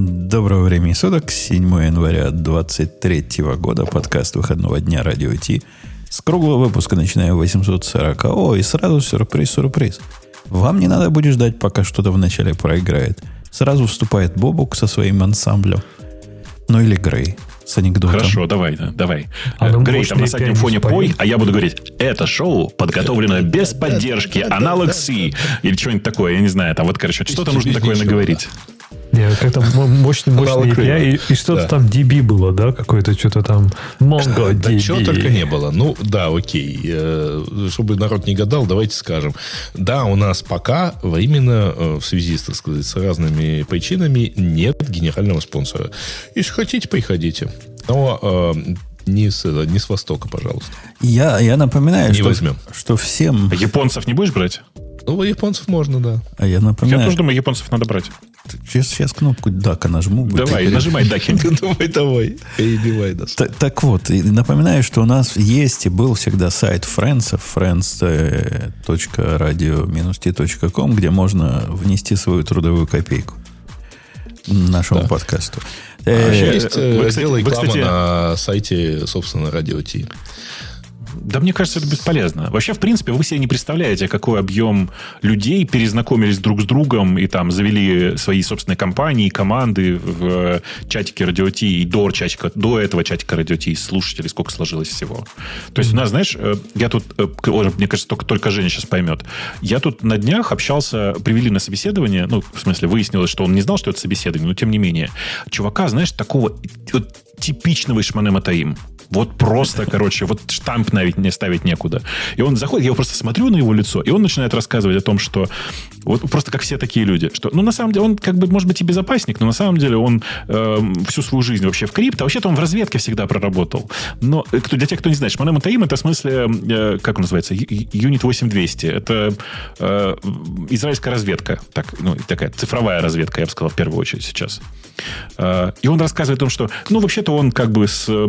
Доброго времени суток, 7 января 2023 года, подкаст выходного дня Радио Ти. С круглого выпуска начинаем 840 О, и сразу сюрприз-сюрприз. Вам не надо будет ждать, пока что-то вначале проиграет. Сразу вступает Бобук со своим ансамблем. Ну или Грей с анекдотом. Хорошо, давай, да, давай. А ну, Грей там на заднем фоне пой, а я буду говорить, это шоу подготовлено без поддержки, аналог C, или что-нибудь такое, я не знаю, там вот, короче, что-то нужно такое наговорить. Как-то мощный, мощный API, и, и что-то да. там DB было, да, какое-то что-то там Mongo DB. Да чего только не было. Ну, да, окей. Э, чтобы народ не гадал, давайте скажем. Да, у нас пока именно э, в связи, так сказать, с разными причинами нет генерального спонсора. Если хотите, приходите. Но э, не с, не с Востока, пожалуйста. Я, я напоминаю, не что, возьмем. что всем... А японцев не будешь брать? Ну, японцев можно, да. А я напоминаю... Я тоже думаю, японцев надо брать. Сейчас, сейчас кнопку дака нажму. Давай, теперь... нажимай даки. давай, давай. Перебивай нас. Так, так вот, напоминаю, что у нас есть и был всегда сайт Friends, friends.radio-t.com, где можно внести свою трудовую копейку нашему да. подкасту. А э, есть э, раздел реклама на сайте, собственно, Радио Ти. Да мне кажется, это бесполезно. Вообще, в принципе, вы себе не представляете, какой объем людей перезнакомились друг с другом и там завели свои собственные компании, команды в чатике Радио Ти и до чатика, до этого чатика Радио Ти слушателей, сколько сложилось всего. То есть у нас, знаешь, э, я тут, э, мне кажется, только, только Женя сейчас поймет. Я тут на днях общался, привели на собеседование, ну, в смысле, выяснилось, что он не знал, что это собеседование, но тем не менее. Чувака, знаешь, такого вот, типичного Ишманема Таим. Вот просто, короче, вот штамп навіть не ставить некуда. И он заходит, я просто смотрю на его лицо, и он начинает рассказывать о том, что вот просто как все такие люди, что, ну, на самом деле, он как бы, может быть, и безопасник, но на самом деле он э, всю свою жизнь вообще в крипто, а вообще-то он в разведке всегда проработал. Но э, для тех, кто не знает, Шманема Таим, это в смысле, э, как он называется, Юнит 8200. Это э, израильская разведка, так, ну, такая цифровая разведка, я бы сказал, в первую очередь сейчас. Э, и он рассказывает о том, что, ну, вообще-то он как бы с Э,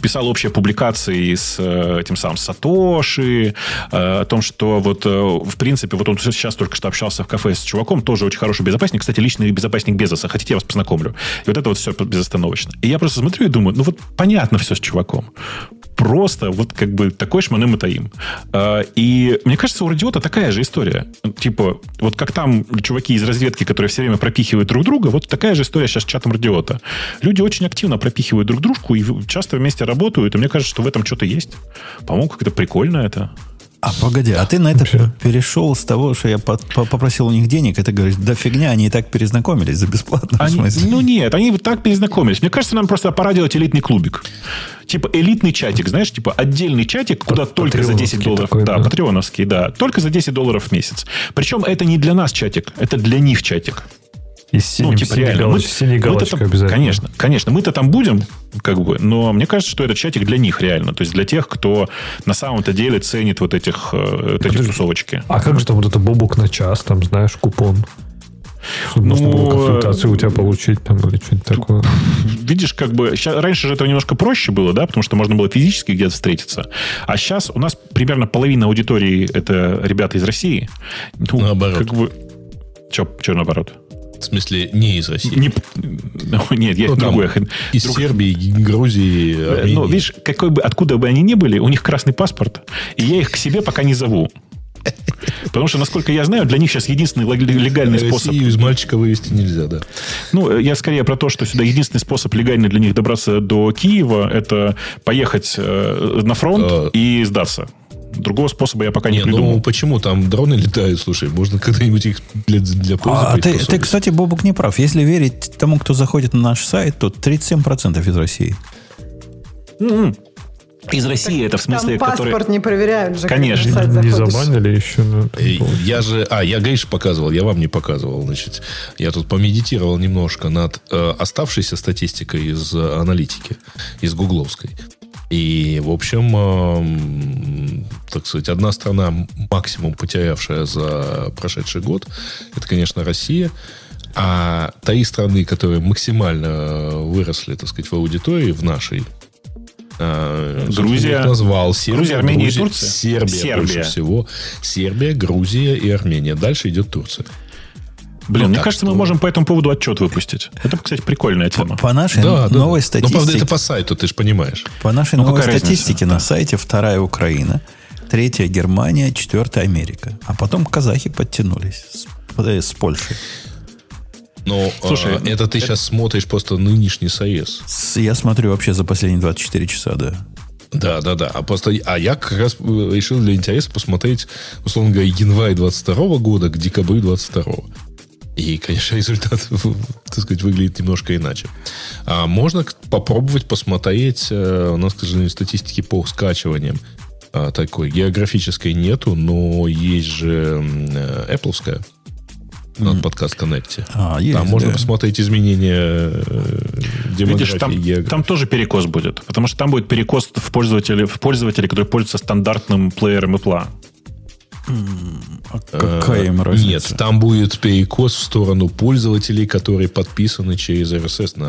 писал общие публикации с э, этим самым Сатоши, э, о том, что вот в принципе, вот он сейчас только что общался в кафе с чуваком, тоже очень хороший безопасник, кстати, личный безопасник Безоса, хотите, я вас познакомлю. И вот это вот все безостановочно. И я просто смотрю и думаю, ну вот понятно все с чуваком просто вот как бы такой шманым и таим. И мне кажется, у радиота такая же история. Типа, вот как там чуваки из разведки, которые все время пропихивают друг друга, вот такая же история сейчас с чатом радиота. Люди очень активно пропихивают друг дружку и часто вместе работают, и мне кажется, что в этом что-то есть. По-моему, как-то прикольно это. А погоди, а ты на это Вообще. перешел с того, что я попросил у них денег, и ты говоришь, да фигня, они и так перезнакомились за бесплатно. Они, ну нет, они так перезнакомились. Мне кажется, нам просто пора делать элитный клубик. Типа элитный чатик, знаешь, типа отдельный чатик, куда Пат- только за 10 долларов. Такой, да, да, патреоновский, да. Только за 10 долларов в месяц. Причем это не для нас чатик, это для них чатик. И с синим, ну, типа, реально, мы, синей галочкой обязательно. Конечно, конечно. Мы-то там будем, как бы, но мне кажется, что этот чатик для них реально. То есть для тех, кто на самом-то деле ценит вот этих, э, вот эти тусовочки. А как же там вот это бобук на час, там, знаешь, купон? Чтобы ну, можно было консультацию у тебя получить там или что-нибудь такое. Видишь, как бы сейчас, раньше же это немножко проще было, да, потому что можно было физически где-то встретиться. А сейчас у нас примерно половина аудитории это ребята из России. Ну, наоборот. Как бы, что, что наоборот? В смысле, не из России. Не, ну, нет, есть ну, другое. Из Друг... Сербии, Грузии, э, Армении. Ну, видишь, какой бы, откуда бы они ни были, у них красный паспорт, и я их к себе пока не зову. Потому что, насколько я знаю, для них сейчас единственный легальный Россию способ... из мальчика вывести нельзя, да. Ну, я скорее про то, что сюда единственный способ легальный для них добраться до Киева, это поехать э, на фронт а... и сдаться. Другого способа я пока не, не ну, придумал. Ну, почему? Там дроны летают, слушай. Можно когда-нибудь их для, для пользы А ты, ты, кстати, Бобук не прав. Если верить тому, кто заходит на наш сайт, то 37% из России. Mm-hmm. Из России это в смысле, Там паспорт который... не проверяют же. Конечно. Не, не забанили еще. Но я же... А, я Гейш показывал, я вам не показывал. Значит, я тут помедитировал немножко над э, оставшейся статистикой из аналитики, из гугловской. И, в общем, э, так сказать, одна страна максимум потерявшая за прошедший год, это, конечно, Россия. А три страны, которые максимально выросли, так сказать, в аудитории, в нашей, э, Грузия, назвал Сербия, Грузия, Армения Грузия, и Турция. Сербия, Сербия больше всего. Сербия, Грузия и Армения. Дальше идет Турция. Блин, Ну, мне так кажется, мы что- можем по этому поводу отчет выпустить. Это, ксать, прикольная тема. По нашей Да, новой да. Ну, правда, статистике, это по сайту, ты же понимаешь. по нашей Ну, новой какая разница? статистике на сайте вторая Украина, третья Германия, четвертая Америка. А потом казахи подтянулись с, э, с Польшей. Но Слушай, а, это ты сейчас смотришь просто нынешний союз. Я смотрю вообще за последние 24 часа, да. Да, да, да. А просто, а я как раз э, решил для интереса посмотреть, условно говоря, январь 22 года к декабрю 22. И, конечно, результат, так сказать, выглядит немножко иначе. А можно попробовать посмотреть, э, у нас, к сожалению, статистики по скачиваниям а, такой географической нету, но есть же э, Apple-ская на подкаст Connect. А, есть, Там можно да. посмотреть изменения э, Видишь, там, географии. там тоже перекос будет. Потому что там будет перекос в пользователей, в пользователей которые пользуются стандартным плеером Apple. А какая им разница? Э, Нет, там будет перекос в сторону пользователей, которые подписаны через RSS на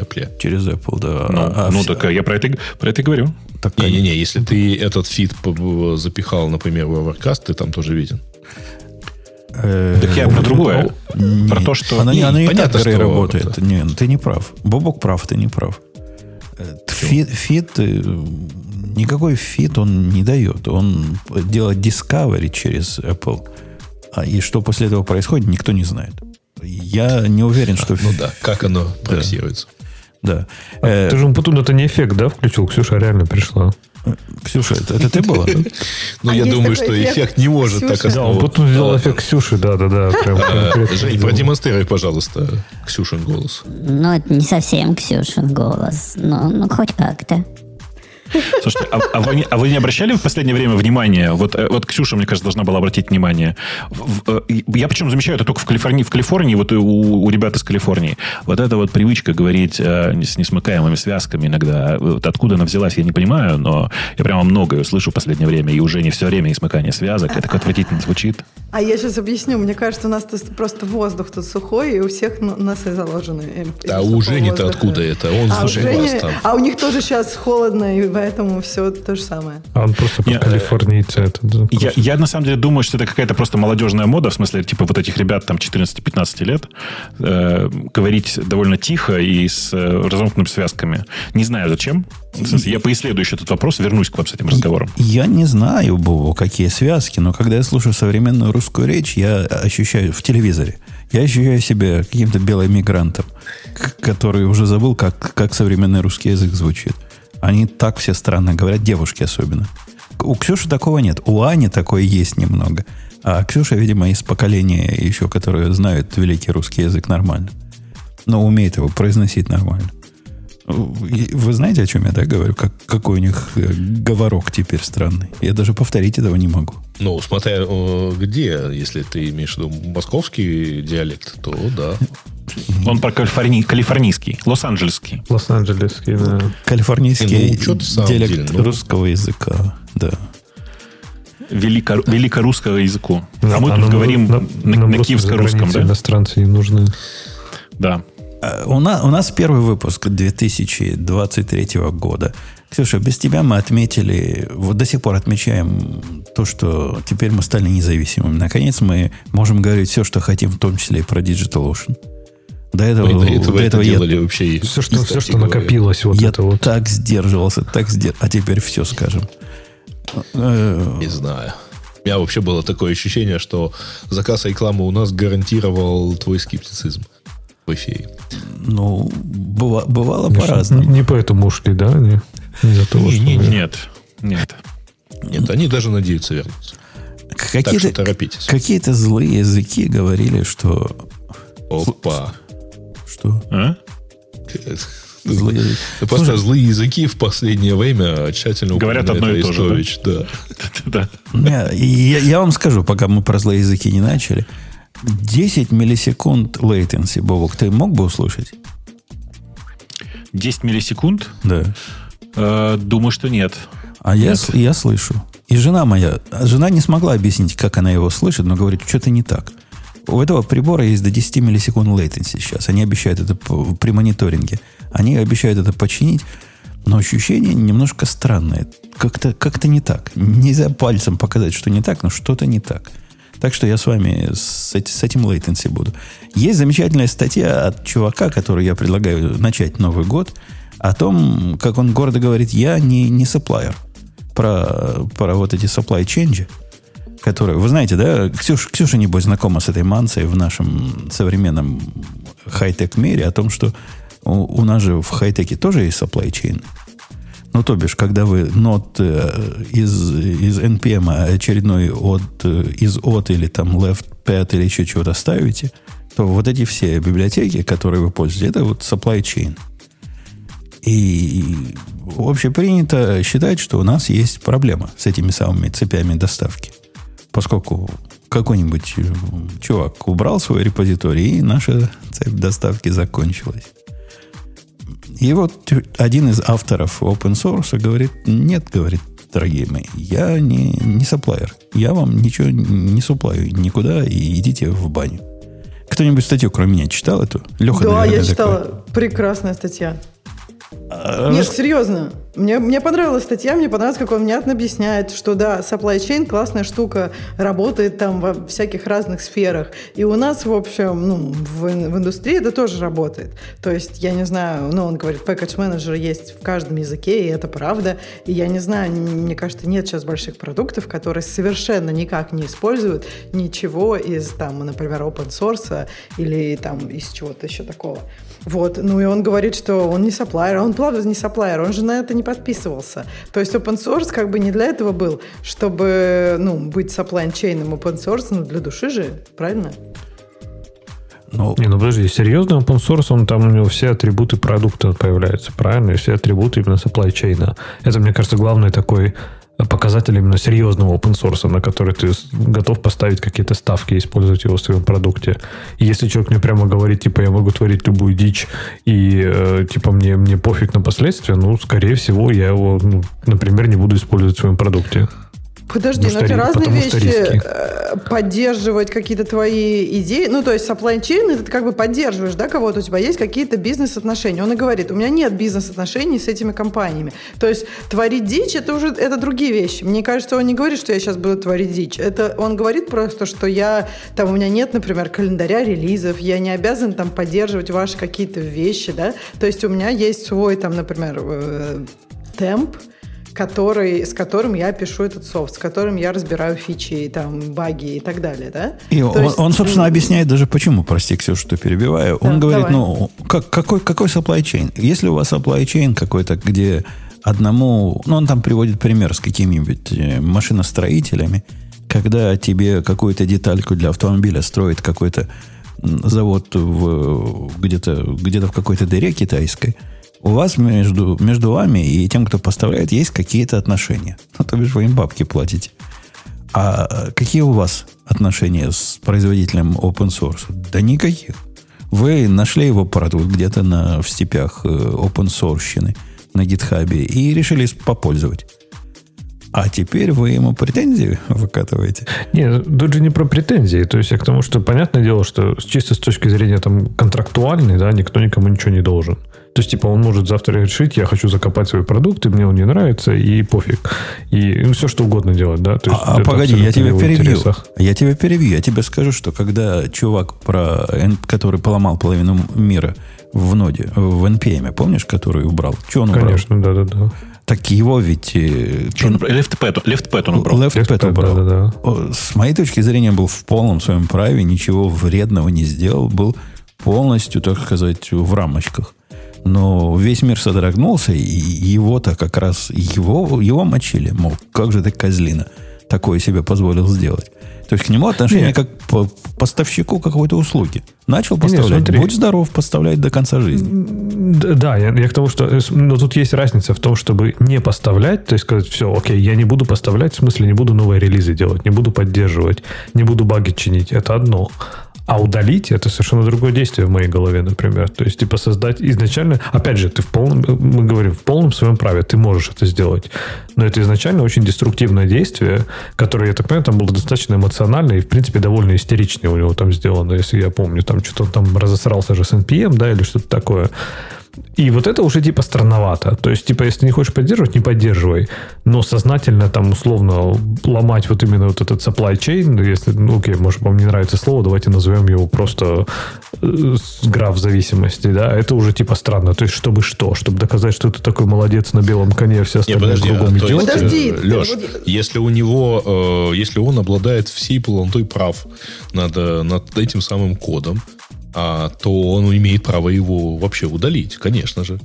Apple. Через Apple, да. Ну, А- ну все- так я про это, и- про это и говорю. так они- Не-не-не, если ты этот feed п- запихал, например, в Overcast, ты там тоже виден. э, Так я про другое. не- Про то, что... Она, не- Не, она не так работает. Не, ты не прав. Бобок прав, ты не прав. Э, Feed, feed, э, никакой feed он не дает. Он делает discovery через Apple. А и что после этого происходит, никто не знает. Я не уверен, что... Ну да, как оно проксируется. Да. Э, Ты же Путун это не эффект, да, включил? Ксюша реально пришла. Ксюша, это, это ты была? да? Ну, А я думаю, что эффект не может так Да, он. Путун сделал эффект Ксюши, да-да-да. конкретно Жень, продемонстрируй, пожалуйста, Ксюшин голос. Ну, это не совсем Ксюшин голос, но ну, хоть как-то. Слушайте, а, а вы, не- а вы не обращали в последнее время внимания? Вот, э, вот Ксюша, мне кажется, должна была обратить внимание. В- в- э, я причем замечаю это только в Калифорнии. В Калифорнии, вот у, у ребят из Калифорнии, вот эта вот привычка говорить э, с несмыкаемыми связками иногда. Вот откуда она взялась, я не понимаю, но я прямо многое слышу в последнее время, и уже не все время несмыкание связок. Это как отвратительно звучит. А я сейчас объясню. Мне кажется, у нас тут просто воздух тут сухой, и у всех носы заложены. А у Жени-то откуда это? Он А у, Жени- там. а у них тоже сейчас холодно, и поэтому все то же самое. А он просто по калифорнийце. это, да, Я, на самом деле думаю, что это какая-то просто молодежная мода, в смысле, типа вот этих ребят там 14-15 лет, э, говорить довольно тихо и с э, разомкнутыми связками. Не знаю зачем. В смысле, я поисследую еще этот вопрос, вернусь к вам с этим разговором. Я не знаю, Бобу, какие связки, но когда я слушаю современную русскую речь, я ощущаю в телевизоре, я ощущаю себя каким-то белым мигрантом, который уже забыл, как, как современный русский язык звучит. Они так все странно говорят, девушки особенно. У Ксюши такого нет. У Ани такое есть немного. А Ксюша, видимо, из поколения еще, которые знают великий русский язык нормально. Но умеет его произносить нормально. Вы знаете, о чем я так говорю? Как, какой у них э, говорок теперь странный. Я даже повторить этого не могу. Ну, смотря э, где, если ты имеешь в виду московский диалект, то да. Он про калифорни- калифорнийский, лос-анджелесский. Лос-Анджелесский, да. Калифорнийский Ну, сам диалект деле, ну. русского языка. Да. Велико, великорусского языку. Да, а мы а тут нам- говорим нам- на, нам на киевско-русском, да? Иностранцы не нужны. Да. А У нас, у нас первый выпуск 2023 года. Ксюша, без тебя мы отметили, вот до сих пор отмечаем то, что теперь мы стали независимыми. Наконец мы можем говорить все, что хотим, в том числе и про DigitalOcean. До этого, Мы до этого до это этого я, делали вообще. Все, что, все, что говоря. накопилось, вот я это вот. так сдерживался, так сдерживался, а теперь все скажем. Э, Не знаю. У меня вообще было такое ощущение, что заказ рекламы у нас гарантировал твой скептицизм в эфире. Ну, быва- бывало Конечно, по-разному. Не, не поэтому ушли, да? Не, не из-за того, Не- что... не- вы- нет, нет. Нет, они даже надеются вернуться. Так что Какие-то, торопитесь. какие-то злые языки говорили, что... Опа. Что? А? Злые языки. Просто злые языки в последнее время тщательно Говорят одно и то же, да. Да. Не, Я, я вам скажу, пока мы про злые языки не начали. 10 миллисекунд latency, Бобок, ты мог бы услышать? 10 миллисекунд? Да. Э, думаю, что нет. А я, с- я слышу. И жена моя, жена не смогла объяснить, как она его слышит, но говорит, что-то не так. У этого прибора есть до 10 миллисекунд latency сейчас. Они обещают это при мониторинге. Они обещают это починить, но ощущение немножко странное. Как-то как не так. Нельзя пальцем показать, что не так, но что-то не так. Так что я с вами с, эти- с этим latency буду. Есть замечательная статья от чувака, который я предлагаю начать Новый год, о том, как он гордо говорит, я не, не supplier. Про, про вот эти supply change, которые... Вы знаете, да, Ксюша, Ксюша, небось, знакома с этой манцией в нашем современном хай-тек мире, о том, что у, у нас же в хай-теке тоже есть supply chain. Ну, то бишь, когда вы нот э, из, из NPM очередной от, э, из от или там left pad или еще чего-то ставите, то вот эти все библиотеки, которые вы пользуетесь, это вот supply chain. И общепринято считать, что у нас есть проблема с этими самыми цепями доставки. Поскольку какой-нибудь э, чувак убрал свой репозиторий, и наша цепь доставки закончилась. И вот один из авторов open source говорит, нет, говорит, дорогие мои, я не, не саплайер. Я вам ничего не суплаю никуда и идите в баню. Кто-нибудь статью, кроме меня, читал эту? Леха, Да, наверное, я такой. читала. Прекрасная статья. А, Нет, серьезно. Мне, мне понравилась статья, мне понравилось, как он внятно объясняет, что да, supply chain классная штука, работает там во всяких разных сферах. И у нас, в общем, ну, в, в индустрии это тоже работает. То есть, я не знаю, ну, он говорит, package менеджер есть в каждом языке, и это правда. И я не знаю, мне кажется, нет сейчас больших продуктов, которые совершенно никак не используют ничего из, там, например, open source или там из чего-то еще такого. Вот, ну и он говорит, что он не саплайер, он правда не саплайер, он же на это не подписывался. То есть open source как бы не для этого был, чтобы, ну, быть supply чейном open source, ну, для души же, правильно? ну, Не, ну подожди, серьезный open source, он там у него все атрибуты продукта появляются, правильно? И все атрибуты именно supply chain. Это, мне кажется, главный такой показатель именно серьезного open source, на который ты готов поставить какие-то ставки и использовать его в своем продукте. И если человек мне прямо говорит, типа, я могу творить любую дичь, и, э, типа, мне, мне пофиг на последствия, ну, скорее всего, я его, ну, например, не буду использовать в своем продукте. Подожди, но что это разные вещи. риски. э, Поддерживать какие-то твои идеи. Ну, то есть это ты как бы поддерживаешь, да, кого-то. У тебя есть какие-то бизнес-отношения. Он и говорит, у меня нет бизнес-отношений с этими компаниями. То есть творить дичь, это уже это другие вещи. Мне кажется, он не говорит, что я сейчас буду творить дичь. Это он говорит просто, что я, там, у меня нет, например, календаря релизов, я не обязан там поддерживать ваши какие-то вещи, да. То есть у меня есть свой, там, например, э, темп, который, с которым я пишу этот софт, с которым я разбираю фичи, там, баги и так далее, да? И То он, есть, он, собственно, объясняет даже почему, прости, Ксюша, что перебиваю. Он Да, говорит, давай. ну, как, какой, какой supply chain? Если у вас supply chain какой-то, где одному... Ну, он там приводит пример с какими-нибудь э, машиностроителями, когда тебе какую-то детальку для автомобиля строит какой-то завод в, где-то где в какой-то дыре китайской, у вас между, между вами и тем, кто поставляет, есть какие-то отношения. Ну, то бишь вы им бабки платите. А какие у вас отношения с производителем open source? Да никаких. Вы нашли его продукт где-то на, в степях э, open source на гитхабе и решили попользовать. А теперь вы ему претензии выкатываете. Не, тут же не про претензии. То есть я к тому, что понятное дело, что чисто с точки зрения там контрактуальной, да, никто никому ничего не должен. То есть, типа, он может завтра решить, я хочу закопать свой продукт, и мне он не нравится, и пофиг. И ну, все, что угодно делать, да. То есть А, а погоди, я тебя его перебью. интересах. Я тебя перебью. Я тебе скажу, что когда чувак, про, который поломал половину мира в ноде, в NPM, помнишь, который убрал? Что он убрал? Конечно, да-да-да. Так его ведь... Что он убрал? LeftPad, LeftPad он убрал. Pad, убрал. да-да-да. О, С моей точки зрения, был в полном своем праве, ничего вредного не сделал, был полностью, так сказать, в рамочках. Но весь мир содрогнулся, и его-то как раз, его, его мочили. Мол, как же ты, козлина, такое себе позволил сделать. То есть к нему отношение Не. как к по- поставщику какой-то услуги. Начал поставлять, смотри. будь здоров, поставлять до конца жизни. Да, я, я к тому, что... э, Но тут есть разница в том, чтобы не поставлять, то есть сказать, все, окей, я не буду поставлять, в смысле не буду новые релизы делать, не буду поддерживать, не буду баги чинить. Это одно. А удалить это совершенно другое действие в моей голове, например. То есть, типа, создать изначально, опять же, ты в полном, мы говорим, в полном своем праве, ты можешь это сделать. Но это изначально очень деструктивное действие, которое, я так понимаю, там было достаточно эмоциональное и, в принципе, довольно истеричное у него там сделано, если я помню. Там что-то он там разосрался же с NPM, да, или что-то такое. И вот это уже типа странновато. То есть, типа, если не хочешь поддерживать, не поддерживай. Но сознательно там условно ломать вот именно вот этот supply chain, если, ну окей, может вам не нравится слово, давайте назовем его просто э, граф зависимости, да, это уже типа странно. То есть, чтобы что? Чтобы доказать, что ты такой молодец на белом коне, а все Не, остальные подожди, кругом а, идиоты. есть, Подожди, ты Леш, вот- если у него, э, если он обладает всей полнотой прав над, э, над этим самым кодом, то он имеет право его вообще удалить, конечно же.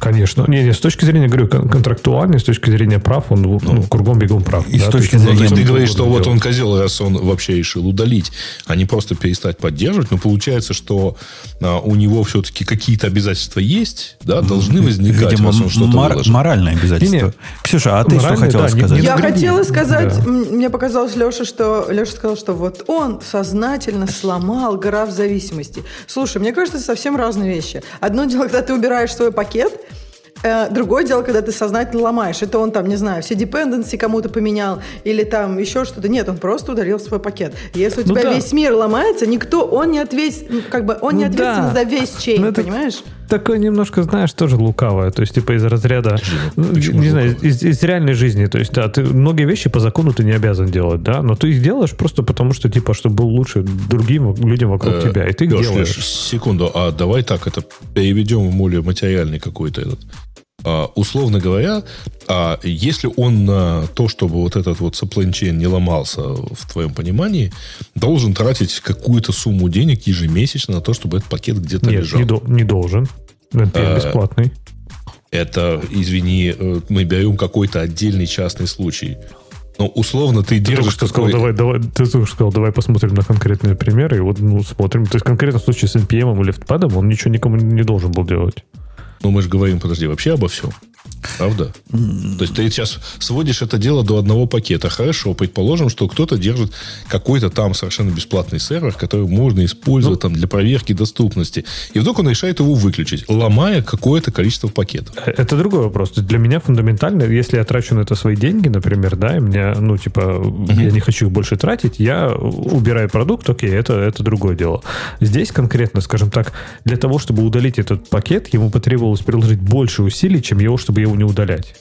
Конечно. Не, не, с точки зрения, говорю, кон- контрактуальной, с точки зрения прав, он ну, кругом бегом прав. и с То точки есть, Ну, то есть должен ты говоришь, что угодно вот он делать. козел, раз он вообще решил удалить, а не просто перестать поддерживать, но получается, что а, у него все-таки какие-то обязательства есть, да, должны возникать, Видимо, раз он что-то мор- моральное обязательство. Ксюша, а ты что хотела да, не- сказать? не Я награди. хотела сказать, Да. мне показалось Леша, что Леша сказал, что вот он сознательно сломал граф зависимости. Слушай, мне кажется, это совсем разные вещи. Одно дело, когда ты убираешь свой пакет, другое дело, когда ты сознательно ломаешь. Это он там, не знаю, все dependency кому-то поменял или там еще что-то. Нет, он просто удалил свой пакет. Если у Ну тебя да. весь мир ломается, никто, он не ответит, как бы, он не Ну ответственен да. за весь чейн, Ну понимаешь? Такое немножко, знаешь, тоже лукавое. То есть, типа, из разряда, ну, почему не знаю, из, из реальной жизни. То есть, да, ты многие вещи по закону ты не обязан делать, да, но ты их делаешь просто потому, что, типа, чтобы был лучше другим людям вокруг Э, тебя. И ты их Леш, делаешь. Леш, секунду, а давай так это переведем в более материальный какой-то этот. А, условно говоря, а, если он на то, чтобы вот этот вот supply chain не ломался в твоем понимании, должен тратить какую-то сумму денег ежемесячно на то, чтобы этот пакет где-то Нет, лежал. не, до- не должен. NPM Э, бесплатный. Это, извини, э, мы берем какой-то отдельный частный случай. Но условно ты Ты только держишь что сказал, такой- давай, давай, ты только что сказал, давай посмотрим на конкретные примеры, и вот ну, смотрим. То есть, конкретно в случае с NPM или FTPad он ничего никому не должен был делать. Ну, мы же говорим, подожди, вообще обо всем. Правда? То есть ты сейчас сводишь это дело до одного пакета. Хорошо, предположим, что кто-то держит какой-то там совершенно бесплатный сервер, который можно использовать там для проверки доступности. И вдруг он решает его выключить, ломая какое-то количество пакетов. Э, Это другой вопрос. Для меня фундаментально, если я трачу на это свои деньги, например, да, и мне, ну, типа, я не хочу их больше тратить, я убираю продукт, окей, это, это другое дело. Здесь конкретно, скажем так, для того, чтобы удалить этот пакет, ему потребовалось приложить больше усилий, чем его, чтобы его не удалять.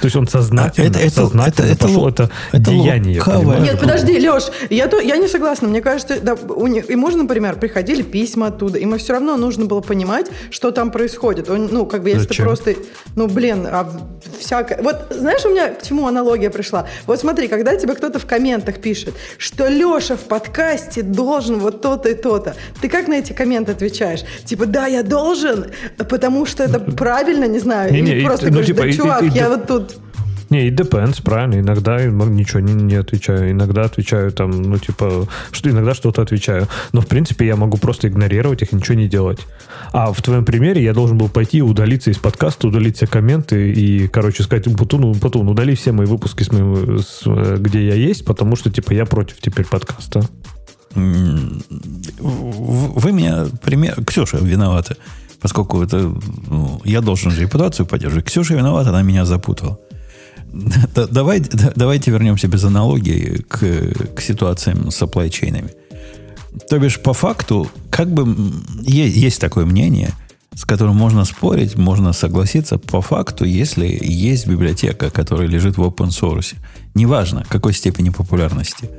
То есть он сознательно, А, это- это- сознательно это- это пошел, это, это деяние. лукавое. Нет, подожди, Леш, я, то, я не согласна. Мне кажется, да, у них, ему же, например, приходили письма оттуда, ему все равно нужно было понимать, что там происходит. Он, ну, как бы, если Зачем? ты просто, ну, блин, а всякое... Вот знаешь, у меня к чему аналогия пришла? Вот смотри, когда тебе кто-то в комментах пишет, что Леша в подкасте должен вот то-то и то-то, ты как на эти комменты отвечаешь? Типа, да, я должен, потому что это правильно, не знаю. Не-не, Или и- просто ну, говоришь, типа, да, и- и- чувак, и- я да- вот тут... Не, и depends, правильно. Иногда ничего не, не отвечаю. Иногда отвечаю там, ну, типа, что иногда что-то отвечаю. Но, в принципе, я могу просто игнорировать их и ничего не делать. А в твоем примере я должен был пойти удалиться из подкаста, удалить все комменты и, короче, сказать, Путун, Путун, удали все мои выпуски, с моим, с, э, где я есть, потому что, типа, я против теперь подкаста. Вы меня пример... Ксюша виновата, поскольку это ну, я должен же репутацию поддерживать. Ксюша виновата, она меня запутала. Да- Давай, да- давайте вернемся без аналогии к, к ситуациям с supply чейнами. То бишь, по факту, как бы м, е- есть такое мнение, с которым можно спорить, можно согласиться по факту, если есть библиотека, которая лежит в open source. Неважно, какой степени популярности.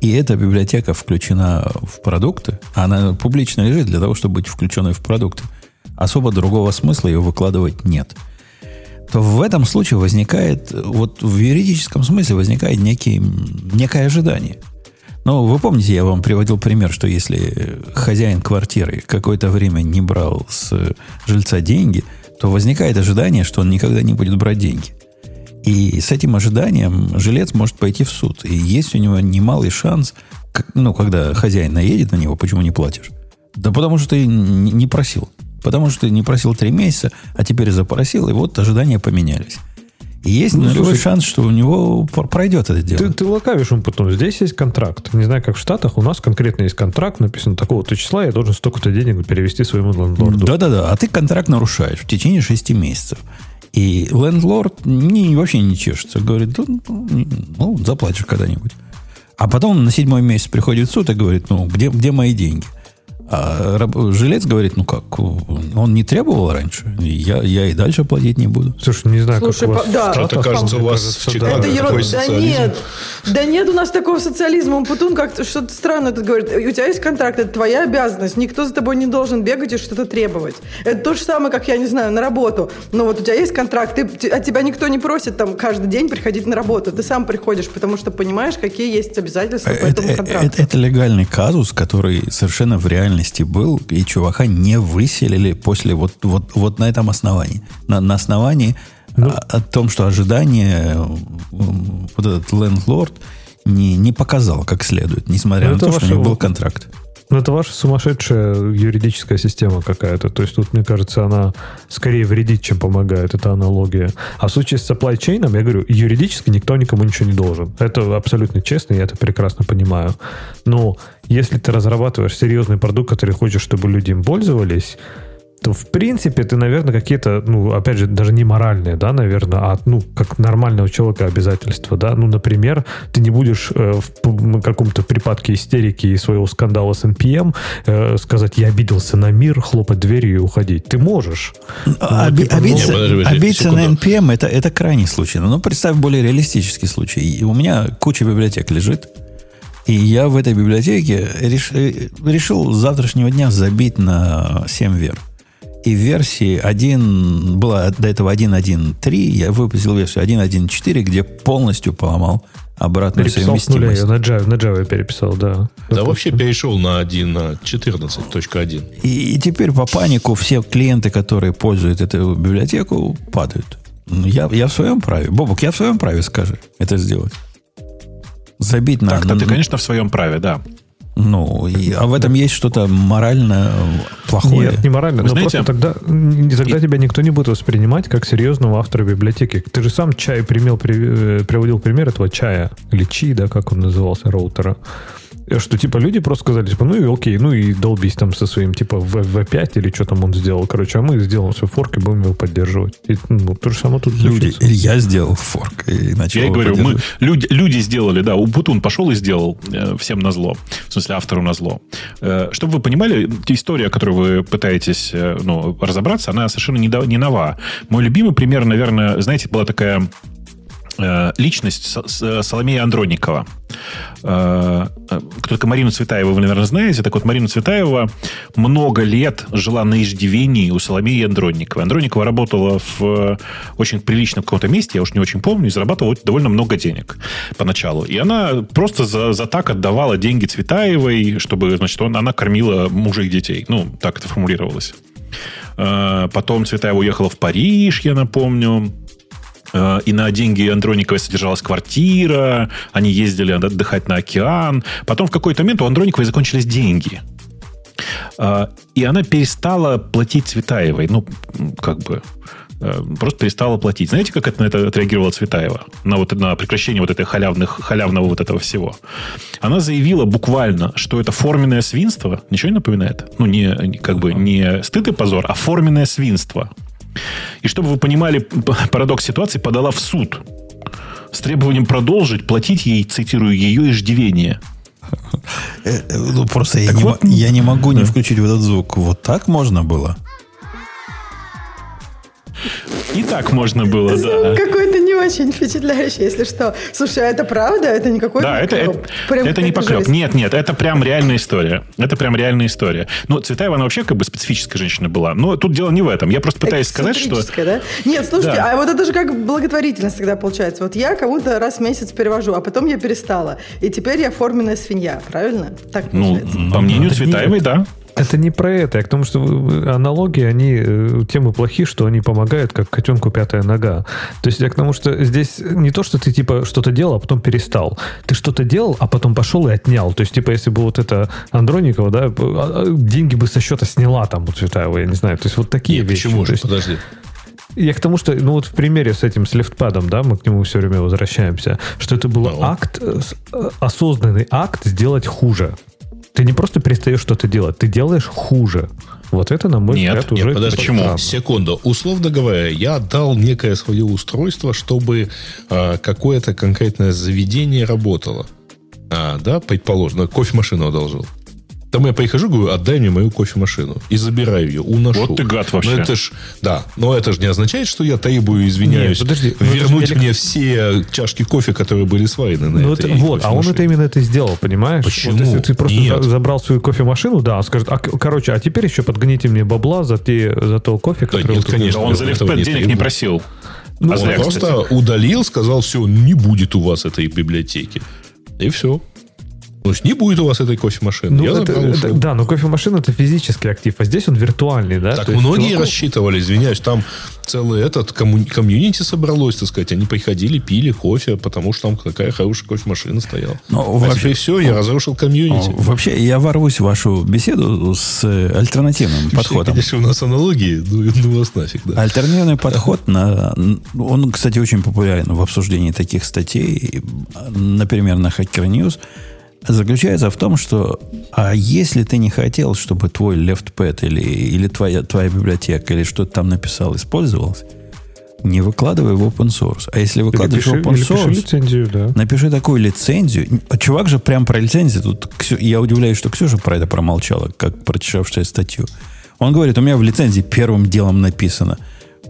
И эта библиотека включена в продукты, а она публично лежит для того, чтобы быть включенной в продукты. Особо другого смысла ее выкладывать нет. В этом случае возникает, вот в юридическом смысле возникает некий, некое ожидание. Ну, вы помните, я вам приводил пример, что если хозяин квартиры какое-то время не брал с жильца деньги, то возникает ожидание, что он никогда не будет брать деньги. И с этим ожиданием жилец может пойти в суд. И есть у него немалый шанс, ну, когда хозяин наедет на него, почему не платишь? Да потому что ты не просил. Потому что ты не просил три месяца, а теперь запросил, и вот ожидания поменялись. И есть Ну, нулевой слушай, шанс, что у него пр- пройдет это дело. Ты, ты лукавишь, Умпутун. Здесь есть контракт. Не знаю, как в Штатах, у нас конкретно есть контракт, написано такого-то числа, я должен столько-то денег перевести своему лендлорду. Да-да-да, а ты контракт нарушаешь в течение шести месяцев. И лендлорд не, вообще не чешется. Говорит, «Да, ну, ну, заплатишь когда-нибудь. А потом на седьмой месяц приходит суд и говорит, ну, где, где мои деньги? А раб- жилец говорит, ну как, он не требовал раньше, я, я и дальше платить не буду. Слушай, не знаю, Слушай, как у вас по- да. Что-то кажется, у вас кажется, в да. Чикаго Это такой ерунда. Да нет. Да нет у нас такого социализма. Путун как-то что-то странное тут говорит. У тебя есть контракт, это твоя обязанность. Никто за тобой не должен бегать и что-то требовать. Это то же самое, как, я не знаю, на работу. Но вот у тебя есть контракт, ты, от тебя никто не просит там каждый день приходить на работу. Ты сам приходишь, потому что понимаешь, какие есть обязательства по Это, этому контракту. это- это легальный казус, который совершенно в реальности был, и чувака не выселили после вот, вот, вот на этом основании. На, на основании Ну. о, о том, что ожидание м, вот этот лендлорд не, не показал как следует, несмотря Ну, на то, что у него был контракт. Ну, это ваша сумасшедшая юридическая система какая-то. То есть тут, мне кажется, она скорее вредит, чем помогает. Это аналогия. А в случае с supply chain, я говорю, юридически никто никому ничего не должен. Это абсолютно честно, я это прекрасно понимаю. Но если ты разрабатываешь серьезный продукт, который хочешь, чтобы люди им пользовались, то, в принципе, ты, наверное, какие-то, ну, опять же, даже не моральные, да, наверное, а, ну, как нормального человека обязательства, да. Ну, например, ты не будешь э, в каком-то припадке истерики и своего скандала с NPM э, сказать, я обиделся на мир, хлопать дверью и уходить. Ты можешь. А оби- типа, обидеться подожди, подожди, обидеться на. NPM это, это крайний случай. Но представь более реалистический случай. И у меня куча библиотек лежит. И я в этой библиотеке реш- э, решил с завтрашнего дня забить на 7 вер. И в версии 1, была до этого 1.1.3, я выпустил версию 1.1.4, где полностью поломал обратную Переписал с нуля, совместимость. я на Java, на Java переписал, да. Да вообще перешел на 1, на 14.1. И, и теперь по панику все клиенты, которые пользуют эту библиотеку, падают. Ну, Я, я в своем праве. Бобок, я в своем праве, скажи, это сделать. Забить на... Так-то ты, конечно, в своем праве, да. Ну, и- а в этом есть что-то морально плохое. Нет, не морально. Вы но знаете- просто тогда, тогда тебя никто не будет воспринимать как серьезного автора библиотеки. Ты же сам чай примел, при- э, приводил пример этого чая. Или чи, да, как он назывался, роутера. Что, типа, люди просто сказали, типа, ну и окей, ну и долбись там со своим, типа, в- V5 или что там он сделал. Короче, а мы сделаем свой форк и будем его поддерживать. И, ну, то же самое тут Люди, случится. или я сделал форк и начал Я и его говорю, мы, люди, люди сделали, да, Убутун пошел и сделал э, всем на зло, в смысле автору на зло. Э, чтобы вы понимали, история, которую вы пытаетесь э, ну, разобраться, она совершенно не, до- не нова. Мой любимый пример, наверное, знаете, была такая личность С- С- Соломея Андроникова. Э, э, такая Марина Цветаева, вы, наверное, знаете. Так вот, Марина Цветаева много лет жила на иждивении у Соломеи Андронниковой. Андронникова работала в э, очень приличном каком-то месте, я уж не очень помню, и зарабатывала довольно много денег поначалу. И она просто за, за так отдавала деньги Цветаевой, чтобы, значит, он- она кормила мужа и детей. Ну, так это формулировалось. Э, Потом Цветаева уехала в Париж, я напомню. Э, И на деньги Андрониковой содержалась квартира, они ездили отдыхать на океан. Потом в какой-то момент у Андрониковой закончились деньги. Э, И она перестала платить Цветаевой. Ну, как бы э, просто перестала платить. Знаете, как это, на это отреагировала Цветаева? На, вот, на прекращение вот этой халявных, халявного вот этого всего. Она заявила буквально, что это форменное свинство. Ничего не напоминает? Ну, не, не- как бы не стыд и позор, а форменное свинство. И чтобы вы понимали парадокс ситуации, подала в суд с требованием продолжить платить ей, цитирую, ее иждивение. Э, э, Ну, просто я не, вот, мо- я не могу не включить вот этот звук. Вот так можно было? И так можно было, Звук да. какой-то не очень впечатляющий, если что. Слушай, а это правда? Это не какой-то Да, это, это? Прям это не поклеп. Нет, нет, это прям реальная история. Это прям реальная история. Ну, Цветаева, она вообще как бы специфическая женщина была. Но тут дело не в этом. Я просто пытаюсь сказать, что... Да? Нет, слушайте, Да. а вот это же как благотворительность тогда получается. Вот я кому-то раз в месяц перевожу, а потом я перестала. И теперь я форменная свинья, правильно? Так Ну, получается. по мнению Цветаевой, да. Это не про это, а к тому, что аналогии, они э, тем и плохи, что они помогают, как котенку пятая нога. То есть я к тому, что здесь не то, что ты типа что-то делал, а потом перестал. Ты что-то делал, а потом пошел и отнял. То есть, типа, если бы вот это Андроникова, да, а, а, деньги бы со счета сняла там у Цветаева, я не знаю. То есть вот такие Нет, вещи. почему же? есть Подожди. я к тому, что, ну вот в примере с этим, с лифтпадом, да, мы к нему все время возвращаемся, что это был Ну. акт, э, э, осознанный акт сделать хуже. Ты не просто перестаешь что-то делать, ты делаешь хуже. Вот это, на мой Нет, взгляд, нет, уже Подожди, Почему? странно. Секунду. Условно говоря, я отдал некое свое устройство, чтобы а, какое-то конкретное заведение работало. А, да, предположим, ну, кофемашину одолжил. Там я прихожу, говорю, отдай мне мою кофемашину. И забираю ее, уношу. Вот ты гад вообще. Но это ж, да, но это же не означает, что я требую, извиняюсь, Нет, подожди, ну вернуть же мне все чашки кофе, которые были сварены на Ну, этой это- вот, а он это именно это сделал, понимаешь? Почему? Вот если ты просто Нет. за- забрал свою кофемашину, да, он скажет, а, короче, а теперь еще подгоните мне бабла за, те, за то кофе, который... нет, вот тут конечно. Да он за лифтпэд не денег не требует. просил. Ну, а Он зря, просто кстати. удалил, сказал, все, не будет у вас этой библиотеки. И все. То есть не будет у вас этой кофемашины. Ну, я это- забрал, это- да, но кофемашина это физический актив, а здесь он виртуальный, да? Так То есть многие чуваку- рассчитывали, извиняюсь, там целый этот комму- комьюнити собралось, так сказать. Они приходили, пили кофе, потому что там такая хорошая кофемашина стояла. Ну, а вообще- теперь все, я разрушил комьюнити. О, Вообще, я ворвусь в вашу беседу с э, альтернативным подходом. Конечно, у нас аналогии, ну, ну вас нафиг, да. Альтернативный подход, на, он, кстати, очень популярен в обсуждении таких статей, например, на Hacker News, заключается в том, что а если ты не хотел, чтобы твой LeftPad или, или твоя, твоя библиотека или что ты там написал использовалось, не выкладывай в open source. А если выкладываешь пиши, в open source, лицензию, да. напиши такую лицензию. А Чувак же прям про лицензию. Тут Ксю- я удивляюсь, что Ксюша про это промолчала, как прочитавшая статью. Он говорит, у меня в лицензии первым делом написано.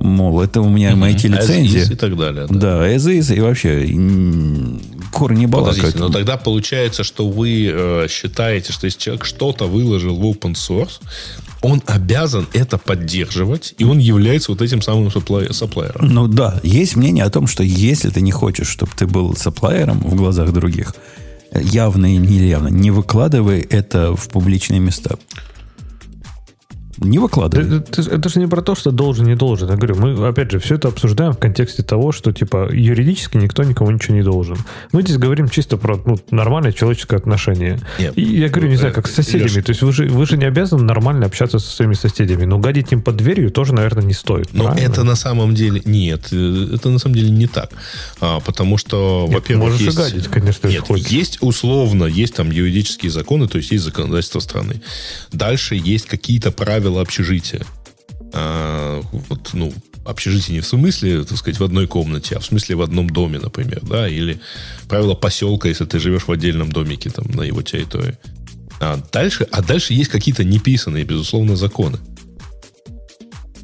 Мол, это у меня is лицензии. И так далее. да. Да, as is, и вообще кур не. Подождите, но тогда получается, что вы э, считаете, что если человек что-то выложил в open source, он обязан это поддерживать, и он является вот этим самым сапплайером. Ну да, есть мнение о том, что если ты не хочешь, чтобы ты был сапплайером в глазах других, явно и неявно, не выкладывай это в публичные места. Не выкладывай. Это, это- это же не про то, что должен, не должен. Я говорю, мы, опять же, все это обсуждаем в контексте того, что, типа, юридически никто никому ничего не должен. Мы здесь говорим чисто про ну, нормальное человеческое отношение. Нет. И я говорю, не знаю, как с соседями. Леша. То есть вы же, вы же не обязаны нормально общаться со своими соседями. Но гадить им под дверью тоже, наверное, не стоит. Но правильно? это на самом деле нет, э, это на самом деле не так, А, потому что, Нет, во-первых, можешь есть, гадить, конечно, нет, хочешь. есть условно, есть там юридические законы, то есть есть законодательство страны. Дальше есть какие-то правила общежития. А, вот, ну, общежитие не в смысле, так сказать, в одной комнате, а в смысле в одном доме, например, да, или правила поселка, если ты живешь в отдельном домике там на его территории. А дальше, а дальше есть какие-то неписанные, безусловно, законы.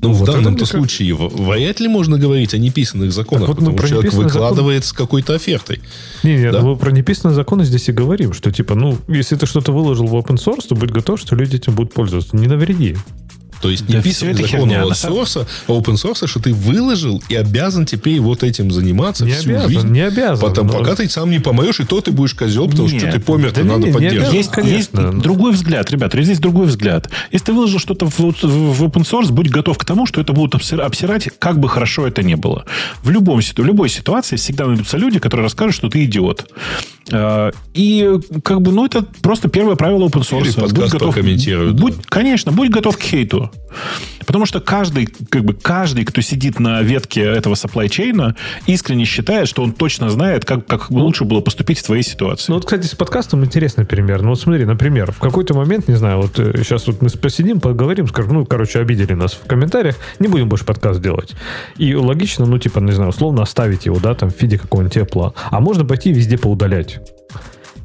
Ну, в Вот это данном-то мне случае в- вряд ли можно говорить о неписанных законах, Так вот мы потому что человек выкладывает с какой-то офертой. Не, не, Да. мы про неписанные законы здесь и говорим, что типа, ну, если ты что-то выложил в open source, то будь готов, что люди этим будут пользоваться. Не навреди. То есть Да неписанный всё это закон херня, open source, open source, что ты выложил и обязан теперь вот этим заниматься Не всю обязан, жизнь. не обязан. Потом, но- пока ты сам не помоешь, и то ты будешь козел, потому что Нет. что ты помер, Да то надо не, не поддерживать. Есть, конечно. есть другой взгляд, ребята, здесь другой взгляд. Если ты выложил что-то в, в- в open source, будь готов к тому, что это будут обсир- обсирать, как бы хорошо это ни было. В, любом, ситу- в любой ситуации всегда найдутся люди, которые расскажут, что ты идиот. Э, И как бы, ну, это просто первое правило open source. Или подкаст Будь готов, прокомментируют, будь, да. Конечно, будь готов к хейту. Потому что каждый, как бы каждый, кто сидит на ветке этого supply chain, искренне считает, что он точно знает, как, как лучше было поступить в твоей ситуации. Ну вот, кстати, с подкастом интересный пример. Ну вот смотри, например, в какой-то момент, не знаю, вот э, сейчас вот мы посидим, поговорим, скажем, ну, короче, обидели нас в комментариях, не будем больше подкаст делать. И логично, ну, типа, не знаю, условно оставить его, да, там, в виде какого-нибудь тепла. А можно пойти везде поудалять.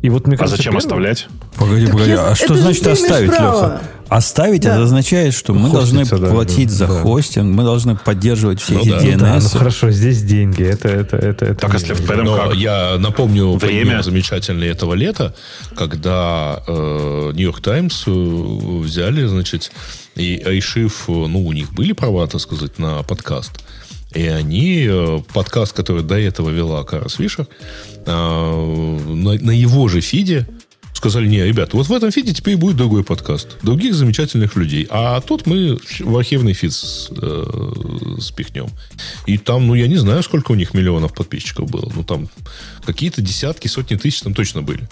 И вот мне а кажется, зачем первый- оставлять? Погоди, погоди, если- а что это значит оставить, право. Леха? Оставить Да. это означает, что мы должны Хоститься, да, платить да, за да. хостинг, мы должны поддерживать все Ну эти да. Ну да, ну DNS. хорошо, здесь деньги. Это, это, это, это Так, не- если в Но как? я напомню Время. пример замечательный этого лета, когда э, Нью-Йорк Таймс э, взяли, значит, и решив, э, ну, у них были права, так сказать, на подкаст, и они, э, подкаст, который до этого вела Кара Свишер, э, на, его же фиде сказали, не, ребят, вот в этом фиде теперь будет другой подкаст. Других замечательных людей. А тут мы в архивный фид э, спихнем. И там, ну, я не знаю, сколько у них миллионов подписчиков было. Ну, там какие-то десятки, сотни тысяч там точно были.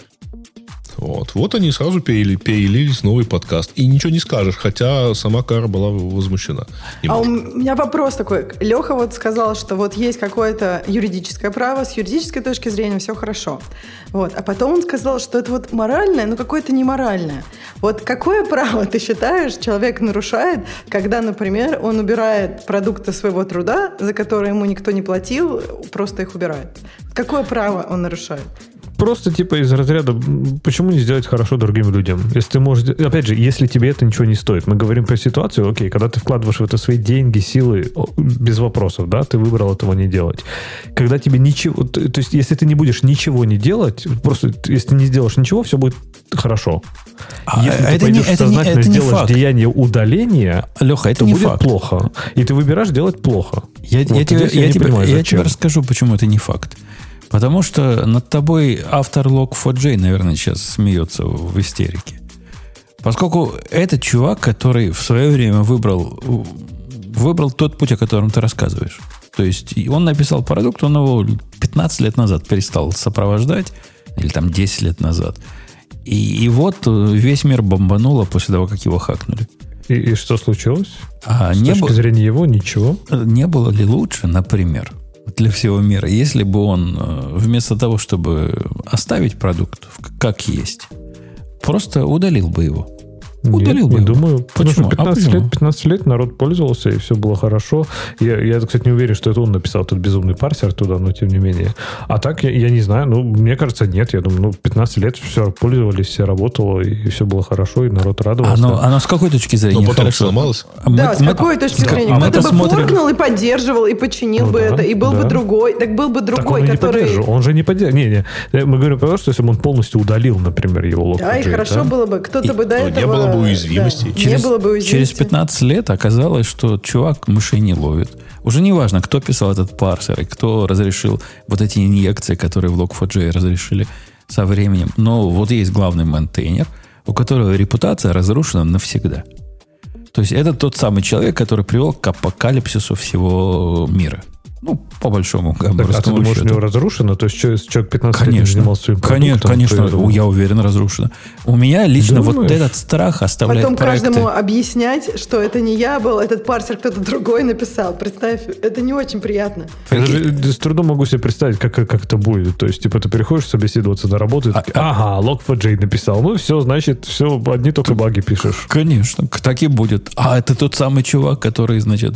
Вот, вот они сразу перели- перелились в новый подкаст. И ничего не скажешь, хотя сама Кара была возмущена. А у меня вопрос такой. Леха вот сказал, что вот есть какое-то юридическое право, с юридической точки зрения все хорошо. Вот. А потом он сказал, что это вот моральное, но какое-то неморальное. Вот какое право ты считаешь, человек нарушает, когда, например, он убирает продукты своего труда, за которые ему никто не платил, просто их убирает? Какое право он нарушает? Просто типа из разряда, почему не сделать хорошо другим людям? Если ты можешь... Опять же, если тебе это ничего не стоит. Мы говорим про ситуацию, окей, когда ты вкладываешь в это свои деньги, силы, без вопросов, да, ты выбрал этого не делать. Когда тебе ничего... То есть, если ты не будешь ничего не делать, просто если ты не сделаешь ничего, все будет хорошо. А если это ты не- пойдешь это не- сознательно это не сделаешь факт. деяние удаления, Леха, это то не будет факт. плохо. И ты выбираешь делать плохо. Я, Вот я тебе, я не тебе- понимаю, я тебе расскажу, почему это не факт. Потому что над тобой автор Log4j, наверное, сейчас смеется в истерике. Поскольку этот чувак, который в свое время выбрал, выбрал тот путь, о котором ты рассказываешь. То есть он написал продукт, он его 15 лет назад перестал сопровождать, или там 10 лет назад. И, и вот э, весь мир бомбануло после того, как его хакнули. И, и что случилось? А С не точки было- зрения его ничего. не было ли лучше, например, для всего мира, если бы он э, вместо того, чтобы оставить продукт как есть, просто удалил бы его? Удалил Нет, бы не думаю. Потому Почему? что А 15 почему? лет, 15 лет народ пользовался, и все было хорошо. Я, я, кстати, не уверен, что это он написал этот безумный парсер туда, но тем не менее. А так, я, я не знаю, ну, мне кажется, нет. Я думаю, ну, 15 лет все пользовались, все работало, и все было хорошо, и народ радовался. Оно, оно с какой точки зрения Но потом хорошо? сломалось. Мы- да, с мы- какой точки да, зрения? а Кто-то бы смотрим- форкнул и поддерживал, и починил Ну бы да, это, и был бы да. другой. Так был бы Так он другой, и не который... поддерживал. Он же не поддерживал. Не, не. Э, Мы говорим про то, что если бы он полностью удалил, например, его лог. Да, и хорошо было бы. Кто-то бы до этого... бы уязвимостей. да, через, не было бы уязвимости. через 15 лет оказалось, что чувак мышей не ловит. Уже не важно, кто писал этот парсер и кто разрешил вот эти инъекции, которые в Log4j разрешили со временем. Но вот есть главный мейнтейнер, у которого репутация разрушена навсегда. То есть это тот самый человек, который привел к апокалипсису всего мира. Ну, по большому Так, а ты думаешь, у счету. него разрушено? То есть человек человек 15 лет не Конечно, занимался своим конечно, продуктом, конечно, то я уверен, разрушено. У меня лично вот Думаешь? этот страх оставляет Потом проекты. каждому объяснять, что это не я был, этот парсер кто-то другой написал. Представь, это не очень приятно. Я даже с трудом могу себе представить, как, как это будет. То есть, типа, ты приходишь собеседоваться на работу, и А- такой, ага, Log4j написал. Ну, все, значит, все, одни только баги пишешь. Конечно, так и будет. А это тот самый чувак, который, значит,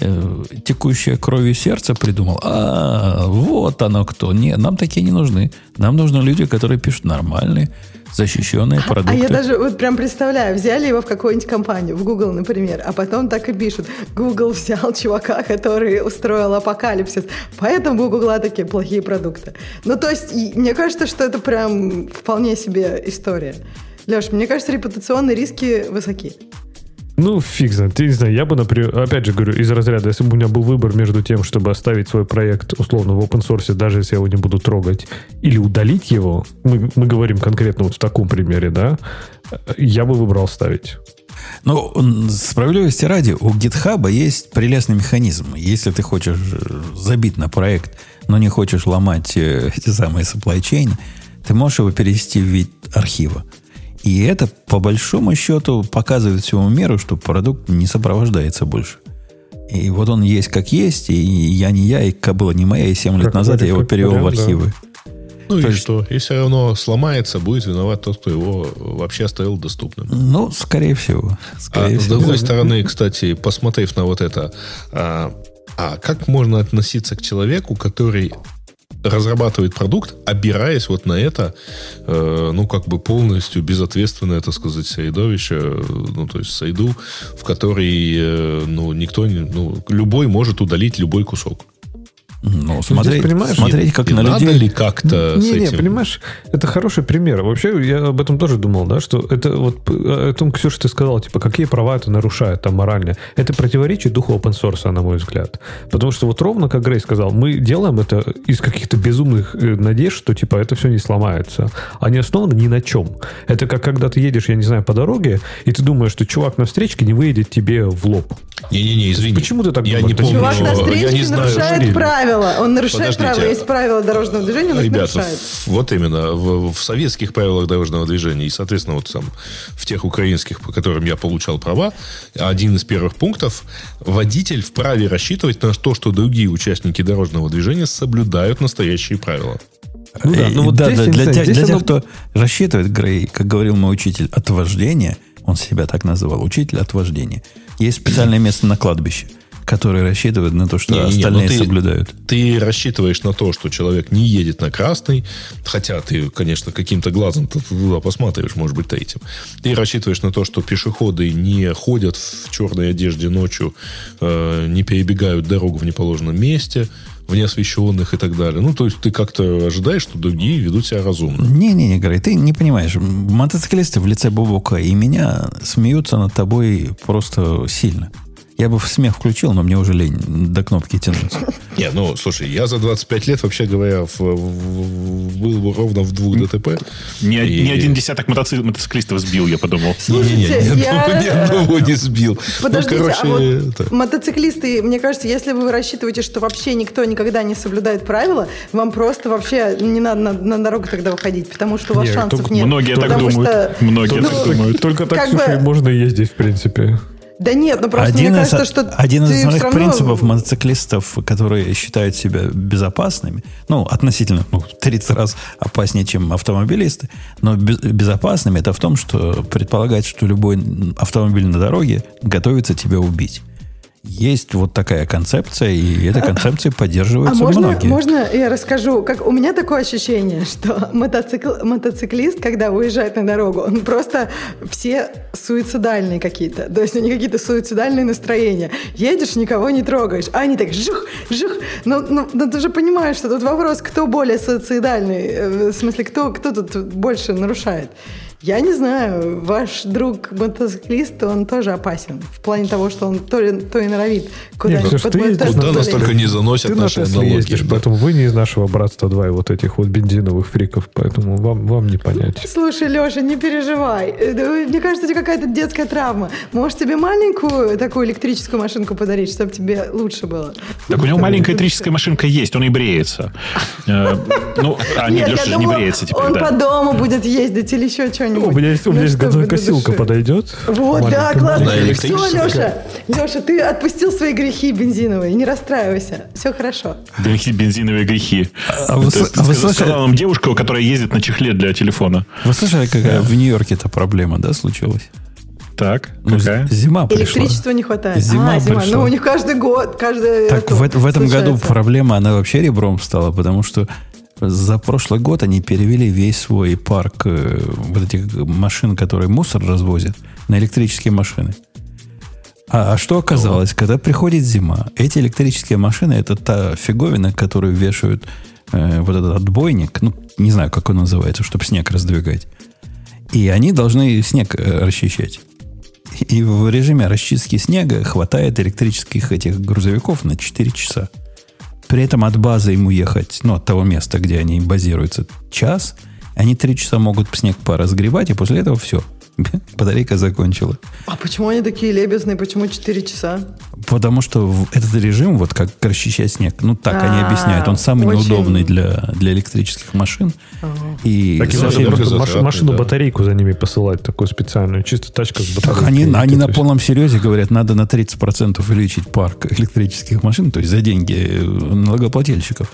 э, текущее кровью сердце придумал. А, вот оно кто. Нет, нам такие не нужны. Нам нужны люди, которые пишут нормальные, защищенные А продукты. я даже вот прям представляю, взяли его в какую-нибудь компанию, в Google, например, а потом так и пишут. Google взял чувака, который устроил апокалипсис, поэтому у Google такие плохие продукты. Ну, то есть, мне кажется, что это прям вполне себе история. Леш, мне кажется, репутационные риски высоки. Ну, фиг знает. Ты не знаю, я бы, например, опять же говорю, из разряда, если бы у меня был выбор между тем, чтобы оставить свой проект условно в open source, даже если я его не буду трогать, или удалить его, мы, мы говорим конкретно вот в таком примере, да, я бы выбрал ставить. Ну, справедливости ради, у GitHub есть прелестный механизм. Если ты хочешь э, забить на проект, но не хочешь ломать э, эти самые supply chain, ты можешь его перевести в вид архива. И это, по большому счету, показывает всему миру, что продукт не сопровождается больше. И вот он есть как есть, и я не я, и кобыла не моя, и 7 лет Как назад я его вариант, перевел в да. архивы. Ну То и есть- что? Если все равно сломается, будет виноват тот, кто его вообще оставил доступным. Ну, скорее всего. А Скорее с всего. другой стороны, кстати, посмотрев на вот это, а, а как можно относиться к человеку, который разрабатывает продукт, опираясь вот на это, э, ну, как бы полностью безответственное, так сказать, средовище, э, ну, то есть среду, в которой, э, ну, никто, не, ну, любой может удалить любой кусок. Ну, смотреть, понимаешь, смотреть как И на надо людей. ли как-то с не, не, этим... понимаешь, это хороший пример. Вообще, я об этом тоже думал, да, что это вот о том, Ксюша, ты сказал, типа, какие права это нарушает там морально. Это противоречит духу open source, на мой взгляд. Потому что вот ровно, как Грей сказал, мы делаем это из каких-то безумных э, надежд, что типа это все не сломается. Не основано ни на чем. Это как когда ты едешь, я не знаю, по дороге, и ты думаешь, что чувак на встречке не выедет тебе в лоб. Не-не-не, извини. Почему ты так Я думаешь? не помню, Чувак на встречке не знаю, нарушает правила. Он нарушает Подождите, правила. Есть правила дорожного движения, он их Ребята, нарушает. вот именно, в, в советских правилах дорожного движения и, соответственно, вот там в тех украинских, по которым я получал права, один из первых пунктов, водитель вправе рассчитывать на то, что другие участники дорожного движения соблюдают настоящие правила. Ну да, Э, ну вот да, здесь, да, для, знаю, тех, для тех, оно- кто рассчитывает, Грей, как говорил мой учитель, от вождения, он себя так называл, учитель от вождения, есть специальное место на кладбище. которые рассчитывают на то, что Не-не-не, остальные ну ты- соблюдают. Ты рассчитываешь на то, что человек не едет на красный, хотя ты, конечно, каким-то глазом туда посматриваешь, может быть, третьим. Ты рассчитываешь на то, что пешеходы не ходят в черной одежде ночью, э, не перебегают дорогу в неположенном месте, в неосвещенных и так далее. Ну, то есть ты как-то ожидаешь, что другие ведут себя разумно. Не-не, Грей, ты не понимаешь. Мотоциклисты в лице Бобука и меня смеются над тобой просто сильно. Я бы в смех включил, но мне уже лень до кнопки тянуться. Не, ну, слушай, я за 25 лет, вообще говоря, в- в- был ровно в двух ДТП. Ни, И- ни один десяток мотоци- мотоциклистов сбил, я подумал. Слушайте, ни я- одного- ни одного не сбил. Подождите, ну, короче, а вот это- мотоциклисты, мне кажется, если вы рассчитываете, что вообще никто никогда не соблюдает правила, вам просто вообще не надо на, на дорогу тогда выходить, потому что у вас Не, шансов только нет. Многие так думают. что- Многие Ну, так думают. Только так, Ксюша, бы- и можно ездить, в принципе. Да нет, ну просто один мне из, кажется, что один из основных равно- принципов мотоциклистов, которые считают себя безопасными, ну, относительно ну, в 30 раз опаснее, чем автомобилисты, но без- безопасными, это в том, что предполагать, что любой автомобиль на дороге готовится тебя убить. Есть вот такая концепция, и концепцией А поддерживаются можно, многие. можно я расскажу? Как у меня такое ощущение, что мотоцикл, мотоциклист, когда уезжает на дорогу, он просто все суицидальные какие-то. То есть у них какие-то суицидальные настроения. Едешь, никого не трогаешь. А они так жух, жух. Ну, ну, ну, ты же понимаешь, что тут вопрос, кто более суицидальный. Э, В смысле, кто, кто тут больше нарушает. Я не знаю, ваш друг мотоциклист, он тоже опасен. В плане того, что он то, ли- то и норовит куда-нибудь Ксюш, под ты ездишь Куда нас только не заносят Ты на наши Тесле налоги. ездишь, да. поэтому вы не из нашего братства 2 и вот этих вот бензиновых фриков, поэтому вам, вам не понять. Слушай, Леша, не переживай. Э, да, Мне кажется, у тебя какая-то детская травма. Может, тебе маленькую такую электрическую машинку подарить, чтобы тебе лучше было? Так у него маленькая электрическая машинка есть, он и бреется. Э, Ну, а нет, Леша не бреется теперь, Он по дому будет ездить или еще что-нибудь. У меня есть, у меня Ну, есть газонокосилка подойдет. Вот, да, классно. Все? Леша, Леша, ты отпустил свои грехи бензиновые, не расстраивайся. Все хорошо. Грехи, бензиновые грехи. А вы, Это а вы сказала слышали, нам девушка, которая ездит на чехле для телефона. вы слышали, какая в Нью-Йорке-то проблема, да, случилась? Так, Ну, какая? зима пришла. Электричества не хватает. Зима а, зима. пришла. Ну, у них каждый год, каждый... Так это в, в этом году проблема, она вообще ребром стала, потому что за прошлый год они перевели весь свой парк э, вот этих машин, которые мусор развозят, на электрические машины. А, а что оказалось, когда приходит зима, эти электрические машины это та фиговина, которую вешают э, вот этот отбойник, ну, не знаю, как он называется, чтобы снег раздвигать. И они должны снег э, расчищать. И в режиме расчистки снега хватает электрических этих грузовиков на 4 часа. При этом от базы ему ехать, ну, от того места, где они базируются, час. Они 3 часа могут снег поразгребать, и после этого все. Батарейка закончила. А почему они такие лебезные? Почему 4 часа? Потому что этот режим, вот как расчищать снег, ну так они А, объясняют, он самый очень. неудобный для, для электрических машин. И Так и Совсем просто маш- машину да. батарейку за ними посылать, такую специальную, чисто тачка с Так батарейкой. они, И они это на полном серьезе говорят, надо на 30% увеличить парк электрических машин, то есть за деньги налогоплательщиков.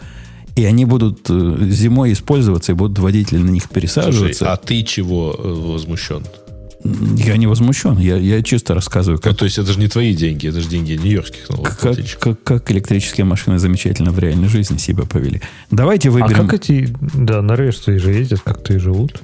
И они будут э, зимой использоваться, и будут водители на них Слушай, пересаживаться. а ты чего э, возмущен? Я не возмущен, я, я чисто рассказываю, Ну, как, то есть это же не твои деньги, это же деньги нью-йоркских как, налогоплательщиков. как, как электрические машины замечательно в реальной жизни себя повели. Давайте А выберем... как эти, да, норвежцы же ездят, как-то и живут.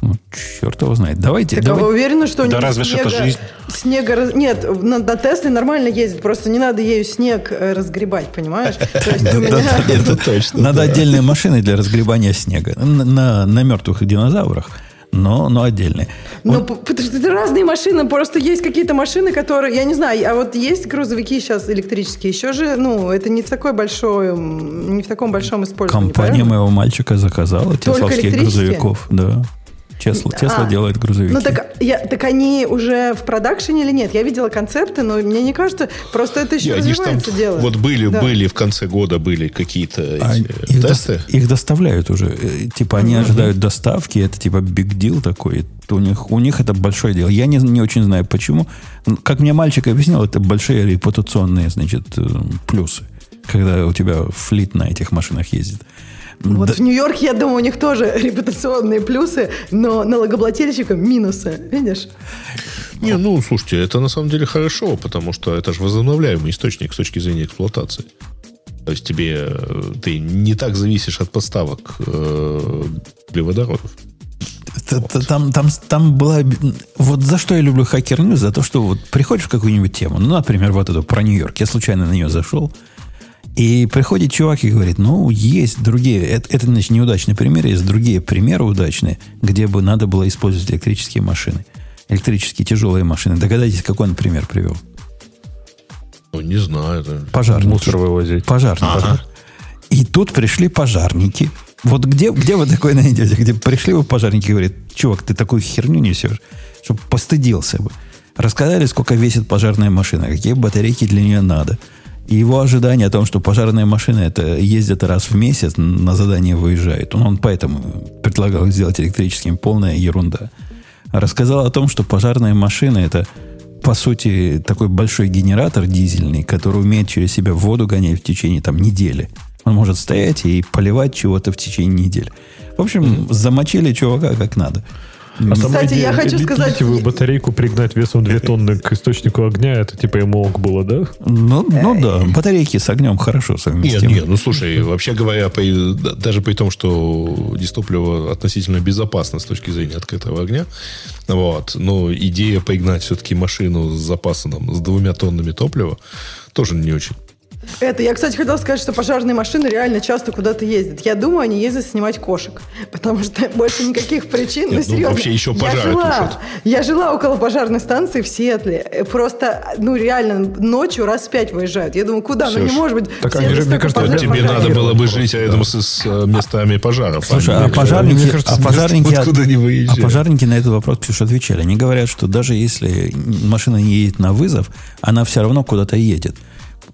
Ну, черт его знает. Давайте, Так а давайте- вы уверены, что у Да них разве ж это снега, жизнь? снега Нет, на, на Тесле нормально ездит, просто не надо ею снег э, разгребать, понимаешь? Это точно. Надо отдельные машины для разгребания снега. На, на, на мертвых динозаврах, но, но отдельные. Ну, п- потому что это разные машины, просто есть какие-то машины, которые, я не знаю, а вот есть грузовики сейчас электрические, еще же, ну, это не в такой большой, не в таком большом использовании, Компания правильно? моего мальчика заказала тесловских электрические? грузовиков. Да. Тесла, Тесла А, делает грузовики. Ну так, я, так они уже в продакшене или нет? Я видела концепты, но мне не кажется, просто это еще Не, они ж там, развивается дело. вот были, Да. были в конце года были какие-то А эти, их, тесты. их доставляют уже. Э, Типа они ожидают доставки, это типа big deal такой. Это У них, у них это большое дело. Я не, не очень знаю почему. Как мне мальчик объяснил, это большие репутационные, значит, э, плюсы. Когда у тебя флит на этих машинах ездит. Вот Да- в Нью-Йорке, я думаю, у них тоже репутационные плюсы, но налогоплательщикам минусы. Видишь? Не, ну, слушайте, это на самом деле хорошо, потому что это же возобновляемый источник с точки зрения эксплуатации. То есть тебе э, ты не так зависишь от поставок э, углеводородов. Т- т- Там, там, там была... Вот за что я люблю Hacker News, за то, что вот приходишь в какую-нибудь тему, ну, например, вот эту про Нью-Йорк, я случайно на нее зашел, и приходит чувак и говорит, ну, есть другие, это, это значит, неудачный пример, есть другие примеры удачные, где бы надо было использовать электрические машины, электрические тяжелые машины. Догадайтесь, какой он пример привел? Ну, не знаю. это- Пожарники. Мусор вывозить. Пожарники. И тут пришли пожарники. Вот где, где вы такое найдете? Где пришли вы пожарники и говорят, чувак, ты такую херню несешь, чтобы постыдился бы. Рассказали, сколько весит пожарная машина, какие батарейки для нее надо. И его ожидание о том, что пожарная машина это ездит раз в месяц, на задание выезжает. Он, он поэтому предлагал сделать электрическим полная ерунда. Рассказал о том, что пожарная машина это по сути, такой большой генератор дизельный, который умеет через себя воду гонять в течение там, недели. Он может стоять и поливать чего-то в течение недели. В общем, замочили чувака как надо. А Кстати, идея я хочу сказать- литиевую батарейку пригнать весом 2 тонны к источнику огня, это типа ему ок было, да? Ну, ну да, батарейки с огнем хорошо Нет, совместимы. нет, ну слушай, вообще говоря, да- даже при том, что дистопливо относительно безопасно с точки зрения открытого огня, вот, но идея поигнать все-таки машину с запасом с двумя тоннами топлива тоже не очень. Это, я, кстати, хотела сказать, что пожарные машины реально часто куда-то ездят. Я думаю, они ездят снимать кошек, потому что больше никаких причин. Нет, ну, серьезно. вообще еще я пожары жила, тушат. я жила около пожарной станции в Сиэтле. Э, Просто, ну, реально, ночью раз в пять выезжают. Я думаю, куда? ну, не может быть. так они же, мне кажется, Тебе надо было бы жить рядом с, с, э, местами пожаров. Слушай, не- а пожарники, мне кажется, а пожарники, откуда не а выезжают. пожарники на этот вопрос, Ксюша, отвечали. Они говорят, что даже если машина не едет на вызов, она все равно куда-то едет.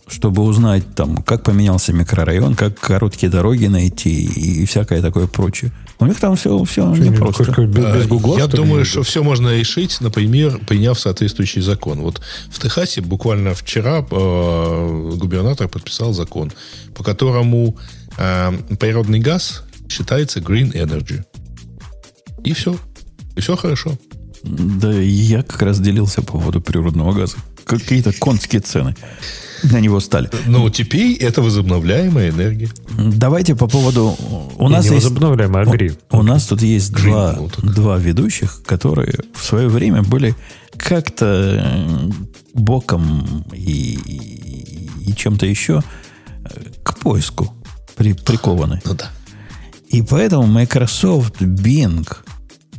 Чтобы узнать, там, как поменялся микрорайон, как короткие дороги найти и всякое такое прочее. У них там все, все Что, непросто. как- Без, без гугла, Я ли, думаю, что все можно решить, например, приняв соответствующий закон. Вот в Техасе буквально вчера э, губернатор подписал закон, по которому э, природный газ считается green energy. И все. И все хорошо. Да, я как раз делился по поводу природного газа. Какие-то конские цены на него стали. Но теперь это возобновляемая энергия. Давайте по поводу... У Не, нас не есть... возобновляемый, а грин. У нас тут есть Green, два, вот два ведущих, которые в свое время были как-то э, боком и, и- и чем-то еще э, к поиску при, прикованы. Ну да. И поэтому Microsoft Bing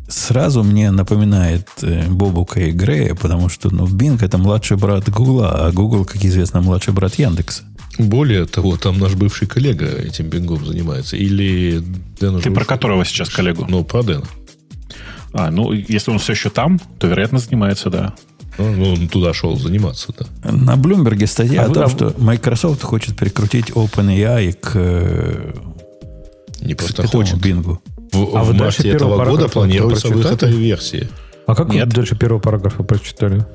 сразу мне напоминает э, Бобука и Грея, потому что ну, Bing это младший брат Гугла, а Google, как известно, младший брат Яндекса. Более того, там наш бывший коллега этим бингом занимается. Или Дэн уже Ты про которого сейчас коллегу? Ну, про Дэна. А, ну, если он все еще там, то, вероятно, занимается, да. Ну, ну, он туда шел заниматься, да. На Блумберге статья А о вы- том, а- что Microsoft хочет прикрутить OpenAI к, э, Не к просто этому хочет. Бингу. В, А в вы дальше марте первого этого года параграфа планируется прочитали? выход этой версии. А как Нет. вы дальше первого параграфа прочитали?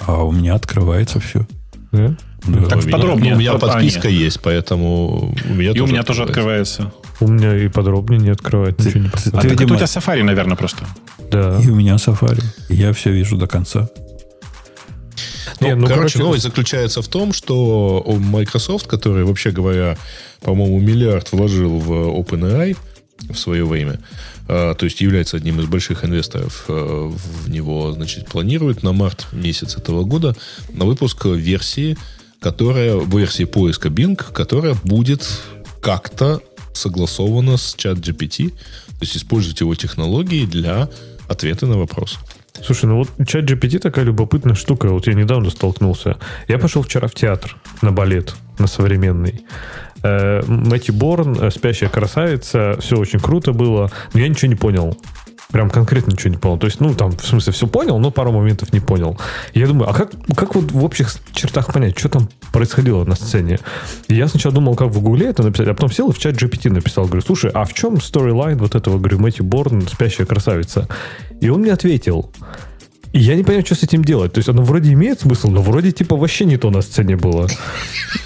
А у меня открывается все. Да? Да. Так подробнее. ну, у меня А, подписка нет. есть, поэтому у меня И у меня тоже открывается. открывается. У меня и подробнее не открывает, Ты- ничего не ты- А это видимо- у тебя Safari, наверное, просто. Да. И у меня Safari. Я все вижу до конца. Ну, Не, ну, короче, короче, новость заключается в том, что у Microsoft, который, вообще говоря, по-моему, миллиард вложил в OpenAI в свое время, э, то есть является одним из больших инвесторов э, в него, значит, планирует на март месяц этого года на выпуск версии, которая, версии поиска Bing, которая будет как-то согласована с чат GPT, то есть использовать его технологии для ответа на вопросы. Слушай, ну вот чат GPT такая любопытная штука. Вот я недавно столкнулся. Я пошел вчера в театр на балет, на современный. Э, Мэтью Борн, э, «Спящая красавица», все очень круто было, но я ничего не понял. Прям конкретно ничего не понял. То есть, ну, там, в смысле, все понял, но пару моментов не понял. Я думаю, а как, как вот в общих чертах понять, что там происходило на сцене? Я сначала думал, как в Гугле это написать, а потом сел и в чат GPT написал. Говорю, слушай, а в чем сторилайн вот этого, говорю, Мэтью Борн, «Спящая красавица»? И он мне ответил, И я не понимаю, что с этим делать. То есть оно вроде имеет смысл, но вроде типа вообще не то на сцене было.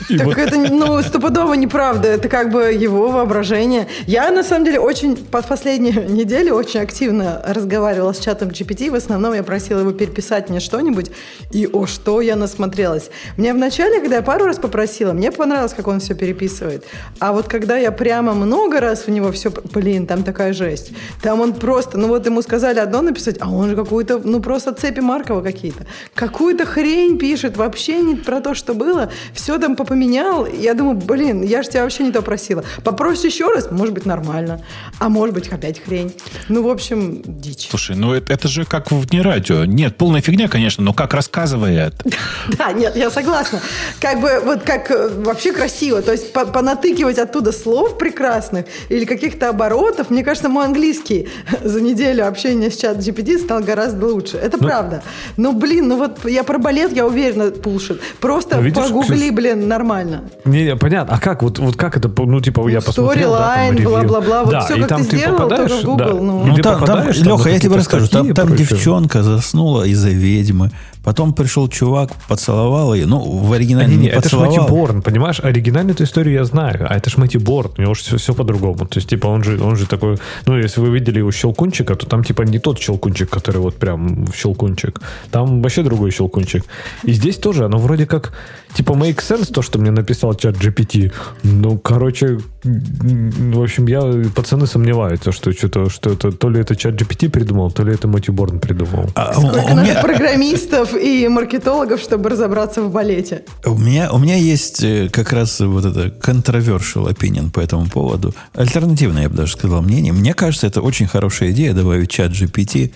Так это, ну, стопудово неправда. Это как бы его воображение. Я, на самом деле, очень по последнюю неделю очень активно разговаривала с чатом GPT. В основном я просила его переписать мне что-нибудь. И о, что я насмотрелась. Мне вначале, когда я пару раз попросила, мне понравилось, как он все переписывает. А вот когда я прямо много раз в него все... Блин, там такая жесть. Там он просто... Ну вот ему сказали одно написать, а он же какую-то... Ну просто цепи Маркова какие-то. Какую-то хрень пишет. Вообще не про то, что было. Все там попоменял. Я думаю, блин, я же тебя вообще не то просила. Попросишь еще раз, может быть, нормально. А может быть, опять хрень. Ну, в общем, дичь. Слушай, ну это, это же как в вне радио. Нет, полная фигня, конечно, но как рассказывает. Да, нет, я согласна. Как бы вот как э, вообще красиво. То есть по- понатыкивать оттуда слов прекрасных или каких-то оборотов. Мне кажется, мой английский за неделю общения с чат GPT стал гораздо лучше. Это правда. Ну, блин, ну вот я про балет, я уверена, пушит. Просто Ну, видишь, погугли, блин, нормально. Не, не, понятно. А как? Вот, вот как это? Ну, типа, я посмотрел, да, Storyline, ревью. бла-бла-бла. Вот Да, всё, и как там ты сделал, попадаешь, тоже в да. Google, ну. И Ну, ты там, там, Леха, я тебе расскажу. Там, там девчонка заснула из-за ведьмы. Потом пришел чувак, поцеловал ее. Ну, в оригинале Не, не, не, это же поцеловал. Мэтью Борн, понимаешь? Оригинальную эту историю я знаю, а это же Мэтью Борн, у него же все, все по-другому. То есть, типа, он же, он же такой... Ну, если вы видели его щелкунчика, то там, типа, не тот щелкунчик, который вот прям щелкунчик. Там вообще другой щелкунчик. И здесь тоже оно вроде как, типа, make sense, то, что мне написал чат GPT. Ну, короче, в общем, я... Пацаны сомневаются, что, что-то, что это... То ли это чат GPT придумал, то ли это Мэтью Борн придумал. А, Сколько у меня- программистов и маркетологов, чтобы разобраться в балете. У меня, у меня есть э, как раз вот это controversial opinion по этому поводу. Альтернативное, я бы даже сказал, мнение. Мне кажется, это очень хорошая идея добавить чат GPT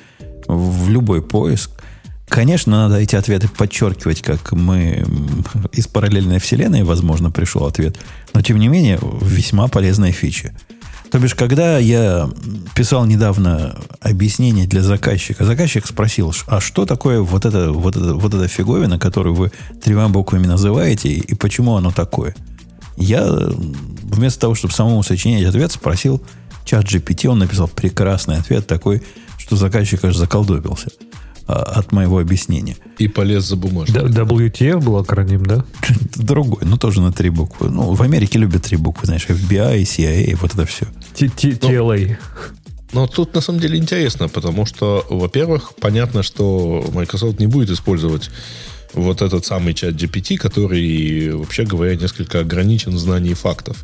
в любой поиск. Конечно, надо эти ответы подчеркивать, как мы из параллельной вселенной, возможно, пришел ответ. Но, тем не менее, весьма полезная фича. То бишь, когда я писал недавно объяснение для заказчика, заказчик спросил, а что такое вот это, вот это, вот эта фиговина, которую вы тремя буквами называете, и почему оно такое? Я вместо того, чтобы самому сочинять ответ, спросил чат GPT, он написал прекрасный ответ такой, что заказчик аж заколдобился а, от моего объяснения. И полез за бумажкой. Д- WTF был акроним, да? Другой, но тоже на три буквы. Ну, в Америке любят три буквы, знаешь, FBI, CIA, вот это все. TLA. Но тут на самом деле интересно, потому что, во-первых, понятно, что Microsoft не будет использовать вот этот самый чат GPT, который, вообще говоря, несколько ограничен в знании фактов.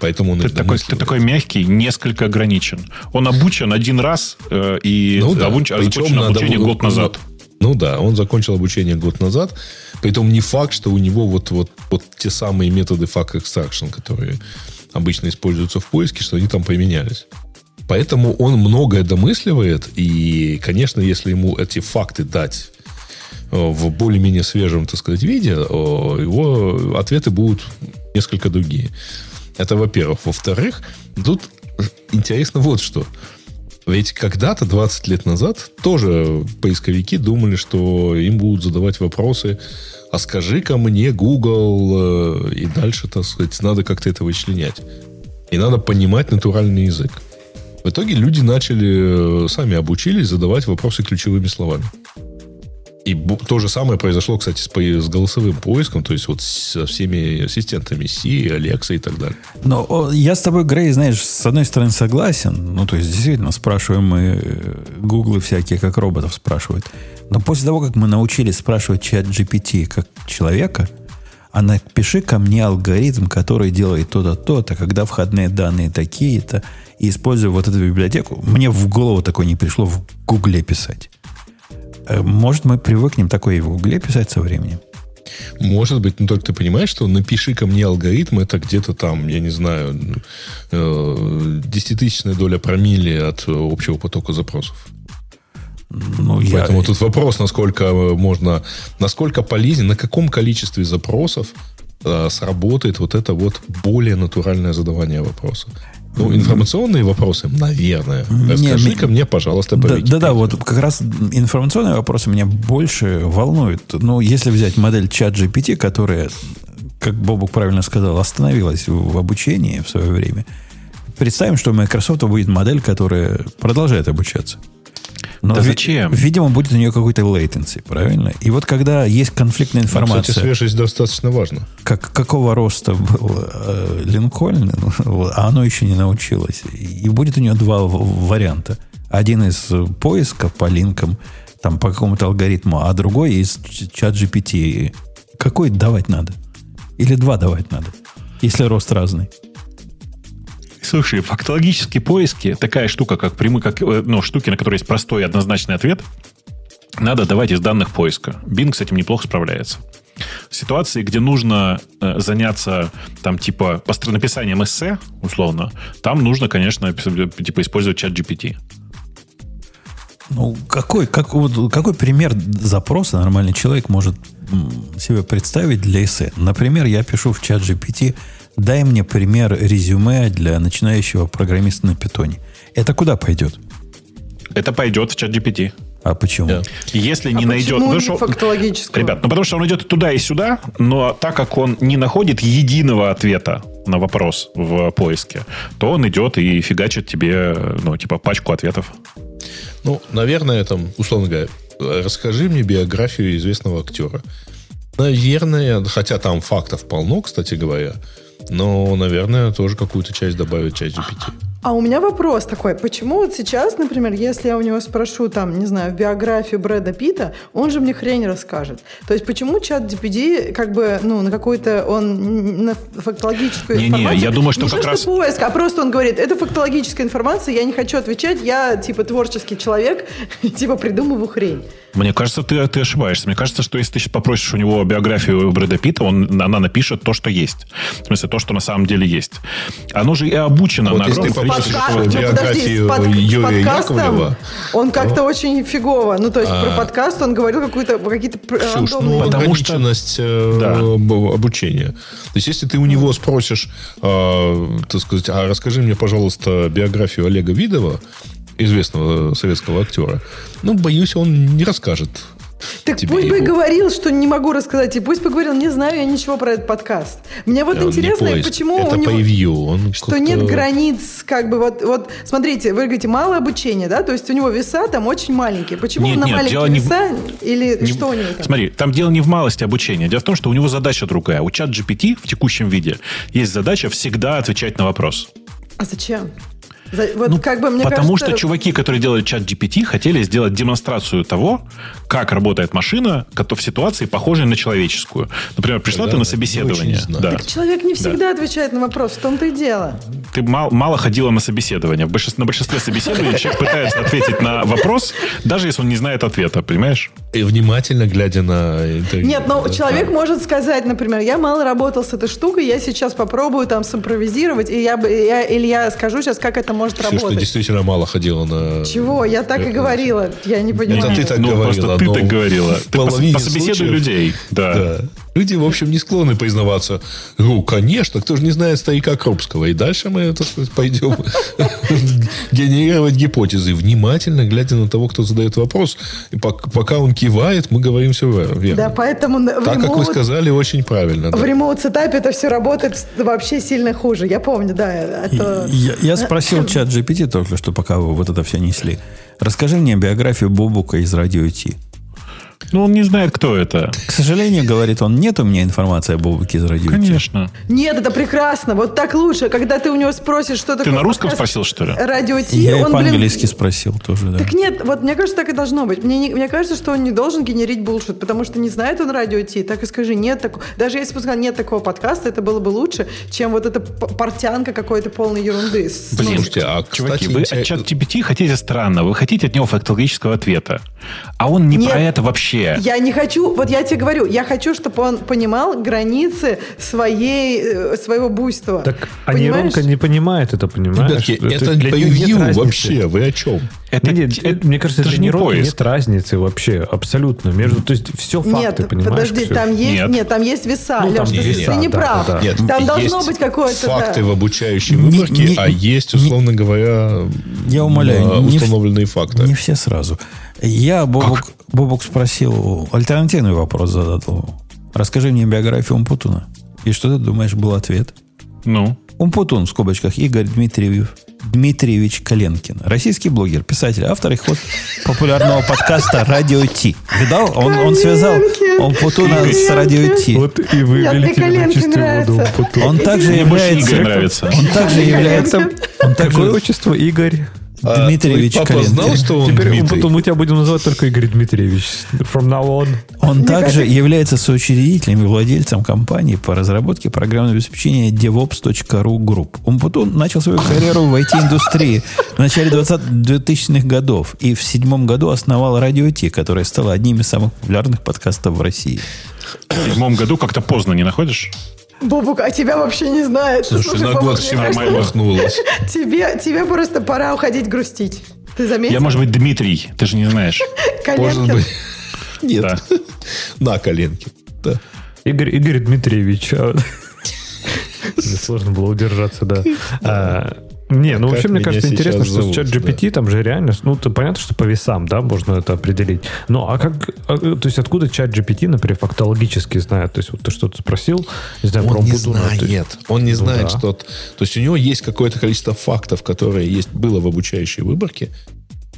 Поэтому он Ты такой, ты такой мягкий, несколько ограничен. Он обучен один раз э, и Ну да, обуч- причем закончен надо обучение год назад. Ну да, он закончил обучение год назад. Притом не факт, что у него вот, вот, вот те самые методы fact extraction, которые обычно используются в поиске, что они там поменялись. Поэтому он многое домысливает, и, конечно, если ему эти факты дать э, в более-менее свежем, так сказать, виде, э, его ответы будут несколько другие. Это во-первых. Во-вторых, тут интересно вот что. Ведь когда-то, 20 лет назад, тоже поисковики думали, что им будут задавать вопросы, а скажи-ка мне, Google, э, и дальше, так сказать, надо как-то это вычленять. И надо понимать натуральный язык. В итоге люди начали, э, сами обучились задавать вопросы ключевыми словами. И то же самое произошло, кстати, с, с голосовым поиском, то есть вот со всеми ассистентами Siri, Alexa и так далее. Но я с тобой, Грей, знаешь, с одной стороны согласен. Ну, то есть, действительно, спрашиваем мы э, гуглы всякие, как роботов спрашивают. Но после того, как мы научились спрашивать чат GPT как человека, а напиши ко мне алгоритм, который делает то-то, то-то, когда входные данные такие-то, и используя вот эту библиотеку, мне в голову такое не пришло в Гугле писать. Э, Может, мы привыкнем такое в Гугле писать со временем? Может быть, но только ты понимаешь, что напиши ко мне алгоритм, это где-то там, я не знаю, э, десятитысячная доля промилле от общего потока запросов. Ну, я, Поэтому тут вопрос, насколько можно, насколько полезен, на каком количестве запросов э, сработает вот это вот более натуральное задавание вопроса. Ну, информационные вопросы, наверное. Расскажи-ка мне, пожалуйста, по Да, да, да, вот как раз информационные вопросы меня больше волнуют. Ну, если взять модель чат GPT, которая, как Бобук правильно сказал, остановилась в обучении в свое время, представим, что у Microsoft будет модель, которая продолжает обучаться. Но Да ви- зачем? Видимо, будет у нее какой-то latency, правильно? И вот когда есть конфликтная Ну, информация, Кстати, свежесть достаточно важна. как, какого роста был э, Линкольн, вот, а оно еще не научилось. И будет у нее два в- варианта. Один из поиска по линкам, там по какому-то алгоритму, а другой из чат GPT. Какой давать надо? Или два давать надо? Если рост разный. Слушай, фактологические поиски, такая штука, как прямые, как, э, ну, штуки, на которые есть простой и однозначный ответ, надо давать из данных поиска. Bing с этим неплохо справляется. В ситуации, где нужно э, заняться там типа написанием эссе, условно, там нужно, конечно, типа использовать чат GPT. Ну, какой, как, вот, какой пример запроса нормальный человек может себе представить для эссе? Например, я пишу в чат GPT, дай мне пример резюме для начинающего программиста на питоне. Это куда пойдет? Это пойдет в чат GPT. А почему? Да. Если А не найдет... почему ну, не что- фактологического? Ребят, ну потому что он идет туда, и сюда, но так как он не находит единого ответа на вопрос в поиске, то он идет и фигачит тебе, ну, типа, пачку ответов. Ну, наверное, там, условно говоря, расскажи мне биографию известного актера. Наверное, хотя там фактов полно, кстати говоря, но, наверное, тоже какую-то часть добавить часть GPT. А у меня вопрос такой. Почему вот сейчас, например, если я у него спрошу, там, не знаю, биографию Брэда Питта, он же мне хрень расскажет. То есть почему чат GPT как бы, ну, на какой-то, он на фактологическую Не-не, информацию... я думаю, что не как раз- что поиск, а просто он говорит, это фактологическая информация, я не хочу отвечать, я, типа, творческий человек, типа, придумываю хрень. Мне кажется, ты, ты ошибаешься. Мне кажется, что если ты сейчас попросишь у него биографию Брэда Питта, он, она напишет то, что есть. В смысле, то, что на самом деле есть. Оно же и обучено Вот на огромном Подка- ну, подожди, биографию с под- с Юрия подкастом Яковлева. Он как-то очень фигово. Ну, то есть А. про подкаст он говорил какую-то, какие-то Ксюш, ну, Потому что- ограниченность э, Да. обучения. То есть, если ты у него спросишь, э, так сказать, а расскажи мне, пожалуйста, биографию Олега Видова, известного советского актера, ну, боюсь, он не расскажет. Так тебе пусть бы и его. говорил, что не могу рассказать, и пусть бы говорил, не знаю я ничего про этот подкаст. Мне вот Он интересно, поиск, почему это у него... превью. Он Что нет границ, как бы вот, вот, смотрите, вы говорите, мало обучения, да, то есть у него веса там очень маленькие. Почему Нет, на нет, маленькие не в- веса или Не- что у него там? Смотри, там дело не в малости обучения. Дело в том, что у него задача другая. У чат GPT в текущем виде есть задача всегда отвечать на вопрос. А зачем? За- вот Ну, как бы мне потому кажется, что чуваки, которые делали чат GPT, хотели сделать демонстрацию того, как работает машина в ситуации, похожей на человеческую. Например, пришла ты Да, на не собеседование. Да. Так человек не всегда отвечает на вопрос, в том-то и дело. Ты мал- мало ходила на собеседование. В большинстве, на большинстве собеседований человек пытается ответить на вопрос, даже если он не знает ответа, понимаешь? И внимательно глядя на интервью. Нет, но Да, человек да. может сказать, например, я мало работал с этой штукой, я сейчас попробую там симпровизировать, и я, бы- я- или я скажу сейчас, как это может Все, что работать. действительно мало ходила на... Чего? Я так и говорила. Я не понимаю. Это ты так ну, говорила. просто ты так говорила. Ты пособеседуй случаев- людей. Да. Да. Люди, в общем, не склонны признаваться. Ну, конечно, кто же не знает старика Крупского. И дальше мы, так сказать, пойдем генерировать гипотезы, внимательно глядя на того, кто задает вопрос. И пок- пока он кивает, мы говорим все верно. Да, поэтому Так, как вы сказали, очень правильно. да. в ремоут сетапе это все работает вообще сильно хуже. Я помню, да. Это... Я, я спросил чат GPT только что, пока вы вот это все несли. Расскажи мне биографию Бобука из Радио Ти. Ну, он не знает, кто это. К сожалению, говорит он, нет у меня информации о Бобуке из Радио Ти. Конечно. Нет, это прекрасно. Вот так лучше. Когда ты у него спросишь, что такое... на русском подкаст спросил, что ли? Радио Ти, Я и он, блин, по-английски спросил тоже, да. Так нет, вот мне кажется, так и должно быть. Мне, не- мне кажется, что он не должен генерить булшит, потому что не знает он радио Ти. Так и скажи, нет такого. Даже если бы сказал, нет такого подкаста, это было бы лучше, чем вот эта портянка какой-то полной ерунды. Блин, Слушайте, а, Чуваки, кстати, вы от чат GPT хотите странно, вы хотите от него фактологического ответа. А он не Нет. про это вообще. Я не хочу, вот я тебе говорю, я хочу, чтобы он понимал границы своей, э, своего буйства. Так, а Понимаешь? нейронка не понимает это, понимаешь? Ребятки, это, нет превью разницы. вообще. Вы о чем? Это, Не, не, это, мне кажется, это для же не поиск. нет разницы вообще, абсолютно. Между, то есть все факты, Нет, понимаешь? подожди, там есть, Нет. нет. там есть веса. Ну, Леш, там ты, есть ты веса, не да, прав. да, да. Нет, там должно быть какое-то... да. факты в обучающей Не- выборке, не- а есть, не- условно говоря, Я умоляю, а, не установленные факты. Не все сразу. Я Бобук, Бобук спросил, альтернативный вопрос задал. Расскажи мне биографию Умпутуна. И что ты думаешь, был ответ? Ну, Умпутун, в скобочках, Игорь Дмитриев Дмитриевич Коленкин. Российский блогер, писатель, автор и хост популярного подкаста «Радио Ти». Видал? Он, он связал он Путуна с «Радио Ти». Вот и вы велите Коленкин величестве воду. Он также является... Он также является... Он Какое также отчество Игорь? А Дмитриевич твой папа знал, что он Теперь Дмитрий? потом мы тебя будем называть только Игорь Дмитриевич. From now on. Он также является соучредителем и владельцем компании по разработке программного обеспечения devops.ru Group. Умпутун начал свою карьеру в IT-индустрии в начале 20 2000-х годов и в седьмом году основал Радио Ти, которое стало одним из самых популярных подкастов в России. В седьмом году как-то поздно не находишь? Бобук, а тебя вообще не знает. Слушай, на Бобук, кажется, нормально. махнулось. Тебе, тебе просто пора уходить грустить. Ты заметил? Я, может быть, Дмитрий, ты же не знаешь. Может быть. Нет. Да. На коленке. Да. Игорь, Игорь Дмитриевич. а. Сложно было удержаться, да. А, Не, ну Как вообще, мне кажется, интересно, что зовут, с чат GPT там же реально, ну, то понятно, что по весам, да, можно это определить. Ну, а как, а, то есть откуда чат GPT, например, фактологически знает? То есть вот ты что-то спросил, не знаю, про Он не Умпутуна, то есть- знает. Он не Ну знает, да. что... То есть у него есть какое-то количество фактов, которые есть, было в обучающей выборке,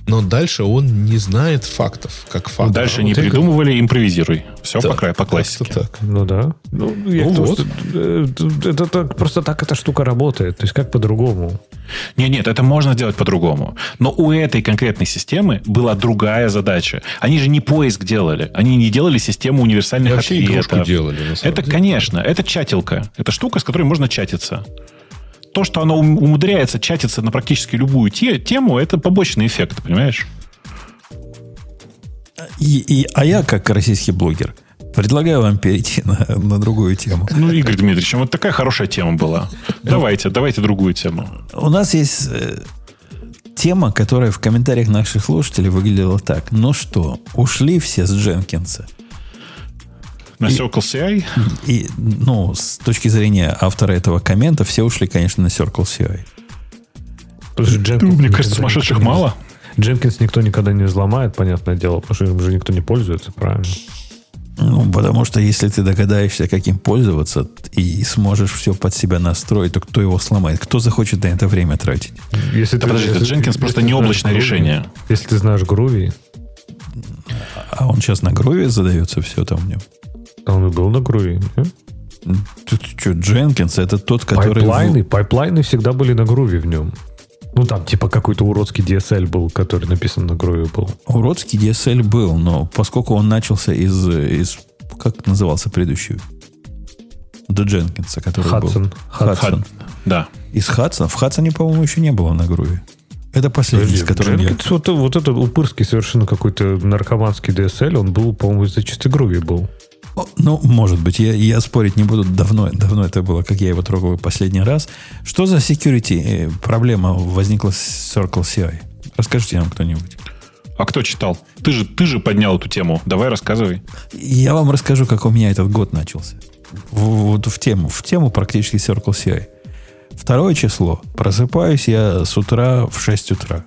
но дальше он не знает фактов, как факт. Дальше не вот это- придумывали, импровизируй. Все по, кра- по классике. Так. Ну да. Ну, я Ну к тому, вот. что, э, это, так- просто так эта штука работает. То есть как по-другому? Нет, нет, это можно сделать по-другому. Но у этой конкретной системы была другая задача. Они же не поиск делали. Они не делали систему универсальных Вообще ответов. игрушку делали, на самом Это, деле. конечно, это чатилка. Это штука, с которой можно чатиться. То, что ум- умудряется чатиться на практически любую те- тему, это побочный эффект, понимаешь? И, и- а я, как российский блогер, предлагаю вам перейти на, на другую тему. Ну, Игорь Дмитриевич, вот такая хорошая тема была. Давайте, давайте другую тему. У нас есть э, тема, которая в комментариях наших слушателей выглядела так. Ну что, ушли все с Дженкинса? На Circle CI И, ну, с точки зрения автора этого коммента, все ушли, конечно, на Circle CI. Jenkins мне кажется, сумасшедших мало. Jenkins никто никогда не взломает, понятное дело, потому что им же никто не пользуется, правильно? Ну, потому что если ты догадаешься, каким пользоваться, и сможешь все под себя настроить, то кто его сломает? Кто захочет на это время тратить? Если Да подожди, если- Jenkins если просто ты не облачное Groovy, решение. Если ты знаешь Groovy, А он сейчас на Groovy задается все там у него. А он и был на Groovy. не? Тут что, Jenkins это тот, который... Пайплайны, пайплайны всегда были на Groovy в нем. Ну, там, типа, какой-то уродский DSL был, который написан на Groovy был. Уродский DSL был, но поскольку он начался из... из как назывался предыдущий? До Jenkins а, который Hudson. был. Hudson. Да. Из Hudson а. В Hudson е, по-моему, еще не было на Groovy. Это последний, с которым я... Jenkins, вот, вот этот упырский совершенно какой-то наркоманский DSL, он был, по-моему, из-за чистой Groovy был. О, Ну, может быть, я, я спорить не буду. Давно, давно это было, как я его трогал последний раз. Что за security э, проблема возникла с Circle CI? Расскажите нам кто-нибудь. А кто читал? Ты же, ты же поднял эту тему. Давай рассказывай. Я вам расскажу, как у меня этот год начался. В- Вот в тему, в тему практически Circle CI. Второе число. Просыпаюсь я с утра в 6 утра.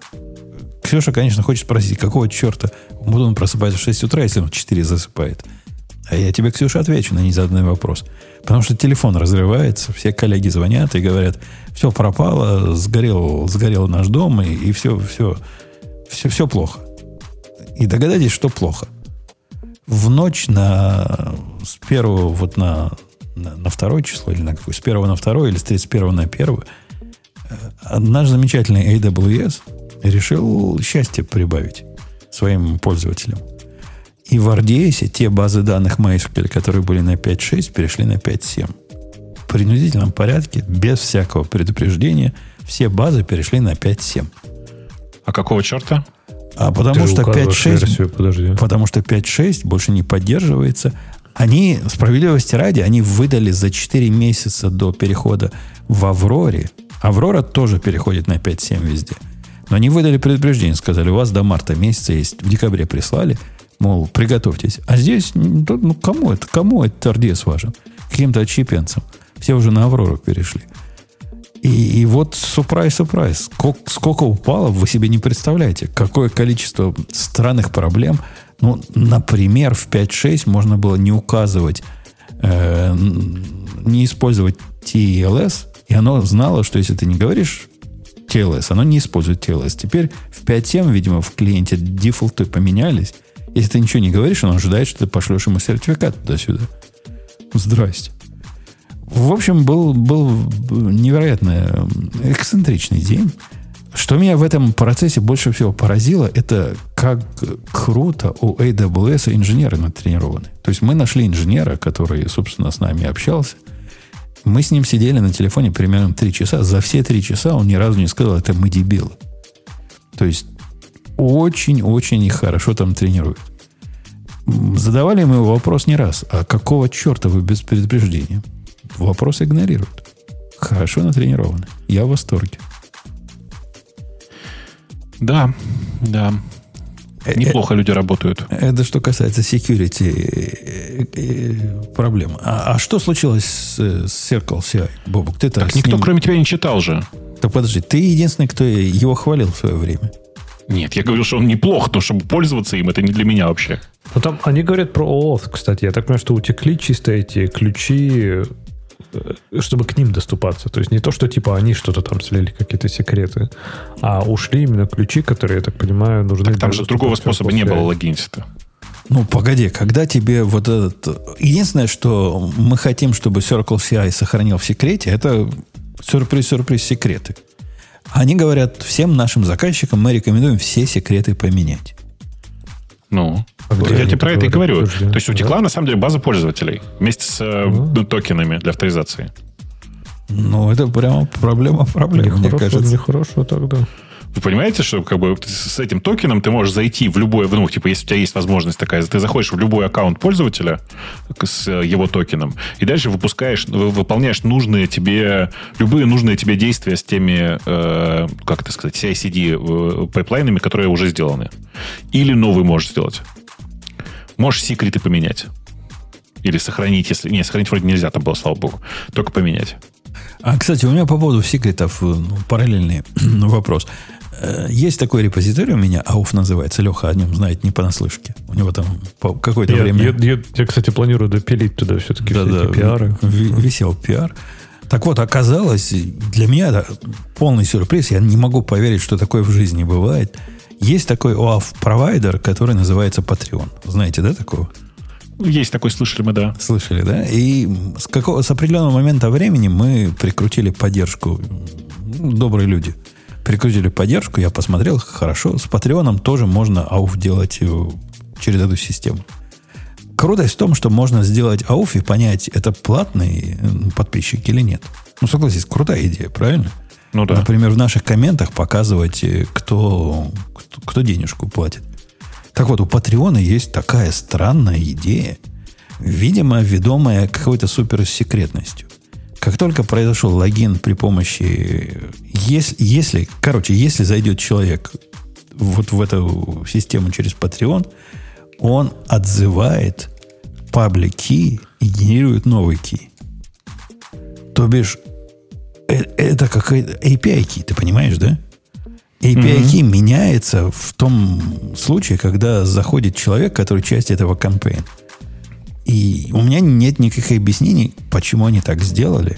Ксюша, конечно, хочет спросить, какого черта он просыпается в 6 утра, если он в 4 засыпает. А я тебе, Ксюша, отвечу на незаданный вопрос. Потому что телефон разрывается, все коллеги звонят и говорят, все пропало, сгорел, сгорел наш дом, и, и все, все, все, все плохо. И догадайтесь, что плохо. В ночь на с первого вот на, на, на второе число, или на какое? С первого на второе, или с 31 на первое, э, наш замечательный AWS решил счастье прибавить своим пользователям. И в RDS те базы данных MySQL, которые были на 5.6, перешли на 5.7. В принудительном порядке, без всякого предупреждения, все базы перешли на 5.7. А какого черта? А потому Ты что указываешь 5.6 версию, подожди. потому что 5.6 больше не поддерживается. Они, справедливости ради, они выдали за 4 месяца до перехода в Авроре. Аврора тоже переходит на 5.7 везде. Но они выдали предупреждение, сказали, у вас до марта месяца есть, в декабре прислали, мол, приготовьтесь. А здесь, ну, кому это, кому этот RDS важен? Каким-то отщепенцам. Все уже на Аврору перешли. И, и вот сюрприз-сюрприз. Сколько, сколько упало, вы себе не представляете. Какое количество странных проблем. Ну, например, в 5.6 можно было не указывать, э, не использовать TLS, и оно знало, что если ты не говоришь TLS. Оно не использует TLS. Теперь в 5.7, видимо, в клиенте дефолты поменялись. Если ты ничего не говоришь, он ожидает, что ты пошлешь ему сертификат туда-сюда. Здрасте. В общем, был, был невероятно эксцентричный день. Что меня в этом процессе больше всего поразило, это как круто у AWS инженеры натренированы. То есть мы нашли инженера, который, собственно, с нами общался. Мы с ним сидели на телефоне примерно три часа. За все три часа он ни разу не сказал, это мы дебилы. То есть очень-очень хорошо там тренируют. Задавали мы вопрос не раз. А какого черта вы без предупреждения? Вопрос игнорируют. Хорошо натренированы. Я в восторге. Да, да. Э, Неплохо люди работают. Это что касается security э, э, проблем. А, а что случилось с, с Circle CI, Бобук? Ты так никто, ним... кроме тебя, не читал же. Так подожди, ты единственный, кто его хвалил в свое время. Нет, я говорю, что он неплох, но чтобы пользоваться им, это не для меня вообще. Ну, там они говорят про OAuth, кстати. Я так понимаю, что утекли чисто эти ключи Э, чтобы к ним доступаться. То есть не то, что типа они что-то там слили, какие-то секреты, а ушли именно ключи, которые, я так понимаю, нужны. Так там же другого способа не было логиниться-то. Ну, погоди, когда тебе вот этот... Единственное, что мы хотим, чтобы Circle CI сохранил в секрете, это сюрприз-сюрприз секреты. Они говорят, всем нашим заказчикам мы рекомендуем все секреты поменять. Ну, а я тебе про это и говорю. Подожди. То есть утекла, да? на самом деле, база пользователей вместе с ну. токенами для авторизации. Ну, это прямо проблема проблем, мне кажется. Нехорошо тогда. Вы понимаете, что как бы с этим токеном ты можешь зайти в любой, ну, типа, если у тебя есть возможность такая, ты заходишь в любой аккаунт пользователя с его токеном, и дальше выпускаешь, выполняешь нужные тебе, любые нужные тебе действия с теми, э, как это сказать, CI-CD э, пайплайнами, которые уже сделаны. Или новый можешь сделать. Можешь секреты поменять. Или сохранить, если... Не, сохранить вроде нельзя, там было, слава богу. Только поменять. А, кстати, у меня по поводу секретов э, ну, параллельный вопрос. Э, есть такой репозиторий у меня, АУФ называется, Леха о нем знает не понаслышке. У него там какое-то я, время... Я, я, я, кстати, планирую допилить туда все-таки да, все да, пиары. Висел пиар. Так вот, оказалось, для меня это полный сюрприз. Я не могу поверить, что такое в жизни бывает. Есть такой ОАФ-провайдер, который называется Patreon. Знаете, да, такого? Есть такой, слышали мы, да. Слышали, да? И с, какого, с определенного момента времени мы прикрутили поддержку. Добрые люди – прикрутили поддержку, я посмотрел, хорошо. С Патреоном тоже можно ауф делать э, через эту систему. Крутость в том, что можно сделать ауф и понять, это платный э, подписчик или нет. Ну, согласись, крутая идея, правильно? Ну да. Например, в наших комментах показывать, э, кто, кто, кто денежку платит. Так вот, у Патреона есть такая странная идея, видимо, ведомая какой-то суперсекретностью. Как только произошел логин при помощи... Если, если, короче, если зайдет человек вот в эту систему через Patreon, он отзывает паблик key и генерирует новый key. То бишь, э, это какая-то API key, ты понимаешь, да? API key mm-hmm. меняется в том случае, когда заходит человек, который часть этого кампейна. И у меня нет никаких объяснений, почему они так сделали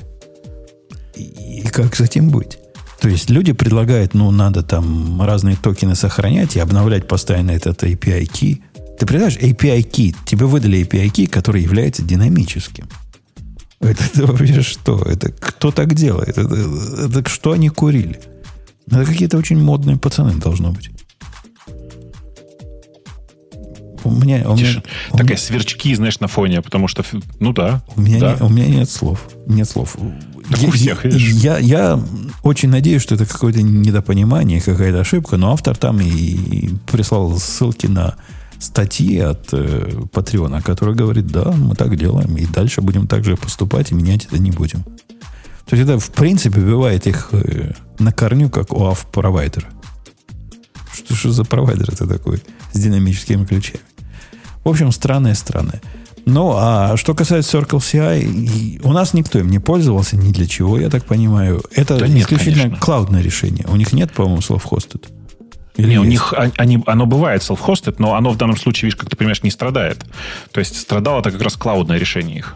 и, и как с этим быть. То есть люди предлагают, ну, надо там разные токены сохранять и обновлять постоянно этот API key. Ты представляешь, API key, тебе выдали API key, который является динамическим. Это, это вообще что? Это кто так делает? Это, это что они курили? Это какие-то очень модные пацаны должно быть. У меня, у меня, у Такая меня... сверчки, знаешь, на фоне, потому что, ну да. У меня, да. Не, у меня нет слов. Нет слов. Так я, у всех, видишь. Я, я очень надеюсь, что это какое-то недопонимание, какая-то ошибка, но автор там и прислал ссылки на статьи от э, Патреона, который говорит, да, мы так делаем, и дальше будем так же поступать, и менять это не будем. То есть это, в принципе, бывает их э, на корню, как ОАФ-провайдер. Что, что за провайдер это такой с динамическими ключами? В общем, странное-странное. Ну, а что касается Circle CI, у нас никто им не пользовался ни для чего, я так понимаю. Это да исключительно нет, клаудное решение. У них нет, по-моему, self-hosted. Или не, у них они, оно бывает self-hosted, но оно в данном случае, видишь, как ты понимаешь, не страдает. То есть страдало это как раз cloud ное решение их.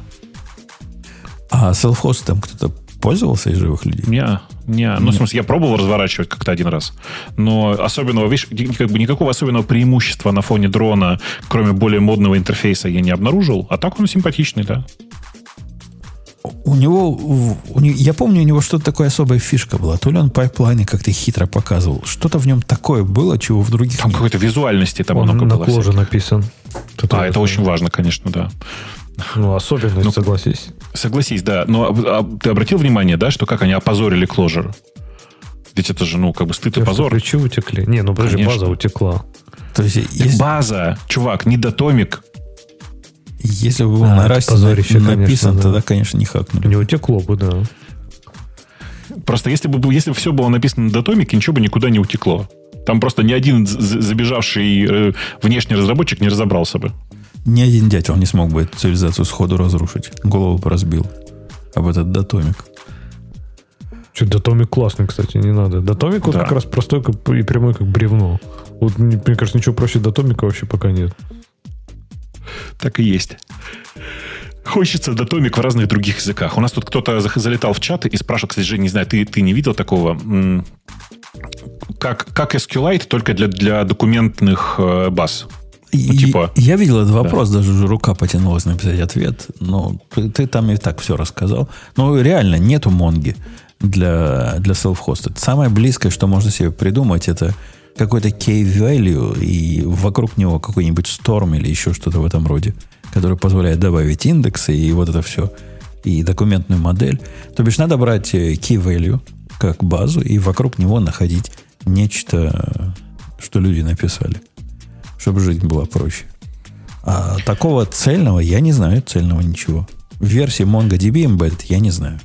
А self-hosted там кто-то пользовался из живых людей? Не, Не, ну, в смысле, я пробовал разворачивать как-то один раз. Но особенного, видишь, как бы никакого особенного преимущества на фоне дрона, кроме более модного интерфейса, я не обнаружил. А так он симпатичный, да. У него, у не- я помню, у него что-то такое особая фишка была. То ли он пайплайны как-то хитро показывал. Что-то в нем такое было, чего в других Там какой-то визуальности там Он много на было. коже всяких. написан. Тут А, это очень важно, конечно, да. Ну, особенность, Ну, согласись. Согласись, да. Но а, а ты обратил внимание, да, что как они опозорили Clojure? Ведь это же, ну, как бы стыд и позор. Ключи утекли. Не, ну подожди, Конечно. база утекла. То есть, если, база, чувак, не датомик. если бы был А, на расте позорище, написан, конечно, да. тогда, конечно, не хакнули. Не утекло бы, да. Просто если бы, если бы все было написано на датомике, ничего бы никуда не утекло. Там просто ни один забежавший э, внешний разработчик не разобрался бы. Ни один дятел не смог бы эту цивилизацию сходу разрушить. Голову бы разбил. Об этот датомик. Че, датомик классный, кстати, не надо. Датомик вот Да. как раз простой как, и прямой, как бревно. Вот, мне кажется, ничего проще датомика вообще пока нет. Так и есть. Хочется датомик в разных других языках. У нас тут кто-то залетал в чат и спрашивал, кстати, Жень, не знаю, ты, ты не видел такого? Как, как SQLite, только для, для документных э, баз. И- типа- Я видел этот вопрос, даже уже рука потянулась написать ответ. Но ты, ты там и так все рассказал. Но реально нету Монги для, для self-hosted. Самое близкое, что можно себе придумать, это какой-то key-value и вокруг него какой-нибудь storm или еще что-то в этом роде, который позволяет добавить индексы и вот это все, и документную модель. То бишь надо брать э, key-value как базу и вокруг него находить нечто, что люди написали чтобы жизнь была проще. А такого цельного я не знаю, цельного ничего. В версии MongoDB Embedded я не знаю.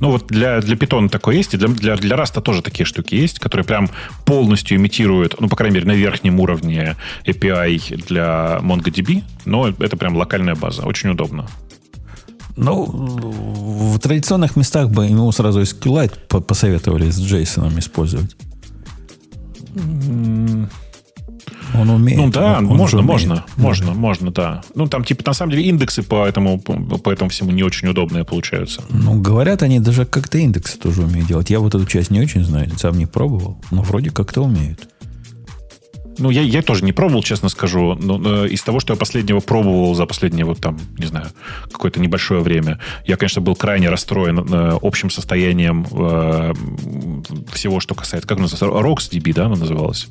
Ну вот для, для Python такое есть, и для, для, для Rust тоже такие штуки есть, которые прям полностью имитируют, ну, по крайней мере, на верхнем уровне API для MongoDB, но это прям локальная база, очень удобно. Ну, в традиционных местах бы ему сразу SQLite по- посоветовали с JSON использовать. Он умеет. Ну да, он- он можно, умеет. можно, можно, можно, да. Ну там типа на самом деле индексы по этому, по, по этому всему не очень удобные получаются. Ну, говорят, они даже как-то индексы тоже умеют делать. Я вот эту часть не очень знаю, сам не пробовал, но вроде как-то умеют. Ну, я, я тоже не пробовал, честно скажу. Но э, из того, что я последнего пробовал за последнее, вот там, не знаю, какое-то небольшое время, я, конечно, был крайне расстроен э, общим состоянием э, всего, что касается... Как называется? RocksDB, да, она называлась?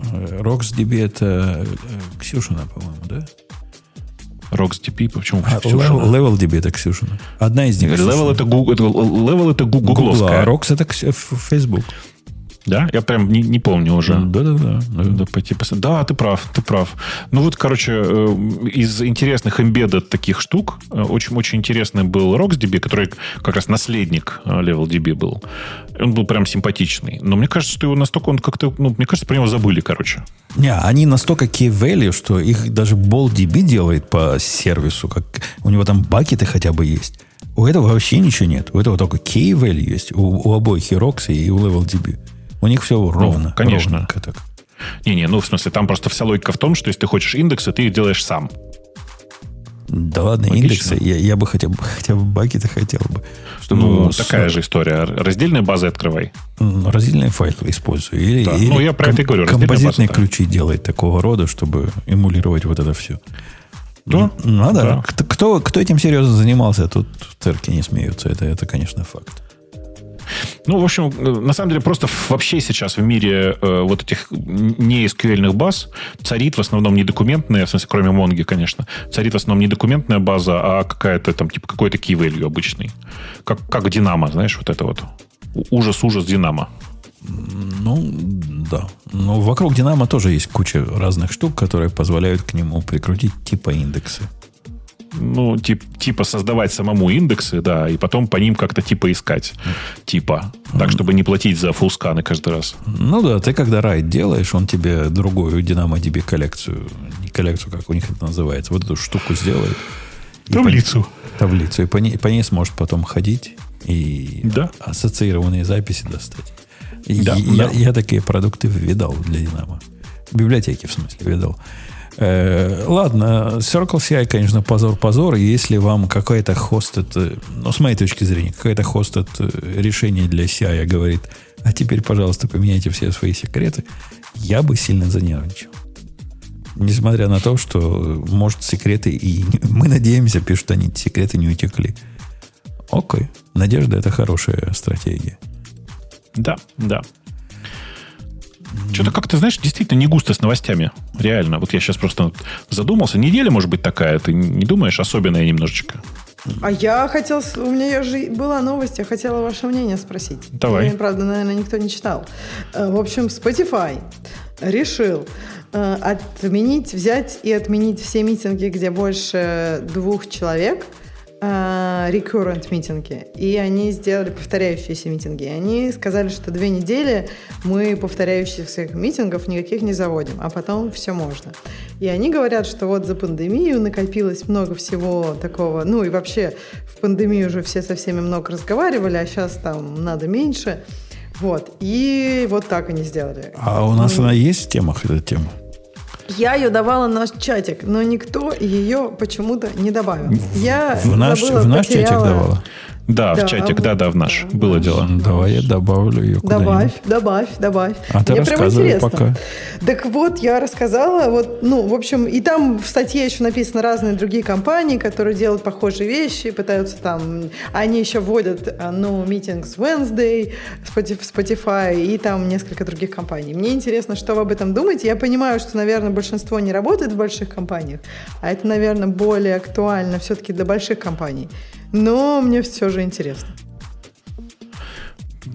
Э, RocksDB это э, Ксюшина, по-моему, да? RocksDB, почему А, Ксюшина? Level, LevelDB это Ксюшина. Одна из них. Level это, Гу- это, Level это гу- Гугла, гугловская. а Рокс это Facebook. Да? Я прям не, не помню уже. Да-да-да. Надо пойти посмотреть. Да, ты прав, ты прав. Ну вот, короче, э, из интересных embedded таких штук очень-очень интересный был RocksDB, который как раз наследник э, LevelDB был. Он был прям симпатичный. Но мне кажется, что его настолько он как-то... Ну, мне кажется, про него забыли, короче. Не, они настолько key value, что их даже BallDB делает по сервису. Как, у него там бакеты хотя бы есть. У этого вообще ничего нет. У этого только key value есть. У, у обоих и Rox, и у LevelDB. У них все ровно. конечно. ровненько так. Не-не, ну, в смысле, там просто вся логика в том, что если ты хочешь индексы, ты их делаешь сам. Да ладно, Логично. индексы. Я, я бы хотя бы, хотя бы бакеты хотел бы. Чтобы Ну, с- такая же история. Раздельные базы открывай. м, Раздельные файлы использую. Или, Да, или ну, я про это и говорю, Композитные база, да. ключи делает такого рода, чтобы эмулировать вот это все. Да, надо. да. Кто, кто, этим серьезно занимался, тут церкви не смеются. Это, это, конечно, факт. Ну, в общем, э, на самом деле, просто вообще сейчас в мире э, вот этих не SQL баз царит в основном не документная, в смысле, кроме Монги, конечно, царит в основном не документная база, а какая-то там, типа, какой-то key value обычный. Как, как Динамо, знаешь, вот это вот. Ужас-ужас Динамо. Ну, да. Но вокруг Динамо тоже есть куча разных штук, которые позволяют к нему прикрутить типа индексы. Ну, тип, типа создавать самому индексы, да, и потом по ним как-то типа искать. Типа. Так, чтобы не платить за фулсканы каждый раз. Ну да, ты когда райд делаешь, он тебе другую DynamoDB коллекцию, не коллекцию, как у них это называется, вот эту штуку сделает. И по- таблицу. И по ней, по ней сможет потом ходить и Да. ассоциированные записи достать. Да, я, да. я такие продукты видал для Динамо. В библиотеке, в смысле, видал. Э, ладно, Circle CI, конечно, позор-позор. Если вам какой-то хостед, э, ну, с моей точки зрения, какой-то хостед э, решение для CI говорит, а теперь, пожалуйста, поменяйте все свои секреты, я бы сильно занервничал. Несмотря на то, что, может, секреты и... Мы надеемся, пишут они, секреты не утекли. Окей. Надежда – это хорошая стратегия. Да, да. Что-то как-то, знаешь, действительно не густо с новостями. Реально. Вот я сейчас просто задумался. Неделя, может быть, такая. Ты не думаешь? Особенная немножечко. А я хотел, у меня же была новость, я хотела ваше мнение спросить. Давай. Я, правда, наверное, никто не читал. Э, В общем, Spotify решил э, отменить, взять и отменить все митинги, где больше двух человек, recurrent митинги. И они сделали повторяющиеся митинги. Они сказали, что две недели мы повторяющихся митингов никаких не заводим, а потом все можно. И они говорят, что вот за пандемию накопилось много всего такого. Ну и вообще в пандемию уже все со всеми много разговаривали, а сейчас там надо меньше. Вот. И вот так они сделали. А у нас она есть в темах, эта тема? Я ее давала на наш чатик, но никто ее почему-то не добавил. Я В наш, забыла, в наш чатик потеряла. давала? Да, Да, в чатик, да, да, в наш. да, Было дело. Давай я добавлю ее Добавь, добавь, добавь. А ты Мне прям рассказывай интересно. пока. Так вот, я рассказала, вот, ну, в общем, и там в статье еще написано разные другие компании, которые делают похожие вещи, пытаются там, они еще вводят No Meetings Wednesday, Spotif- Spotify и там несколько других компаний. Мне интересно, что вы об этом думаете. Я понимаю, что, наверное, большинство не работает в больших компаниях, а это, наверное, более актуально все-таки для больших компаний. Но мне все же интересно.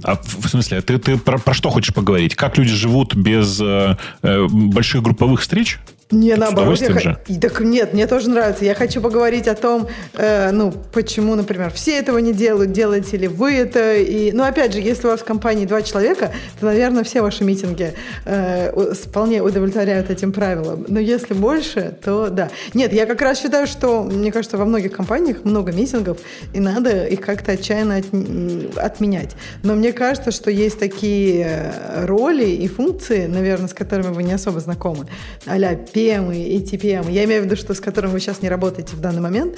А в в смысле, ты, ты про, про что хочешь поговорить? Как люди живут без э, э, больших групповых встреч? Не, наоборот. Я, х- И Так нет, мне тоже нравится. Я хочу поговорить о том, э, ну, почему, например, все этого не делают, делаете ли вы это. И, ну, опять же, если у вас в компании два человека, то, наверное, все ваши митинги э, вполне удовлетворяют этим правилам. Но если больше, то да. Нет, я как раз считаю, что, мне кажется, во многих компаниях много митингов, и надо их как-то отчаянно от- отменять. Но мне кажется, что есть такие э, роли и функции, наверное, с которыми вы не особо знакомы, а-ля PM и TPM. Я имею в виду, что с которыми вы сейчас не работаете в данный момент,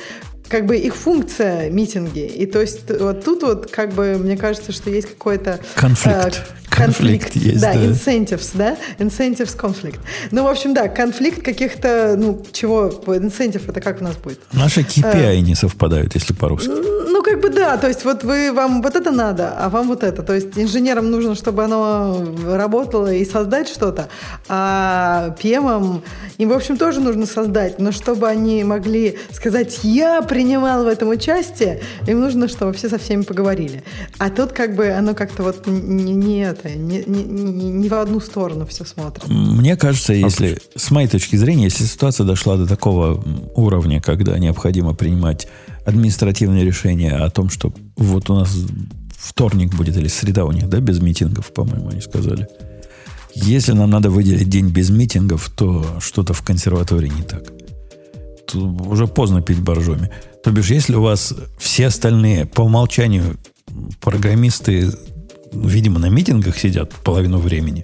как бы их функция митинги. И то есть вот тут вот как бы мне кажется, что есть какой-то... Конфликт. э, Конфликт есть, да. да. incentives, да? Incentives конфликт. Ну, в общем, да, конфликт каких-то, ну, чего, incentive это как у нас будет? Наши KPI не совпадают, если по-русски. Ну, как бы да, то есть вот вы, вам вот это надо, а вам вот это. То есть инженерам нужно, чтобы оно работало и создать что-то, а PM им, в общем, тоже нужно создать, но чтобы они могли сказать, я принимал в этом участие, им нужно, чтобы все со всеми поговорили. А тут как бы оно как-то вот не, не это, не, не, не- в одну сторону все смотрит. Мне кажется, если, с моей точки зрения, если ситуация дошла до такого уровня, когда необходимо принимать административные решения о том, что вот у нас вторник будет или среда у них, да, без митингов, по-моему, они сказали. Если нам надо выделить день без митингов, то что-то в консерватории не так. Уже поздно пить боржоми. То бишь, если у вас все остальные по умолчанию программисты, видимо, на митингах сидят половину времени,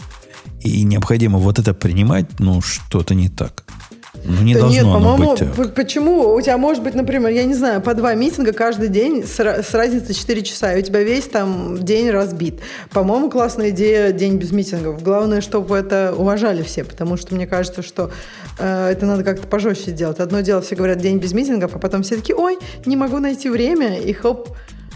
и необходимо вот это принимать, ну, что-то не так. Ну, не Да должно нет, по-моему, быть почему у тебя может быть, например, я не знаю, по два митинга каждый день с, с разницей 4 часа, и у тебя весь там день разбит. По-моему, классная идея день без митингов. Главное, чтобы это уважали все, потому что мне кажется, что э, это надо как-то пожестче сделать. Одно дело, все говорят день без митингов, а потом все такие, ой, не могу найти время, и хоп,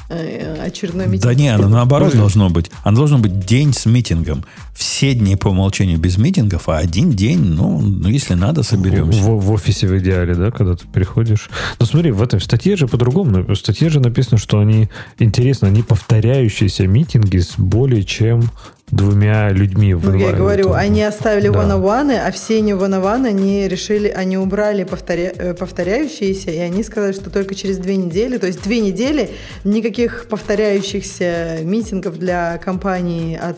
очередной митинг. Да не, оно наоборот должно быть. Оно должно быть день с митингом. Все дни по умолчанию без митингов, а один день, ну, ну если надо, соберемся. В, в офисе в идеале, да, когда ты приходишь. Но смотри, в этом в статье же по-другому. В статье же написано, что они, интересно, они повторяющиеся митинги с более чем двумя людьми. Ну, я говорю, они оставили Да. one а все не one они решили, они убрали повторя- э, повторяющиеся, и они сказали, что только через две недели, то есть две недели никаких повторяющихся митингов для компании, от,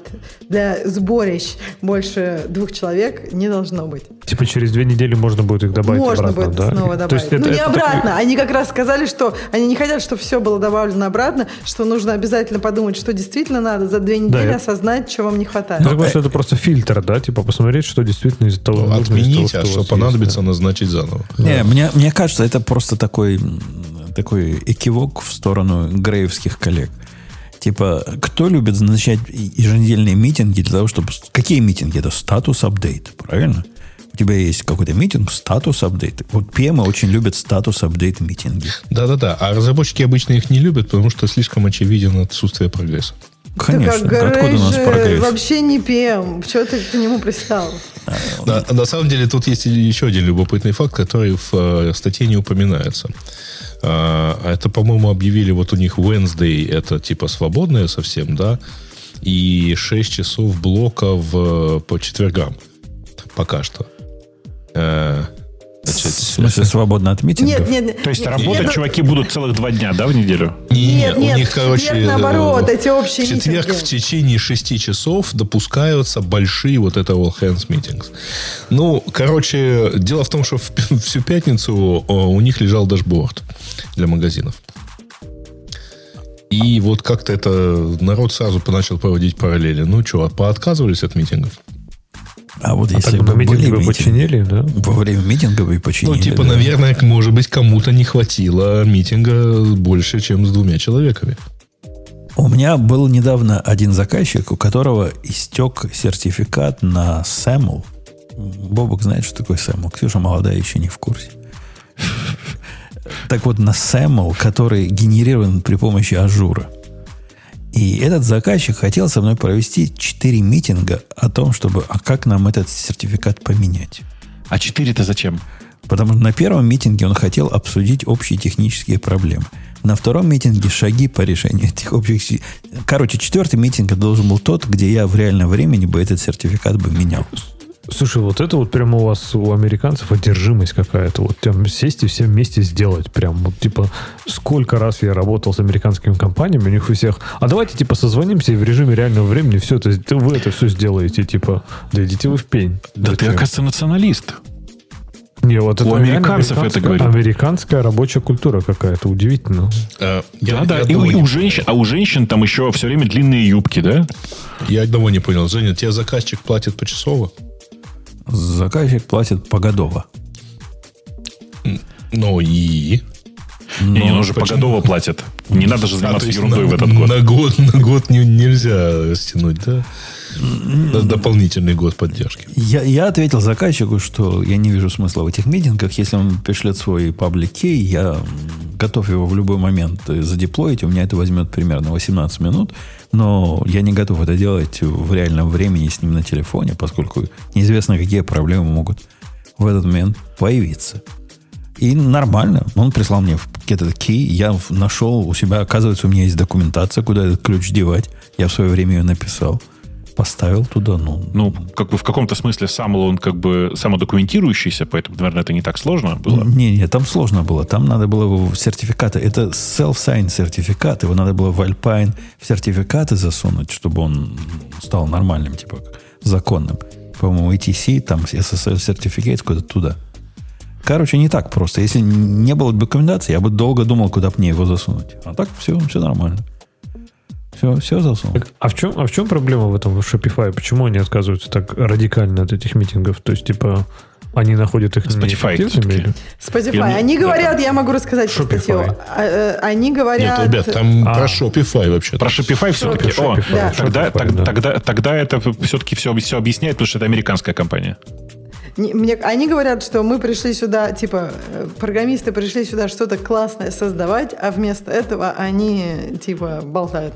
для сборищ больше двух человек не должно быть. Типа через две недели можно будет их добавить Можно обратно, будет да? снова То добавить. есть это- ну, не это так- обратно. Они как раз сказали, что они не хотят, чтобы все было добавлено обратно, что нужно обязательно подумать, что действительно надо за две недели это- осознать, что вам не хватает. Ну, так может, это просто фильтр, да? Типа посмотреть, что действительно из того нужно из того, Отменить, а что понадобится, есть, назначить заново. Не, мне, мне кажется, это просто такой, такой экивок в сторону греевских коллег. Типа, кто любит назначать еженедельные митинги для того, чтобы... Какие митинги? Это статус-апдейт, правильно? У тебя есть какой-то митинг, статус-апдейт. Вот PM очень любят статус-апдейт митинги. Да-да-да. А разработчики обычно их не любят, потому что слишком очевиден отсутствие прогресса. Конечно. Так, а Откуда у нас прогресс? вообще не PM. Чего ты к нему пристал? На, на самом деле тут есть еще один любопытный факт, который в э, статье не упоминается. А, это, по-моему, объявили вот у них Wednesday, это типа свободное совсем, да, и 6 часов блока в, по четвергам. Пока что. Э, В смысле, свободно от митингов? Нет, нет, нет. То есть нет, работать нет, чуваки будут целых два дня, да, в неделю? Не, Нет, у нет, них, в короче, четверг, наоборот, э, эти общие в четверг митинги. в течение шести часов допускаются большие вот это all hands meetings. Ну, короче, дело в том, что в всю пятницу э, у них лежал дашборд для магазинов. И вот как-то это народ сразу начал проводить параллели. Ну что, поотказывались от митингов? А вот А если бы митинги были бы митинги, починили, да? во время митинга бы и починили. Ну, типа, да. наверное, может быть, кому-то не хватило митинга больше, чем с двумя человеками. У меня был недавно один заказчик, у которого истек сертификат на SAML. Бобок знает, что такое SAML. Ксюша молодая еще не в курсе. Так вот, на SAML, который генерирован при помощи Azure а. И этот заказчик хотел со мной провести 4 митинга о том, чтобы, а как нам этот сертификат поменять. А 4-то зачем? Потому что на первом митинге он хотел обсудить общие технические проблемы. На втором митинге шаги по решению этих общих... Короче, четвертый митинг должен был тот, где я в реальном времени бы этот сертификат бы менял. Слушай, вот это вот прямо у вас, у американцев, одержимость какая-то. Вот прям сесть и все вместе сделать. Прям вот типа, сколько раз я работал с американскими компаниями, у них у всех, а давайте типа созвонимся и в режиме реального времени все это, вы это все сделаете, типа, да идите вы в пень. Да ты, Зачем? оказывается, националист. Не, вот это у реально американцев это говорит. Американская рабочая культура какая-то, удивительно. Э, Да, я- да. я И, и у женщин, а у женщин там еще все время длинные юбки, да? Я одного не понял. Женя, тебе заказчик платит почасово? Заказчик платит погодово. Ну и... Не, не, ну же почему? погодово платят. Не надо же А, заниматься есть ерундой на, в этот год. На год, на год не- нельзя стянуть, да? Дополнительный год поддержки. Я, я ответил заказчику, что я не вижу смысла в этих митингах. Если он пришлет свой паблик кей, я готов его в любой момент э, задеплоить. У меня это возьмет примерно 18 минут. Но я не готов это делать в реальном времени с ним на телефоне, поскольку неизвестно, какие проблемы могут в этот момент появиться. И нормально. Он прислал мне этот кей. Я нашел у себя, оказывается, у меня есть документация, куда этот ключ девать. Я в свое время ее написал. Поставил туда, ну, Ну, как бы в каком-то смысле сам он как бы самодокументирующийся, поэтому, наверное, это не так сложно было. Не, не, там сложно было. Там надо было сертификаты. Это self-sign сертификат. Его надо было в Alpine в сертификаты засунуть, чтобы он стал нормальным, типа законным. По-моему, ETC, там SSL сертификат куда-то туда. Короче, не так просто. Если не было документации, я бы долго думал, куда бы мне его засунуть. А так все, все нормально. Все, все засунул. Так, а в чем, а в чем проблема в этом в Shopify? Почему они отказываются так радикально от этих митингов? То есть, типа, они находят их Spotify или- Spotify. Ну, Они да, говорят, да. я могу рассказать Shopify. статью. А, э, Они говорят... Нет, ребят, там А. про Shopify вообще. Про Shopify все-таки. О, Shopify, Да. тогда, Shopify, да. тогда, тогда это все-таки все, все объясняет, потому что это американская компания. Не- Мне, они говорят, что мы пришли сюда, типа, э, программисты пришли сюда что-то классное создавать, а вместо этого они, типа, болтают.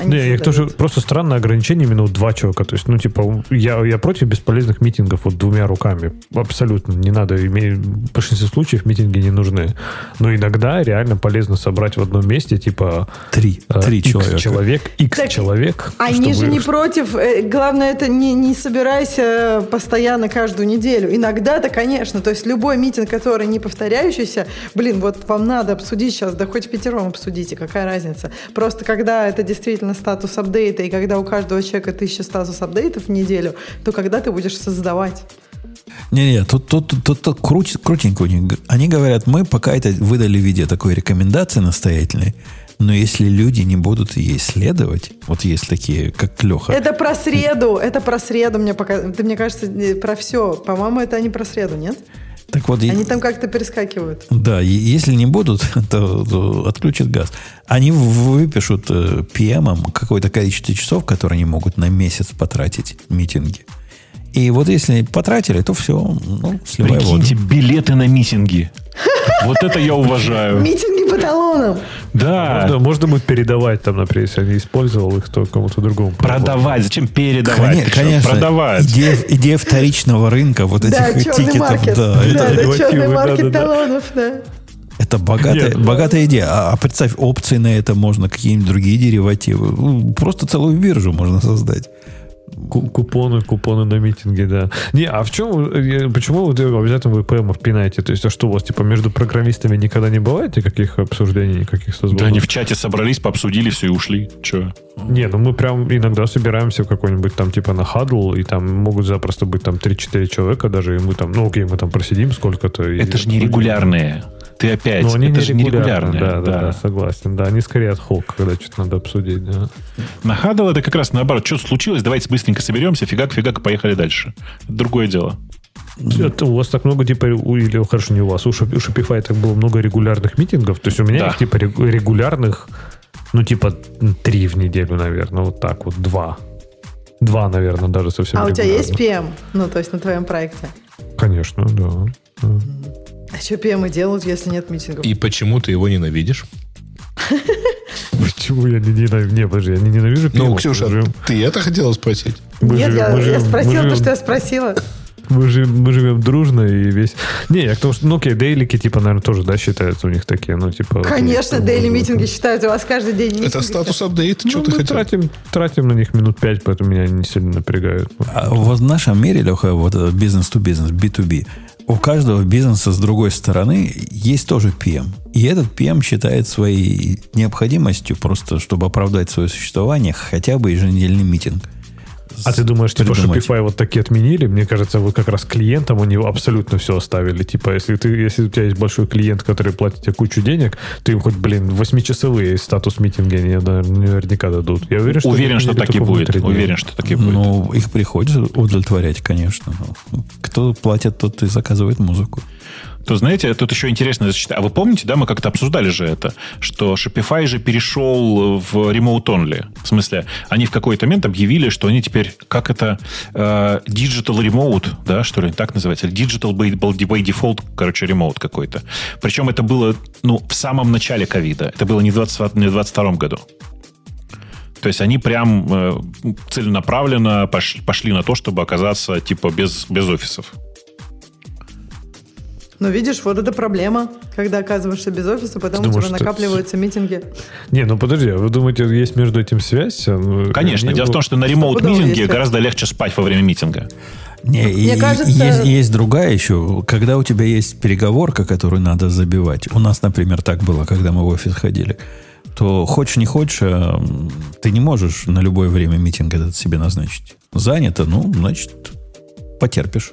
Они Не, их тоже просто странное ограничение именно у два человека. То есть, ну, типа, я, я против бесполезных митингов вот двумя руками. Абсолютно не надо. В большинстве случаев митинги не нужны. Но иногда реально полезно собрать в одном месте, типа, Три. э, Три X человека. человек, X Так человек. Они чтобы- же не против. э, Главное, это не, не собирайся постоянно каждую неделю. Иногда-то, конечно. То есть любой митинг, который не повторяющийся, блин, вот вам надо обсудить сейчас, да хоть пятером обсудите, какая разница. Просто когда это действительно статус апдейта, и когда у каждого человека тысяча статус апдейтов в неделю, то когда ты будешь создавать? Не-не, тут, тут, тут, тут, круть- крутенько у них. Они говорят, мы пока это выдали в виде такой рекомендации настоятельной, Но если люди не будут ей следовать, вот есть такие, как Леха. Это про среду, это про среду, мне пока, ты, мне кажется, про все. По-моему, это не про среду, нет? Так вот, и- Они там как-то перескакивают. Да, и если не будут, то, то отключат газ. Они выпишут э, PM какое-то количество часов, которые они могут на месяц потратить митинги. И вот если потратили, то все, ну, сливай воду. Прикиньте, билеты на митинги. Вот это я уважаю. Митинги по талонам. Да. Можно, можно будет передавать там, например, если я не использовал их, то кому-то другому. Продавать. Зачем передавать? Коне- Ты что, Конечно, Продавать. Идея, идея вторичного рынка вот этих Да, тикетов. маркет. Да, Да, это, да, черный да, маркет да, да. талонов, да. это богатая, Нет, ну- богатая идея. А, а представь, опции на это можно, какие-нибудь другие деривативы. Ну, Просто целую биржу можно создать. Ку- Купоны, купоны на митинги, да. Не, а в чем, почему вы обязательно вы ПМ пинаете? То есть, а что у вас, типа, между программистами никогда не бывает никаких обсуждений, никаких созвонов? Да они в чате собрались, пообсудили все и ушли. Че? Не, ну мы прям иногда собираемся в какой-нибудь там типа на хадл, и там могут запросто быть там 3-4 человека даже, и мы там, ну окей, мы там просидим сколько-то. Это же не регулярные. Ты опять. Ну, они это не же не регулярно, регулярные. да, да, да, согласен. Да, они скорее от холка, когда что-то надо обсудить, да. На Хадл это как раз наоборот. Что случилось? Давайте быстренько соберемся. Фигак, фигак, поехали дальше. Это другое дело. Это у вас так много, типа, у- или хорошо, не у вас, у, Shop- у Shopify так было много регулярных митингов, то есть у меня Да. их, типа, рег- регулярных, ну, типа, три в неделю, наверное, вот так вот, два. Два, наверное, даже совсем А у тебя есть. PM? Ну, то есть на твоем проекте. Конечно, да. А что PM делают, если нет митингов? И почему ты его ненавидишь? Почему я не ненавижу? Не, подожди, я не ненавижу Ну, пиво. Ксюша, Мы живем- ты это хотела спросить? мы Нет, живем- я, мы я живем- мы спросила то, живем- что я спросила. Мы, живем, мы живем дружно и весь... Не, я к тому, что, ну, окей, дейлики, типа, наверное, тоже, да, считаются у них такие, ну, типа... Конечно, там, дейли ну, митинги считают, у вас каждый день митинги. Это статус апдейт? Ну, Что ты мы хотел? тратим, тратим на них минут пять, поэтому меня они не сильно напрягают. А вот в нашем мире, Леха, вот э, бизнес-то-бизнес, B2B, у каждого бизнеса с другой стороны есть тоже PM. И этот PM считает своей необходимостью, просто чтобы оправдать свое существование, хотя бы еженедельный митинг. А ты думаешь, типа, Придумать. Shopify вот такие отменили? Мне кажется, вот как раз клиентам они абсолютно все оставили. Типа, если, ты, если у тебя есть большой клиент, который платит тебе кучу денег, ты им хоть, блин, восьмичасовые статус митинги они наверное, наверняка дадут. Я уверен, что, Уверен, что так и будет. внутренние. Уверен, что так и будет. Ну, их приходится удовлетворять, конечно. Ну, Кто платит, тот и заказывает музыку. То знаете, тут еще интересно зачитать. А вы помните, да, мы как-то обсуждали же это, что Shopify же перешел в remote only. В смысле, они в какой-то момент объявили, что они теперь, как это, э, digital remote, да, что ли, так называется, digital by, by default, короче, remote какой-то. Причем это было, ну, в самом начале ковида. Это было не в 20 не в 22 году. То есть они прям э, целенаправленно пошли, пошли на то, чтобы оказаться типа без, без офисов. Ну, видишь, вот это проблема, когда оказываешься без офиса, потом у Думаешь, тебя что- накапливаются митинги. Не, ну подожди, а вы думаете, есть между этим связь? Ну, Конечно. не Дело в было- том, что на ремоут-митинге гораздо легче спать во время митинга. Не, Мне и- кажется- есть, есть другая еще. Когда у тебя есть переговорка, которую надо забивать. У нас, например, так было, когда мы в офис ходили. То хочешь не хочешь, м, ты не можешь на любое время митинг этот себе назначить. Занято, ну, значит, потерпишь.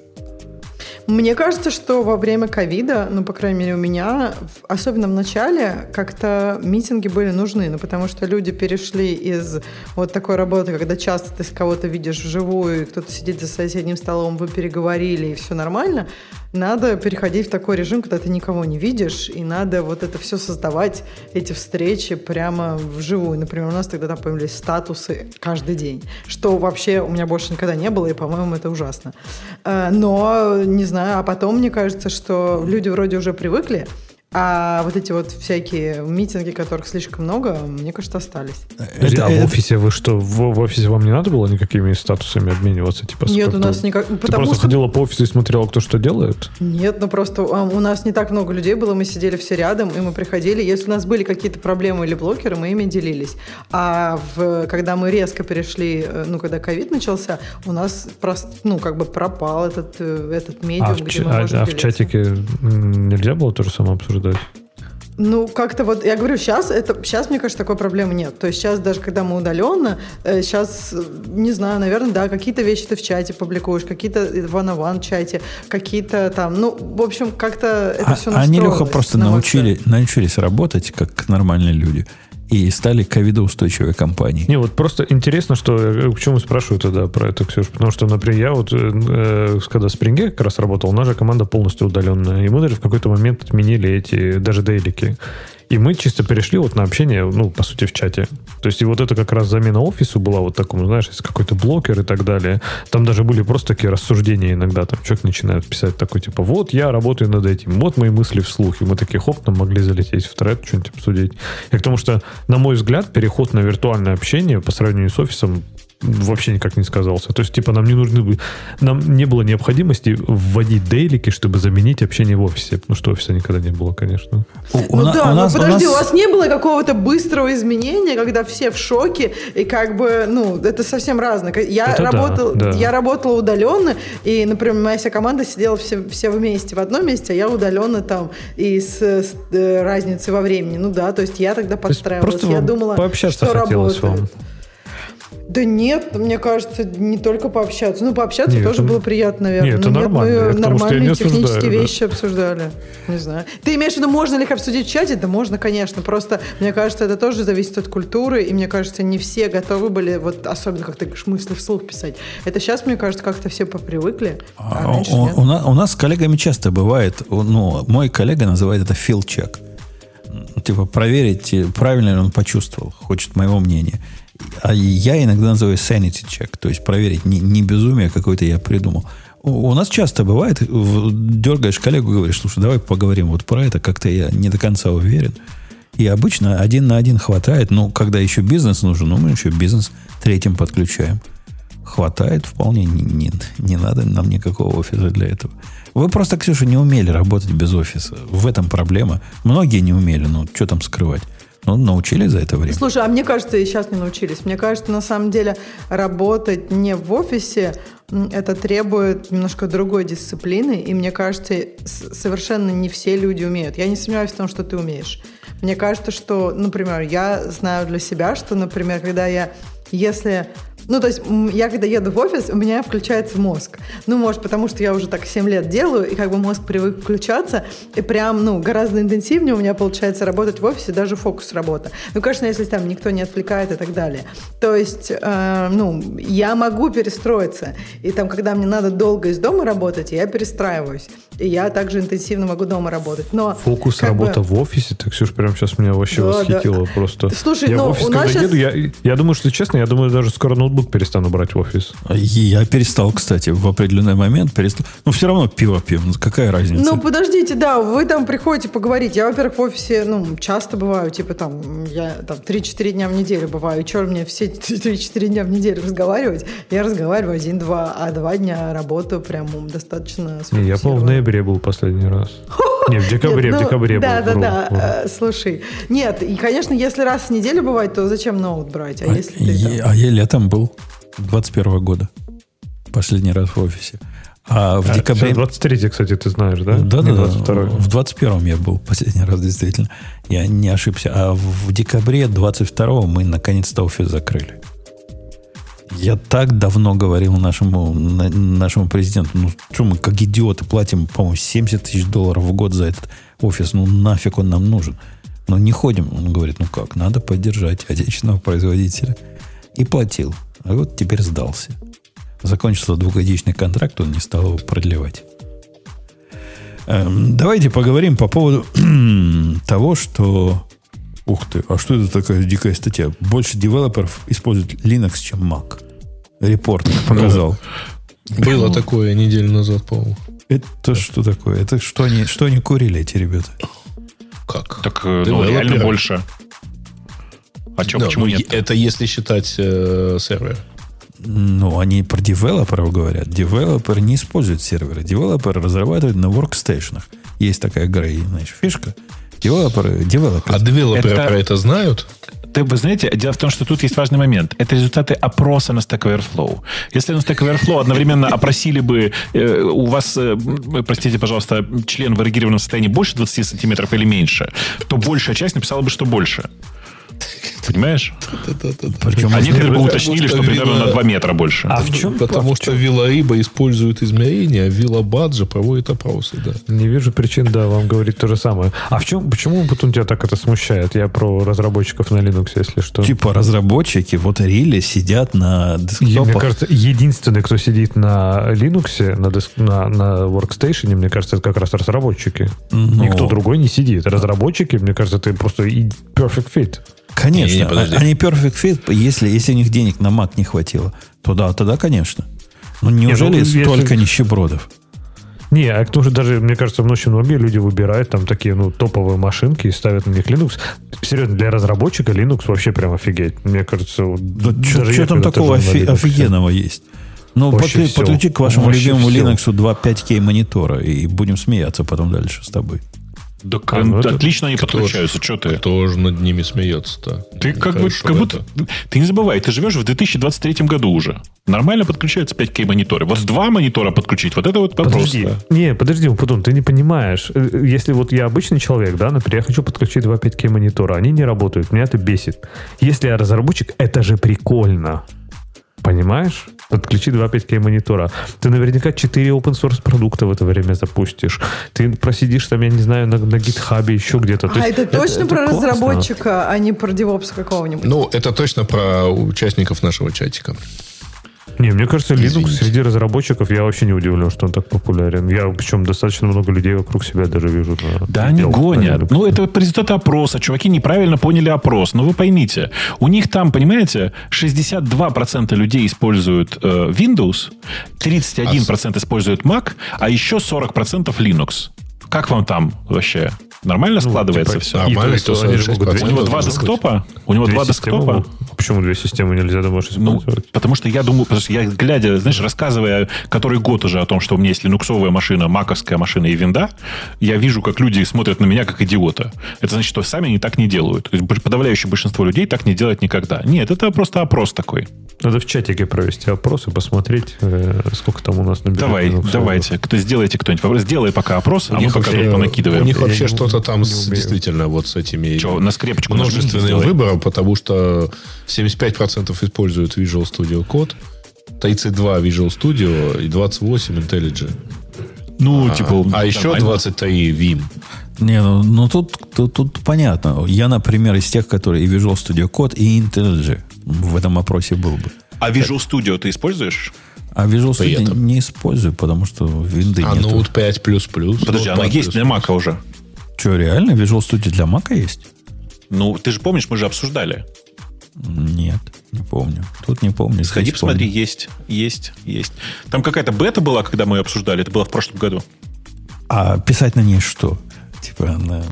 Мне кажется, что во время ковида, ну, по крайней мере, у меня, особенно в начале, как-то митинги были нужны, ну, потому что люди перешли из вот такой работы, когда часто ты с кого-то видишь вживую, кто-то сидит за соседним столом, вы переговорили, и все нормально, надо переходить в такой режим, когда ты никого не видишь, и надо вот это все создавать, эти встречи прямо вживую. Например, у нас тогда там появились статусы каждый день, что вообще у меня больше никогда не было, и, по-моему, это ужасно. Э, Но, не знаю, а потом, мне кажется, что люди вроде уже привыкли, а вот эти вот всякие митинги, которых слишком много, мне кажется, остались. Это- а в офисе вы что, в, в офисе вам не надо было никакими статусами обмениваться? Типа, Нет, у нас никак... Ты Потому просто что... ходила по офису и смотрела, кто что делает? Нет, ну просто а, у нас не так много людей было, мы сидели все рядом, и мы приходили. Если у нас были какие-то проблемы или блокеры, мы ими делились. А в, когда мы резко перешли, э, ну, когда ковид начался, у нас просто, ну, как бы пропал этот, э, этот медиум, А, в, где ча- мы а- можем а в чатике нельзя было то же самое обсуждать? Ну, как-то вот, я говорю, сейчас, это, сейчас, мне кажется, такой проблемы нет. То есть сейчас, даже когда мы удаленно, э, сейчас, э, не знаю, наверное, да, какие-то вещи ты в чате публикуешь, какие-то в one чате, какие-то там, ну, в общем, как-то это А- все они, Леха, просто научили, научились работать как нормальные люди. И стали ковидоустойчивой компанией. Не, вот просто интересно, что э, почему спрашиваю тогда про это, Ксюш, потому что, например, я вот, э, когда в Спринге как раз работал, наша команда полностью удаленная, и мы даже в какой-то момент отменили эти даже дейлики. И мы чисто перешли вот на общение, ну, по сути, в чате. То есть, и вот это как раз замена офису была вот такому, знаешь, есть какой-то блокер и так далее. Там даже были просто такие рассуждения иногда. Там человек начинает писать такой, типа, вот я работаю над этим, вот мои мысли вслух. И мы такие, хоп, там могли залететь в тред, что-нибудь обсудить. И к тому, что, на мой взгляд, переход на виртуальное общение по сравнению с офисом вообще никак не сказался. То есть, типа, нам не нужны нам не было необходимости вводить дейлики, чтобы заменить общение в офисе, потому что офиса никогда не было, конечно. У, ну да, у нас, но подожди, у, нас... у вас не было какого-то быстрого изменения, когда все в шоке, и как бы, ну, это совсем разное. Я, это работал, да, да. я работала удаленно, и, например, моя вся команда сидела все, все вместе в одном месте, а я удаленно там, и с, с э, разницей во времени. Ну да, то есть я тогда подстраивалась. Просто я думала, пообщаться что работает. Вам. Да нет, мне кажется, не только пообщаться. Ну, пообщаться нет, тоже это... было приятно, наверное. Нет, это Но нормально. Нет, мы нормальные технические да. вещи обсуждали. Не знаю. Ты имеешь в виду, можно ли их обсудить в чате? Да можно, конечно. Просто, мне кажется, это тоже зависит от культуры. И мне кажется, не все готовы были, вот особенно, как ты говоришь, мысли вслух писать. Это сейчас, мне кажется, как-то все попривыкли. А, а у, у, нас, у нас с коллегами часто бывает, ну, мой коллега называет это фил-чек. Типа проверить, правильно ли он почувствовал, хочет моего мнения. А я иногда называю sanity check, то есть проверить, не, не безумие какое-то я придумал. У, нас часто бывает, дергаешь коллегу, говоришь, слушай, давай поговорим вот про это, как-то я не до конца уверен. И обычно один на один хватает, но когда еще бизнес нужен, ну, мы еще бизнес третьим подключаем. Хватает вполне, не, не, не надо нам никакого офиса для этого. Вы просто, Ксюша, не умели работать без офиса. В этом проблема. Многие не умели, но что там скрывать. Ну, научились за это время. Слушай, а мне кажется, и сейчас не научились. Мне кажется, на самом деле, работать не в офисе, это требует немножко другой дисциплины, и мне кажется, совершенно не все люди умеют. Я не сомневаюсь в том, что ты умеешь. Мне кажется, что, например, я знаю для себя, что, например, когда я, если ну, то есть я когда еду в офис, у меня включается мозг. Ну, может, потому что я уже так 7 лет делаю, и как бы мозг привык включаться, и прям, ну, гораздо интенсивнее у меня получается работать в офисе, даже фокус работа. Ну, конечно, если там никто не отвлекает и так далее. То есть, э, ну, я могу перестроиться. И там, когда мне надо долго из дома работать, я перестраиваюсь. И я также интенсивно могу дома работать. Но Фокус работа бы... в офисе, так, Ксюш, прям сейчас меня вообще да, восхитило да. просто. Слушай, я ну, в офис, у когда нас еду, сейчас... я, я думаю, что честно, я думаю, даже скоро ноутбук перестану брать в офис. Я перестал, кстати, в определенный момент перестал. Но все равно пиво пьем. Ну, какая разница? Ну, подождите, да, вы там приходите поговорить. Я, во-первых, в офисе, ну, часто бываю, типа там, я там 3-4 дня в неделю бываю. И что мне все 3-4 дня в неделю разговаривать? Я разговариваю один-два, а два дня работаю прям достаточно Я, по в ноябре был последний раз. Нет, в декабре, нет, в декабре ну, Да, был, да, да. Э, слушай, нет, и, конечно, если раз в неделю бывает, то зачем ноут брать? А, а если ты там... А я летом был 21 года. Последний раз в офисе. А в а, декабре... 23 кстати, ты знаешь, да? Да, да, да. В 21-м я был последний раз, действительно. Я не ошибся. А в декабре 22-го мы наконец-то офис закрыли. Я так давно говорил нашему, нашему президенту, ну что мы как идиоты платим, по-моему, 70 тысяч долларов в год за этот офис, ну нафиг он нам нужен. Но не ходим. Он говорит, ну как, надо поддержать отечественного производителя. И платил. А вот теперь сдался. Закончился двухгодичный контракт, он не стал его продлевать. Эм, давайте поговорим по поводу того, что... Ух ты, а что это такая дикая статья? Больше девелоперов используют Linux, чем Mac. Репорт показал. Было такое неделю назад, по-моему. Это что такое? Это что они, что они курили, эти ребята? Как? Так, э, ну, реально больше. А что, да, почему ну, нет? Это если считать э, сервер. Ну, они про девелоперов говорят. Девелопер не использует серверы. Девелоперы разрабатывают на workstation ах. Есть такая, Грей, знаешь, фишка. Девелоперы, девелоперы. А девелоперы это... про это знают? Ты, вы знаете, дело в том, что тут есть важный момент. Это результаты опроса на Stack Overflow. Если на Stack Overflow одновременно опросили бы э, у вас, э, простите, пожалуйста, член в эрегированном состоянии больше 20 сантиметров или меньше, то большая часть написала бы, что больше. Понимаешь? Причем А некоторые бы уточнили, что примерно на 2 метра больше. А в чем? Потому что Риба использует измерения, а Вилла Баджа проводит опросы, да. Не вижу причин, да, вам говорить то же самое. А в чем, почему потом тебя так это смущает? Я про разработчиков на Linux, если что. Типа разработчики вот рили сидят на десктопах. мне кажется, единственный, кто сидит на Linux, на, деск- на, на workstation, мне кажется, это как раз разработчики. Ну. Никто другой не сидит. Разработчики, мне кажется, это просто perfect fit. Конечно, подожди. а- они perfect fit, если, если у них денег на Mac не хватило, то да, тогда, конечно. Но неужели ну, если- столько нищебродов? Не, а потому что даже, мне кажется, в многие люди выбирают там такие, ну, топовые машинки и ставят на них Linux. Серьезно, для разработчика Linux вообще прям офигеть. Мне кажется, Да даже что там такого офи- офигенного есть? Ну, Вообще подклю- всё. подключи к вашему Вообще любимому всё. Linux 2 5К монитора, и будем смеяться потом дальше с тобой. Да, А, ну это- отлично они Кто подключаются. Что ты? Кто же над ними смеется-то? Ты как, бы, как будто... Ты не забывай, ты живешь в 2023 году уже. Нормально подключаются 5К мониторы. Вот два монитора подключить, вот это вот вопрос. Подожди. да. Не, подожди, потом ты не понимаешь. Э, Если вот я обычный человек, да, например, я хочу подключить два 5К монитора, они не работают, меня это бесит. Если я разработчик, это же прикольно. Понимаешь? Подключи два 5К монитора. Ты наверняка 4 open source продукта в это время запустишь. Ты просидишь там, я не знаю, на, на гитхабе, еще где-то. То А есть это точно это про классно. разработчика, а не про девопса какого-нибудь? Ну, это точно про участников нашего чатика. Не, мне кажется, Linux Извините. среди разработчиков я вообще не удивлен, что он так популярен. Я причем достаточно много людей вокруг себя даже вижу. на- Да они гонят. Ну, это результат опроса. Чуваки неправильно поняли опрос. Но вы поймите, у них там, понимаете, 62% людей используют э, Windows, 31% используют Mac, а еще 40% Linux. Как вам там вообще? Нормально складывается типа, все? и Нормально, то, и то, они же могут 146%. У него два десктопа? У него два десктопа? Почему две системы нельзя домашней Ну, потому что я думаю, потому что я глядя, знаешь, рассказывая который год уже о том, что у меня есть линуксовая машина, маковская машина и винда, я вижу, как люди смотрят на меня как идиота. Это значит, что сами они так не делают. То есть подавляющее большинство людей так не делает никогда. Нет, это просто опрос такой. Надо в чатике провести опрос и посмотреть, э, сколько там у нас наберет. Давай, давайте. Кто сделайте кто-нибудь вопрос. Сделай пока опрос, а мы них пока вообще- тут понакидываем. У них Я вообще не что-то там с- действительно вот с этими Че, на скрепочку множественным выбором, потому что 75% используют Visual Studio Code, 32 Visual Studio и 28 IntelliJ. Ну, типа... а еще нормально. 23 Vim. Не, ну, ну тут, тут, тут понятно. Я, например, из тех, которые и Visual Studio Code, и IntelliJ в этом опросе был бы. А Visual Studio ты используешь? А Visual Studio не использую, потому что винды А нету. Note 5 плюс плюс. Подожди, Note она 5 есть для. Мака уже? Что, реально? Visual Studio для Мака есть? Ну, ты же помнишь, мы же обсуждали. Нет, не помню. Тут не помню. Сходи, посмотри, помню. есть, есть, есть. Там какая-то бета была, когда мы ее обсуждали. Это было в прошлом году. А писать на ней что? Типа, на...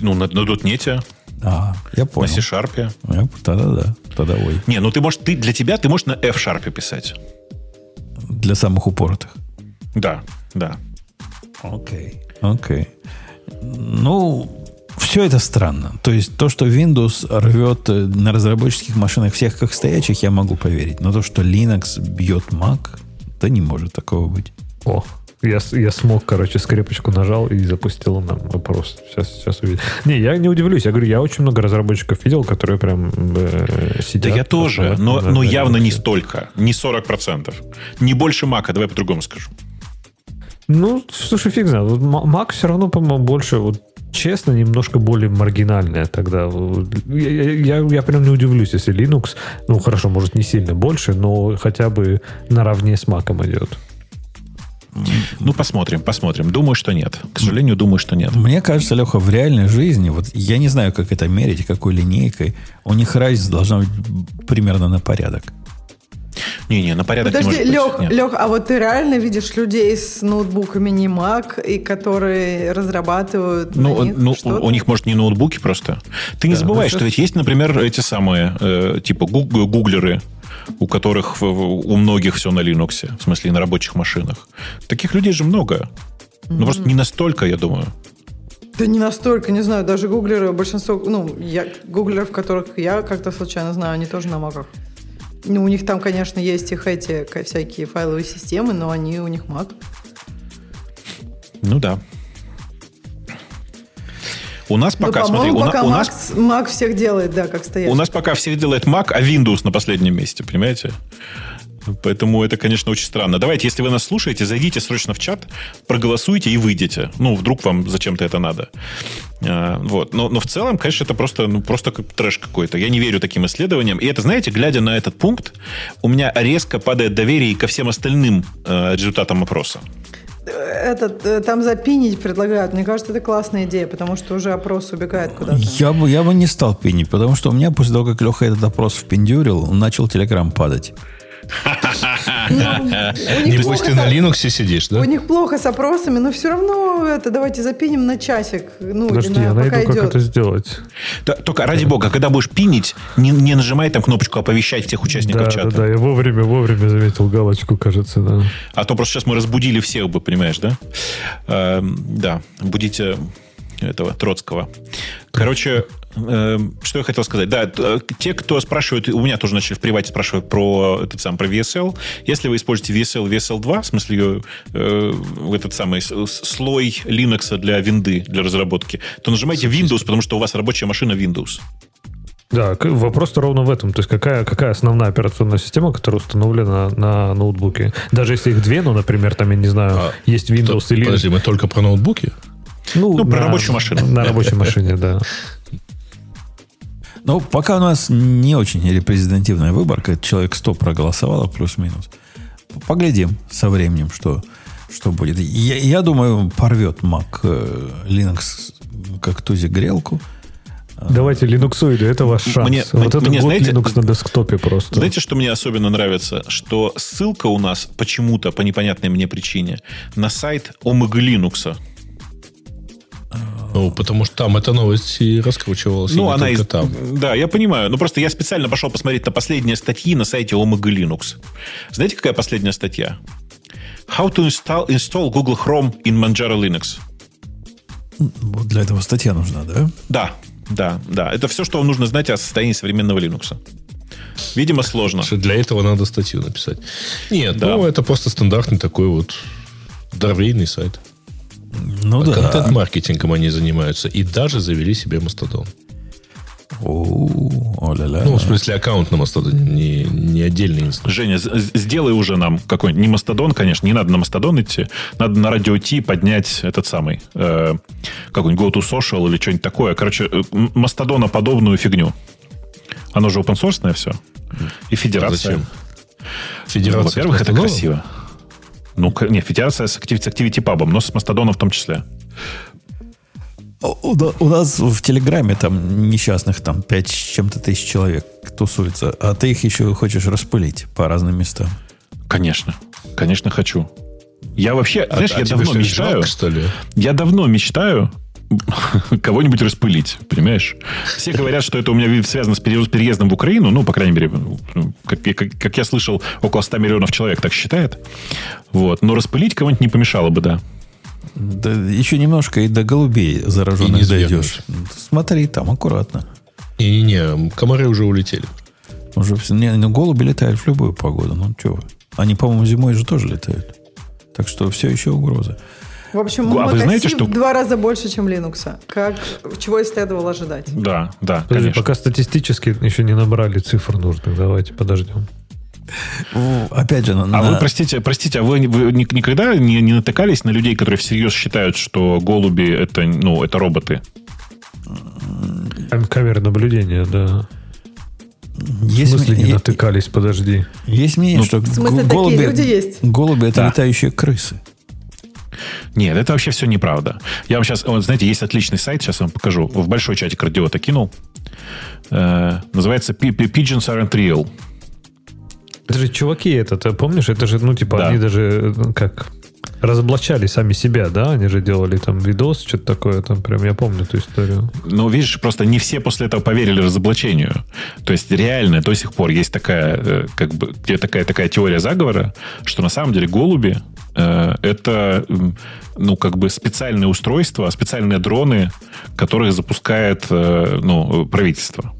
Ну, на, на дотнете, А, я на понял. C-Sharp. Я- Тогда да. Тогда ой. Не, ну ты можешь, ты, для тебя ты можешь на F-Sharp писать. Для самых упоротых. Да, да. Окей. Окей. Ну, все это странно. То есть то, что Windows рвет э, на разработческих машинах всех как стоячих, я могу поверить. Но то, что Linux бьет Mac, да не может такого быть. О, я, я смог, короче, скрепочку нажал и запустил нам вопрос. Сейчас, сейчас увидим. Не, я не удивлюсь. Я говорю, я очень много разработчиков видел, которые прям э, Да сидят. я тоже, но, но явно не столько. Не 40%. Не больше Мака, давай по-другому скажу. Ну, слушай, фиг знает. Mac все равно, по-моему, больше, вот, честно, немножко более маргинальная тогда. Я, я, я прям не удивлюсь, если Linux, ну, хорошо, может, не сильно больше, но хотя бы наравне с Mac идет. Ну, посмотрим, посмотрим. Думаю, что нет. К сожалению, думаю, что нет. Мне кажется, Леха, в реальной жизни, вот я не знаю, как это мерить, какой линейкой, у них разница должна быть примерно на порядок. Не-не, на порядок Подожди, не может Лех, быть. Лех, а вот ты реально видишь людей с ноутбуками не Mac, и которые разрабатывают Ну, них ну что-то? у них, может, не ноутбуки просто. Ты не забывай, ну, что ведь есть, например, эти самые, э, типа, гуг- гуглеры, у которых у многих все на Linux, в смысле, на рабочих машинах. Таких людей же много. Ну, просто не настолько, я думаю. Да не настолько, не знаю, даже гуглеры, большинство, ну, я, гуглеров, которых я как-то случайно знаю, они тоже на маках. Ну, у них там, конечно, есть их эти всякие файловые системы, но они у них Mac. Ну да. У нас Ну, пока, смотри, по-моему, у, пока у нас Mac, Mac всех делает, да, как стоять. У нас пока всех делает Mac, а Windows на последнем месте, понимаете? Поэтому это, конечно, очень странно. Давайте, если вы нас слушаете, зайдите срочно в чат, проголосуйте и выйдите. Ну, вдруг вам зачем-то это надо. А, Вот. Но, но в целом, конечно, это просто, ну, просто как трэш какой-то. Я не верю таким исследованиям. И это, знаете, глядя на этот пункт, у меня резко падает доверие ко всем остальным э, результатам опроса. Этот, э, там запинить предлагают. Мне кажется, это классная идея, потому что уже опрос убегает куда-то. Я бы, я бы не стал пинить, потому что у меня после того, как Леха этот опрос впендюрил, начал телеграм падать. Ну, Небось, ты на Linux сидишь, да? У них плохо с опросами, но все равно это давайте запиним на часик. Ну, Подожди, или на- я найду, как это сделать. Только ради бога, когда будешь пинить, не, нажимай там кнопочку оповещать всех участников Да, чата. да, да, я вовремя, вовремя заметил галочку, кажется, да. А то просто сейчас мы разбудили всех бы, понимаешь, да? Эм, да, будите этого Троцкого. Короче, что я хотел сказать. Да, э, те, кто спрашивают, у меня тоже начали в привате спрашивать про этот сам, про VSL. Если вы используете VSL, VSL 2, в смысле э, этот самый слой Linux для винды, для разработки, то нажимайте Windows, потому что у вас рабочая машина Windows. Да, вопрос-то ровно в этом. То есть какая, какая основная операционная система, которая установлена на ноутбуке? Даже если их две, ну, например, там, я не знаю, А, есть Windows То- или... Подожди, мы только про ноутбуки? Ну, про рабочую машину. На рабочей машине, да. Ну, пока у нас не очень репрезентативная выборка, человек 100 проголосовало, плюс-минус. Поглядим со временем, что, что будет. Я, я думаю, порвет Mac э, Linux как тузик грелку. Давайте линуксоиды, это ваш шанс. Мне- вот это мне, знаете, Linux на десктопе просто. Знаете, что мне особенно нравится? Что ссылка у нас почему-то, по непонятной мне причине, на сайт Omega Linux. Ну, потому что там эта новость и раскручивалась. и Ну, не она только из... там. Да, я понимаю. Ну, просто я специально пошел посмотреть на последние статьи на сайте Omega Linux. Знаете, какая последняя статья? How to install, install Google Chrome in Manjaro Linux. Вот для этого статья нужна, да? Да, да, да. Это все, что вам нужно знать о состоянии современного Linux. Видимо, сложно. Для этого надо статью написать. Нет, Да. ну, это просто стандартный такой вот здоровейный сайт. Ну да. Контент-маркетингом они занимаются. И даже завели себе Мастодон. О, о-ля-ля. Ну, в смысле, аккаунт на Мастодоне, не, не отдельный инстанс. Женя, сделай уже нам какой-нибудь, не Мастодон, конечно, не надо на Мастодон идти, надо на Радио Ти поднять этот самый, э, какой-нибудь Go to Social или что-нибудь такое. Короче, э, м- Мастодона-подобную фигню. Оно же open source все. И федерация. Зачем? Ну, Федерация Во-первых, с это красиво. Ну, не, федерация с Activity, Activity Pub, но с Мастодоном в том числе. У, у- нас в Телеграме там несчастных там 5 с чем-то тысяч человек тусуется, а ты их еще хочешь распылить по разным местам. Конечно. Конечно, хочу. Я вообще, А- знаешь, а я давно мечтаю. жалко, что ли? Я давно мечтаю кого-нибудь распылить, понимаешь? Все говорят, что это у меня связано с пере- переездом в Украину, ну, по крайней мере, ну, как, я- как- как я слышал, около 100 миллионов человек так считает. Вот. Но распылить кого-нибудь не помешало бы, да. Да еще немножко и до голубей зараженных И не дойдешь. Смотри, там аккуратно. И не, комары уже улетели. Уже все, не, ну, голуби летают в любую погоду. Ну, что вы. Они, по-моему, зимой же тоже летают. Так что все еще угроза. В общем, А вы знаете, что- в два раза больше, чем Linux. Как, чего и следовало ожидать. Да, да, Подожди, конечно. пока статистически еще не набрали цифр нужных. Давайте подождем. Ну, Опять же, на, А на- вы, простите, простите, а вы, вы ни- никогда не, не натыкались на людей, которые всерьез считают, что голуби это, ну, это роботы? Кам- Камеры наблюдения, да. есть, в смысле ми- не натыкались, подожди. есть мнение, Ну, что В смысле, г- такие голуби, люди есть? голуби это Да. летающие крысы. Нет, это вообще все неправда. Я вам сейчас, вот, знаете, есть отличный сайт, сейчас вам покажу. В большой чатик радиота кинул. Э, называется Pigeons Aren't Real. Это же чуваки это, ты помнишь? Это же, ну, типа, Да. они даже, ну, как, разоблачали сами себя, да? Они же делали там видос, что-то такое, там прям, я помню эту историю. Но, видишь, просто не все после этого поверили разоблачению. То есть, реально, до сих пор есть такая, э, как бы, где такая, такая теория заговора, что на самом деле голуби э, это, м, ну, как бы специальные устройства, специальные дроны, которых запускает, э, ну, правительство.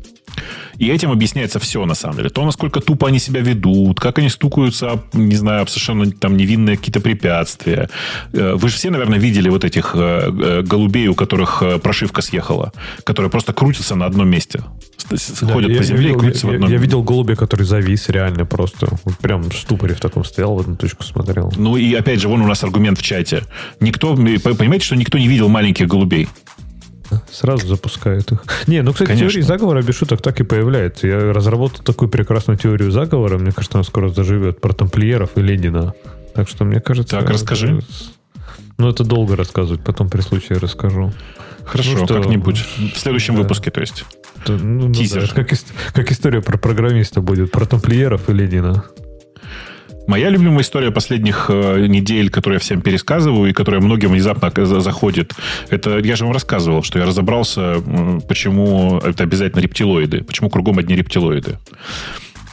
И этим объясняется все, на самом деле. То, насколько тупо они себя ведут, как они стукаются, не знаю, об совершенно там невинные какие-то препятствия. Э, Вы же все, наверное, видели вот этих э, э, голубей, у которых прошивка съехала, которые просто крутятся на одном месте. Да, Ходят я, по земле я и видел, крутятся в я- одном я видел голубя, который завис реально просто. Вот прям в ступоре в таком стоял, в одну точку смотрел. Ну и опять же, вон у нас аргумент в чате. Никто, понимаете, что никто не видел маленьких голубей. Сразу запускает их. Не, ну, кстати, Конечно. теории заговора без шуток так и появляется. Я разработал такую прекрасную теорию заговора. Мне кажется, она скоро заживет про тамплиеров и Ленина. Так что, мне кажется... Так, расскажи. Ну, это долго рассказывать, потом при случае расскажу. Хорошо, Ну что, как-нибудь. В следующем да. выпуске, то есть. Ну, ну Тизер. да, как, как история про программиста будет, про тамплиеров и Ленина. Моя любимая история последних э, недель, которую я всем пересказываю и которая многим внезапно за- заходит, это я же вам рассказывал, что я разобрался, почему это обязательно рептилоиды, почему кругом одни рептилоиды.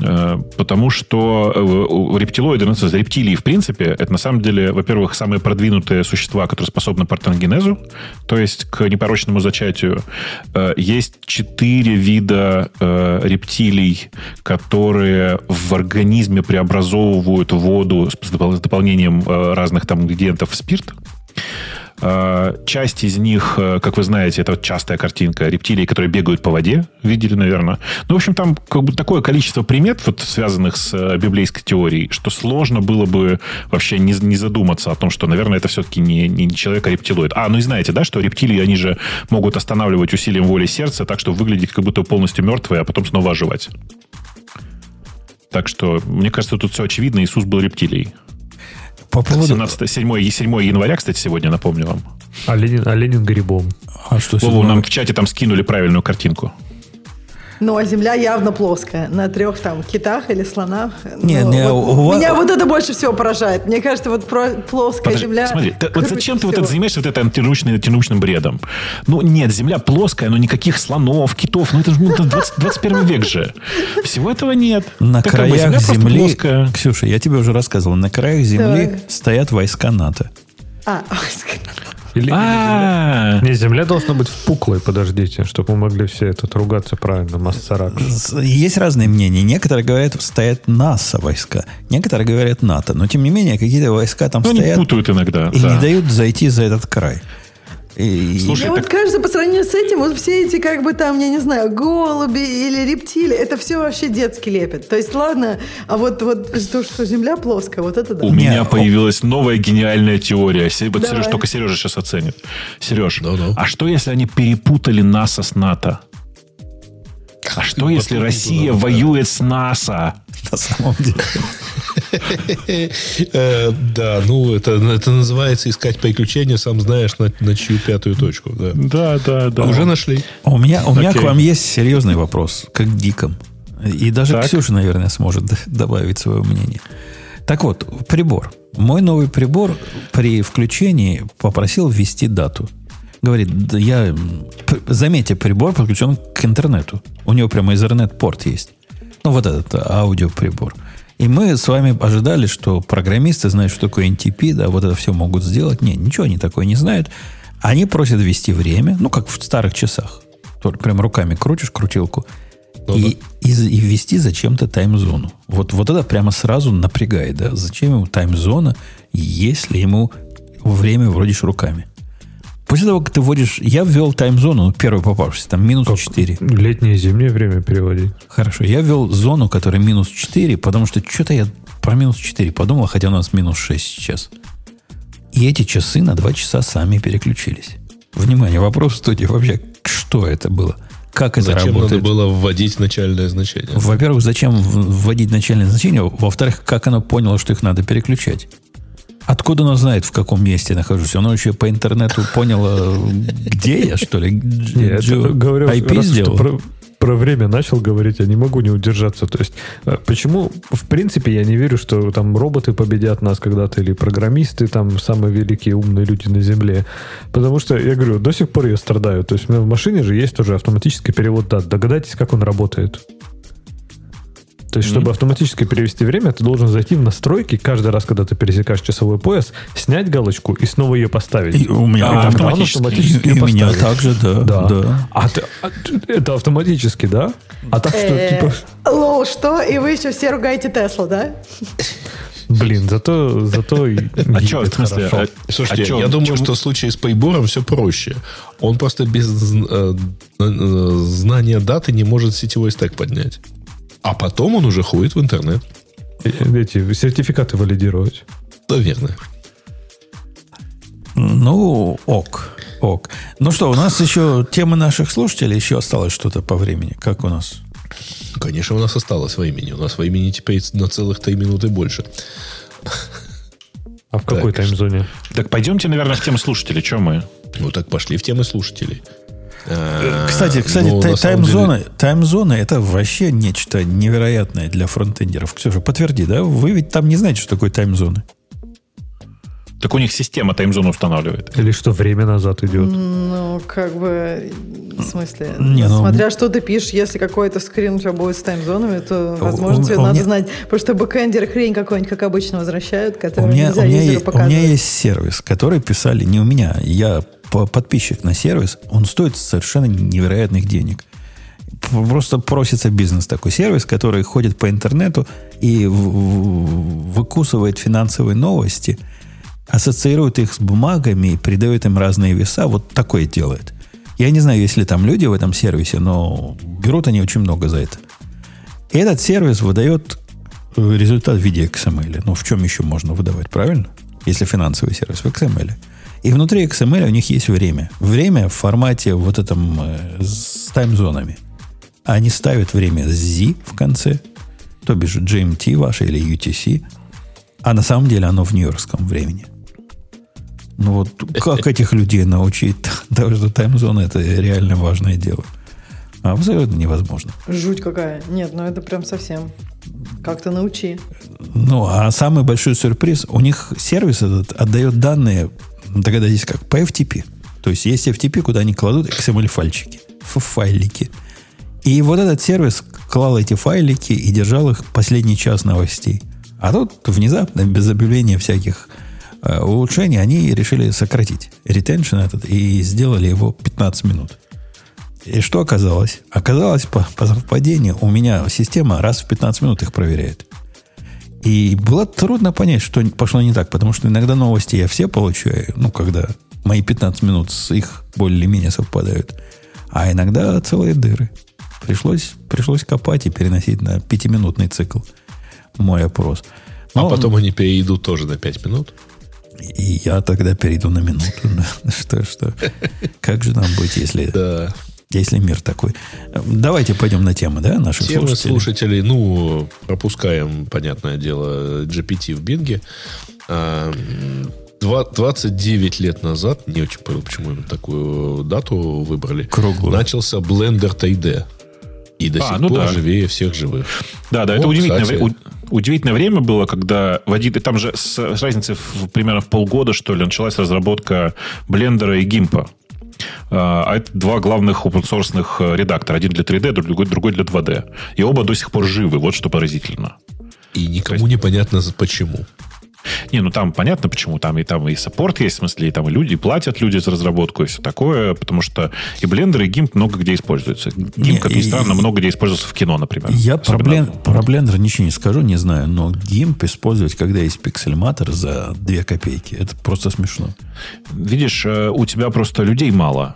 Э, Потому что э, рептилоиды, ну, рептилии, в принципе, это на самом деле, во-первых, самые продвинутые существа, которые способны к то есть к непорочному зачатию. Э, Есть четыре вида рептилий, которые в организме преобразовывают воду с допол- с дополнением разных там ингредиентов в спирт. Э, Часть из них, э, как вы знаете, это вот частая картинка рептилий, которые бегают по воде. Видели, наверное. Ну, в общем, там как бы такое количество примет, вот, связанных с э, библейской теорией, что сложно было бы вообще не, не задуматься о том, что, наверное, это все-таки не, не человек, а рептилоид. А, ну и знаете, да, что рептилии, они же могут останавливать усилием воли сердца так, что выглядеть как будто полностью мертвые, а потом снова оживать. Так что, мне кажется, тут все очевидно. Иисус был рептилией. По поводу... 17, 7, 7 января, кстати, сегодня, напомню вам. А Ленин, а Ленин грибом. А что Вову, нам в чате там скинули правильную картинку. Ну, а Земля явно плоская. На трех там китах или слонах. Не, Ну, не, вот у вас- Меня вот это больше всего поражает. Мне кажется, вот про- плоская Подожди, Земля... смотри, ты- вот зачем ты вот всего. это занимаешься вот это антинаучным, антинаучным бредом? Ну, нет, Земля плоская, но никаких слонов, китов. Ну, это же ну, это 20 21 век же. Всего этого нет. На Так как бы краях Земля земли, плоская. Ксюша, я тебе уже рассказывал, на краях земли Так. стоят войска НАТО. А, Или, А, Не, земля должна быть впуклой, подождите, чтобы мы могли все этот ругаться правильно, массарак. Есть разные мнения. Некоторые говорят, стоят НАСА войска. Некоторые говорят НАТО. Но, тем не менее, какие-то войска там ну, они стоят путают иногда. и да. не дают зайти за этот край. И- Слушай, Мне вот так- кажется, по сравнению с этим, вот все эти, как бы там, я не знаю, голуби или рептилии, это все вообще детский лепет. То есть, ладно, а вот, вот то, что Земля плоская, вот это да. У Не, меня появилась новая гениальная теория. Вот Давай. Сереж, только Сережа сейчас оценит. Сереж, Да-да. а что если они перепутали НАСА с НАТО? А что если потом Россия туда, да. воюет с НАСА? на самом деле. Э, Да, ну, это, это называется искать приключения, сам знаешь, на, на чью пятую точку. Да. Да, да, да. Уже нашли. А У меня, у меня к вам есть серьезный вопрос, как к диком. И даже Так. Ксюша, наверное, сможет добавить свое мнение. Так вот, прибор. Мой новый прибор при включении попросил ввести дату. Говорит, да я... Заметьте, прибор подключен к интернету. У него прямо Ethernet-порт есть. Ну, вот этот аудиоприбор. И мы с вами ожидали, что программисты знают, что такое NTP, да, вот это все могут сделать. Не, ничего они такое не знают. Они просят ввести время, ну, как в старых часах. Только прям руками крутишь крутилку. Ну и, и, и ввести зачем-то тайм-зону. Вот, вот это прямо сразу напрягает, да? Зачем ему тайм-зона, если ему время вводишь руками? После того, как ты вводишь... Я ввел тайм-зону, ну, первый попавшийся, там минус Как 4. Летнее и зимнее время переводить. Хорошо, я ввел зону, которая минус 4, потому что что-то я про минус 4 подумал, хотя у нас минус 6 сейчас. И эти часы на 2 часа сами переключились. Внимание, вопрос в студии вообще, что это было? Как это Зачем работает? надо было вводить начальное значение? Во-первых, зачем вводить начальное значение? Во-вторых, как оно поняло, что их надо переключать? Откуда оно знает, в каком месте я нахожусь? Оно еще по интернету поняло, где я, что ли? Дж- Не, это, Джо- говорю, IP сделал? про, про время начал говорить, я не могу не удержаться. То есть, э, почему, в принципе, я не верю, что там роботы победят нас когда-то, или программисты, там, самые великие умные люди на Земле. Потому что, я говорю, до сих пор я страдаю. То есть, у меня в машине же есть тоже автоматический перевод дат. Догадайтесь, как он работает. То есть, чтобы автоматически перевести время, ты должен зайти в настройки, каждый раз, когда ты пересекаешь часовой пояс, снять галочку и снова ее поставить. И у меня А, автоматически. и, автоматически и её у меня также, да. Да. да. А, ты- а ты- это автоматически, да? А так что, Э, типа, Лол, что? И вы еще все ругаете Теслу, да? блин, зато, зато и А и что, в это смысле? а- Слушайте, а чё, я думаю, чё- что в случае с Пейбором все проще. Он просто без э, э, знания даты не может сетевой стек поднять. А потом он уже ходит в интернет. Эти сертификаты валидировать. Наверное. Ну, ок, ок. Ну что, у нас еще темы наших слушателей, еще осталось что-то по времени. Как у нас? Конечно, у нас осталось времени. У нас времени теперь на целых три минуты больше. А в какой Так, таймзоне? Так пойдемте, наверное, в тему слушателей. Чем мы? Ну так пошли в темы слушателей. А, Кстати, кстати, ну, тай- на самом таймзоны, таймзоны это вообще нечто невероятное для фронтендеров. Ксюша, подтверди, да? Вы ведь там не знаете, что такое таймзоны. Так у них система таймзону устанавливает. Или что время назад идет? Ну, как бы, в смысле, Не, ну- смотря что ты пишешь, если какой-то скрин у тебя будет с таймзонами, то, возможно, у- тебе у надо меня- знать, потому что бэкэндер хрень какой-нибудь, как обычно, возвращают, У который меня, у, нельзя меня, юзеру е- у показывать. меня есть сервис, который писали не у меня. Я по- подписчик на сервис. Он стоит совершенно невероятных денег. Просто просится бизнес такой сервис, который ходит по интернету и в- в- выкусывает финансовые новости, ассоциирует их с бумагами придает им разные веса. Вот такое делает. Я не знаю, есть ли там люди в этом сервисе, но берут они очень много за это. И этот сервис выдает э, результат в виде XML. Ну, в чем еще можно выдавать, правильно? Если финансовый сервис в XML. И внутри XML у них есть время. Время в формате вот этом э, с таймзонами. Они ставят время Z в конце, то бишь GMT ваше или UTC, а на самом деле оно в нью-йоркском времени. Ну вот как этих людей научить того, что таймзона это реально важное дело? Абсолютно невозможно. Жуть какая. Нет, ну это прям совсем. Как-то научи. Ну, а самый большой сюрприз, у них сервис этот отдает данные, догадайтесь как, по FTP. То есть есть FTP, куда они кладут XML-файльчики, файлики. И вот этот сервис клал эти файлики и держал их последний час новостей. А тут внезапно, без объявления всяких э, улучшений, они решили сократить ретеншн этот и сделали его 15 минут. И что оказалось? Оказалось, по, по совпадению, у меня система раз в 15 минут их проверяет. И было трудно понять, что пошло не так, потому что иногда новости я все получаю, ну, когда мои 15 минут с их более-менее совпадают, а иногда целые дыры. Пришлось, пришлось копать и переносить на пятиминутный цикл мой опрос. А Но- потом они перейдут тоже на 5 минут. И я тогда перейду на минуту. Что, что? Как же нам быть, если, если мир такой? Давайте пойдем на темы, да, наших Темы слушателей? слушателей, ну, пропускаем, понятное дело, GPT в Бинге. А, два- 29 лет назад, не очень понял, почему именно такую дату выбрали, Круглую. начался Blender 3D. И до А, сих ну пор да. живее всех живых. Да, да, Вот, это удивительное, кстати. удивительное время было, когда в один, там же с, с разницей в, примерно в полгода, что ли, началась разработка блендера и гимпа. А это два главных open-source редактора. Один для 3D, другой, другой для 2D. И оба до сих пор живы. Вот что поразительно. И никому непонятно за- почему. Не, ну там понятно, почему. Там и там и саппорт есть, в смысле, и там и люди, и платят люди за разработку, и все такое, потому что и блендер, и гимп много где используются. Гимп, Не, как ни и- странно, и- много где используется в кино, например. Я про, блен, про блендер ничего не скажу, не знаю, но GIMP использовать, когда есть пиксельматор за 2 копейки, это просто смешно. Видишь, э, у тебя просто людей мало.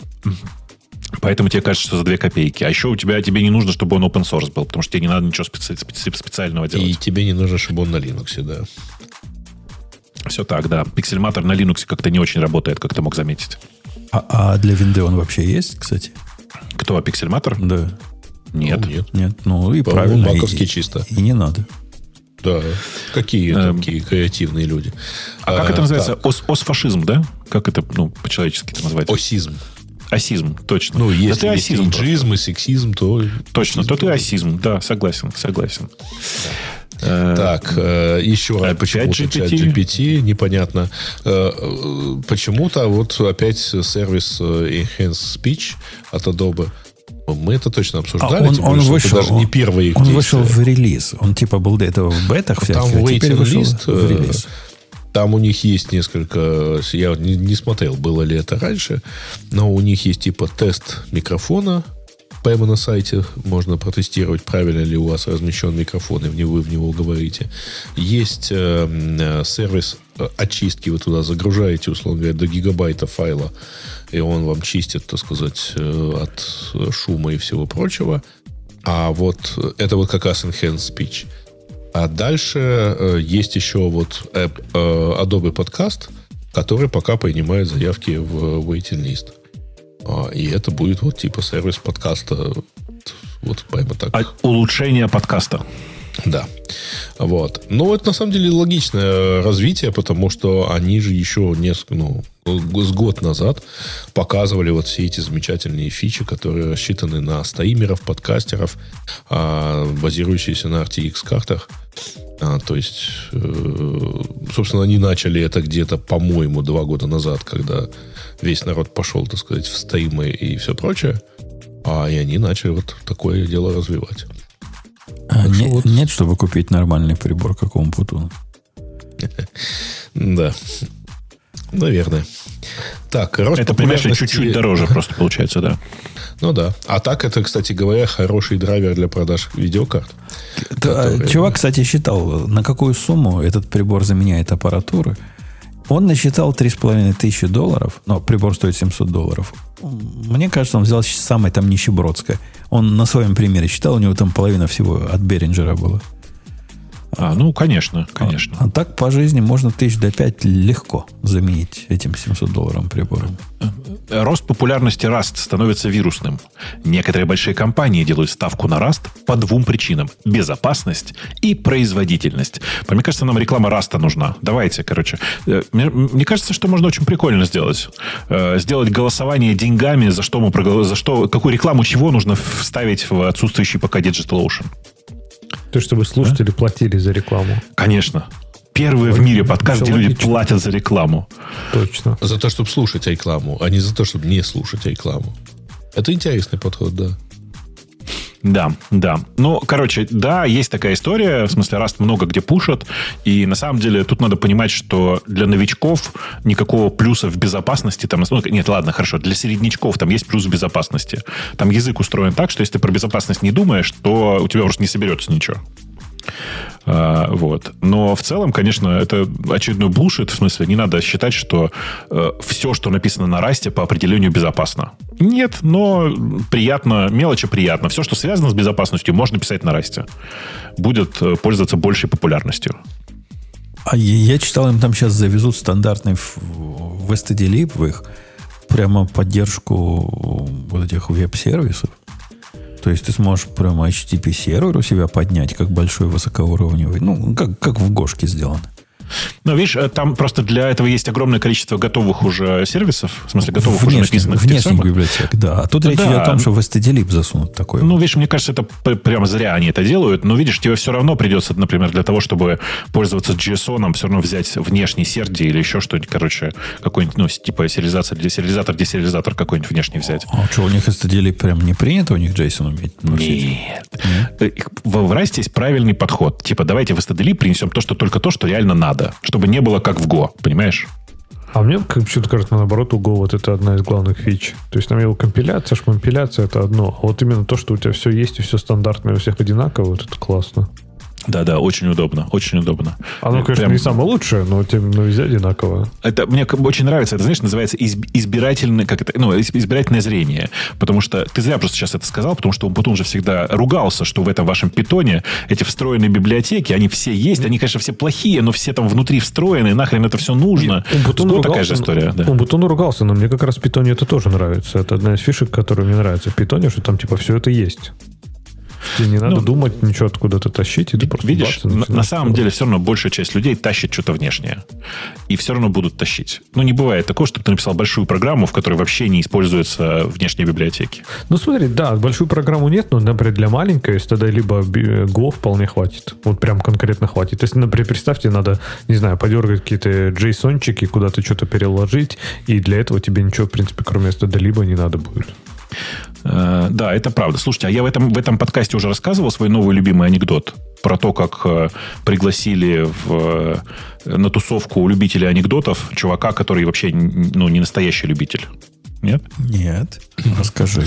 Поэтому тебе кажется, что за 2 копейки. А еще у тебя тебе не нужно, чтобы он open source был, потому что тебе не надо ничего специ- специ- специального И делать. тебе не нужно, чтобы он на Linux, да. Все так, да. Пиксельматор на Linux как-то не очень работает, как ты мог заметить. А, а для винды он вообще есть, кстати? Кто, пиксельматор? Да. Нет. Ну, нет. Нет, ну и По-моему, правильно. маковский и, чисто. И не надо. Да. Какие Эм. такие креативные люди. А как А, это называется? так, Ос, осфашизм, да? Как это, ну, по-человечески это назвать? Осизм. Осизм, точно. Ну, Да если ты есть и джизм, и сексизм, то... Точно, то ты осизм. Да, согласен, согласен. Э, Так, э, еще раз, Опять почему-то GPT? чат GPT, непонятно. Э, э, Почему-то вот опять сервис э, Enhanced Speech от Adobe Мы это точно А обсуждали. он, тем он более, вышел, даже не первые их он действия. вышел в релиз. Он типа был до этого в бетах всяких, Там а теперь вышел list, в э, релиз. Там у них есть несколько... Я не, не смотрел, было ли это раньше, но у них есть типа тест микрофона прямо на сайте. Можно протестировать, правильно ли у вас размещен микрофон, и вы в него говорите. Есть э, э, сервис э, очистки. Вы туда загружаете, условно говоря, до гигабайта файла, и он вам чистит, так сказать, э, от шума и всего прочего. А вот это вот как раз enhanced speech. А дальше э, есть еще вот app, э, Adobe Podcast, который пока принимает заявки в waiting list. А, и это будет вот типа сервис подкаста. Вот прямо так. А улучшение подкаста. Да. Вот. Ну, это на самом деле логичное развитие, потому что они же еще несколько, ну, с год назад показывали вот все эти замечательные фичи, которые рассчитаны на стримеров, подкастеров, а, базирующиеся на RTX-картах. А, то есть, э, собственно, они начали это где-то, по-моему, два года назад, когда весь народ пошел, так сказать, в стримы и все прочее. А и они начали вот такое дело развивать. А, Так что не- вот- Нет, чтобы купить нормальный прибор, как у Умпутуна. Да. Наверное. Так, рост Это, понимаешь, чуть-чуть дороже просто получается, да. Ну да. А так это, кстати говоря, хороший драйвер для продаж видеокарт. Да, Которые- Чувак, кстати, считал, на какую сумму этот прибор заменяет аппаратуры. Он насчитал 3,5 тысячи долларов, но прибор стоит 700 долларов. Мне кажется, он взял самое там нищебродское. Он на своем примере считал, у него там половина всего от Беринджера было. А, ну, конечно, конечно. А так по жизни можно тысяч до 5 легко заменить этим 700 долларовым прибором. Рост популярности Rust становится вирусным. Некоторые большие компании делают ставку на Rust по двум причинам. Безопасность и производительность. Мне кажется, нам реклама Rust нужна. Давайте, короче. Э, Мне, мне кажется, что можно очень прикольно сделать. Э, Сделать голосование деньгами, за что мы проголо- за что, какую рекламу чего нужно вставить в отсутствующий пока DigitalOcean. То чтобы слушатели платили за рекламу. Конечно. Первый в мире подкаст, где люди платят за рекламу. Точно. За то, чтобы слушать рекламу, а не за то, чтобы не слушать рекламу. Это интересный подход, да. Да, да. Ну, короче, да, есть такая история. В смысле, Rust много где пушат. И на самом деле тут надо понимать, что для новичков никакого плюса в безопасности там... Ну, нет, ладно, хорошо. Для середнячков там есть плюс в безопасности. Там язык устроен так, что если ты про безопасность не думаешь, то у тебя просто не соберется ничего. А, вот. Но в целом, конечно, это очередной булшит. В смысле, не надо считать, что э, все, что написано на расте, по определению безопасно. Нет, но приятно, мелочи приятно. Все, что связано с безопасностью, можно писать на расте. Будет э, пользоваться большей популярностью. А я читал, им там сейчас завезут стандартный в, STD-Lib в их прямо поддержку вот этих веб-сервисов. То есть ты сможешь прямо HTTP-сервер у себя поднять, как большой высокоуровневый. Ну, как, как в Гошке сделано. Но видишь, э, там просто для этого есть огромное количество готовых уже сервисов, в смысле, готовых уже внешних, написанных внешних библиотек, да. А тут речь Да. идет о том, что в STD-Lib засунут такой. Ну, видишь, мне кажется, это прямо зря они это делают. Но, видишь, тебе все равно придется, например, для того, чтобы пользоваться JSON, все равно взять внешний серди или еще что-нибудь, короче, какой-нибудь, ну, типа сериализатор, десериализатор, десериализатор какой-нибудь внешний взять. А что, у них STD-Lib прям не принято у них JSON уметь? бросить? Нет. Их- В в Rust есть правильный подход. Типа, давайте в STD принесем то, что только то, что реально надо. Чтобы не было как в Go, понимаешь? А мне почему-то кажется, наоборот, у Go вот это одна из главных фич. То есть там его компиляция, шмомпиляция это одно. А вот именно то, что у тебя все есть и все стандартное, у всех одинаково, вот это классно. Да-да, очень удобно, очень удобно. Оно, Э, конечно, прям- не самое лучшее, но тем но везде одинаково. Это мне очень нравится. Это, знаешь, называется изб- избирательное, как это, ну, изб- избирательное зрение. Потому что ты зря просто сейчас это сказал, потому что Умпутун же всегда ругался, что в этом вашем питоне эти встроенные библиотеки, они все есть, они, конечно, все плохие, но все там внутри встроены, нахрен это все нужно. Умбутун Вот такая же ругался, история, да. Умбутун ругался, но мне как раз в питоне это тоже нравится. Это одна из фишек, которая мне нравится в питоне, что там типа все это есть. Тебе не надо Ну, думать, ничего откуда-то тащить, и ты просто Видишь, бац, на, на самом деле все равно большая часть людей тащит что-то внешнее. И все равно будут тащить. Ну, не бывает такого, чтобы ты написал большую программу, в которой вообще не используются внешние библиотеки. Ну, смотри, да, большую программу нет, но, например, для маленькой, если тогда либо би- Go вполне хватит. Вот прям конкретно хватит. Если, например, представьте, надо, не знаю, подергать какие-то джейсончики, куда-то что-то переложить, и для этого тебе ничего, в принципе, кроме std либо не надо будет. Э, Да, это правда. Слушайте, а я в этом, в этом подкасте уже рассказывал свой новый любимый анекдот про то, как э, пригласили в, э, на тусовку любителей анекдотов чувака, который вообще ну, не настоящий любитель. Нет? Нет. Расскажи.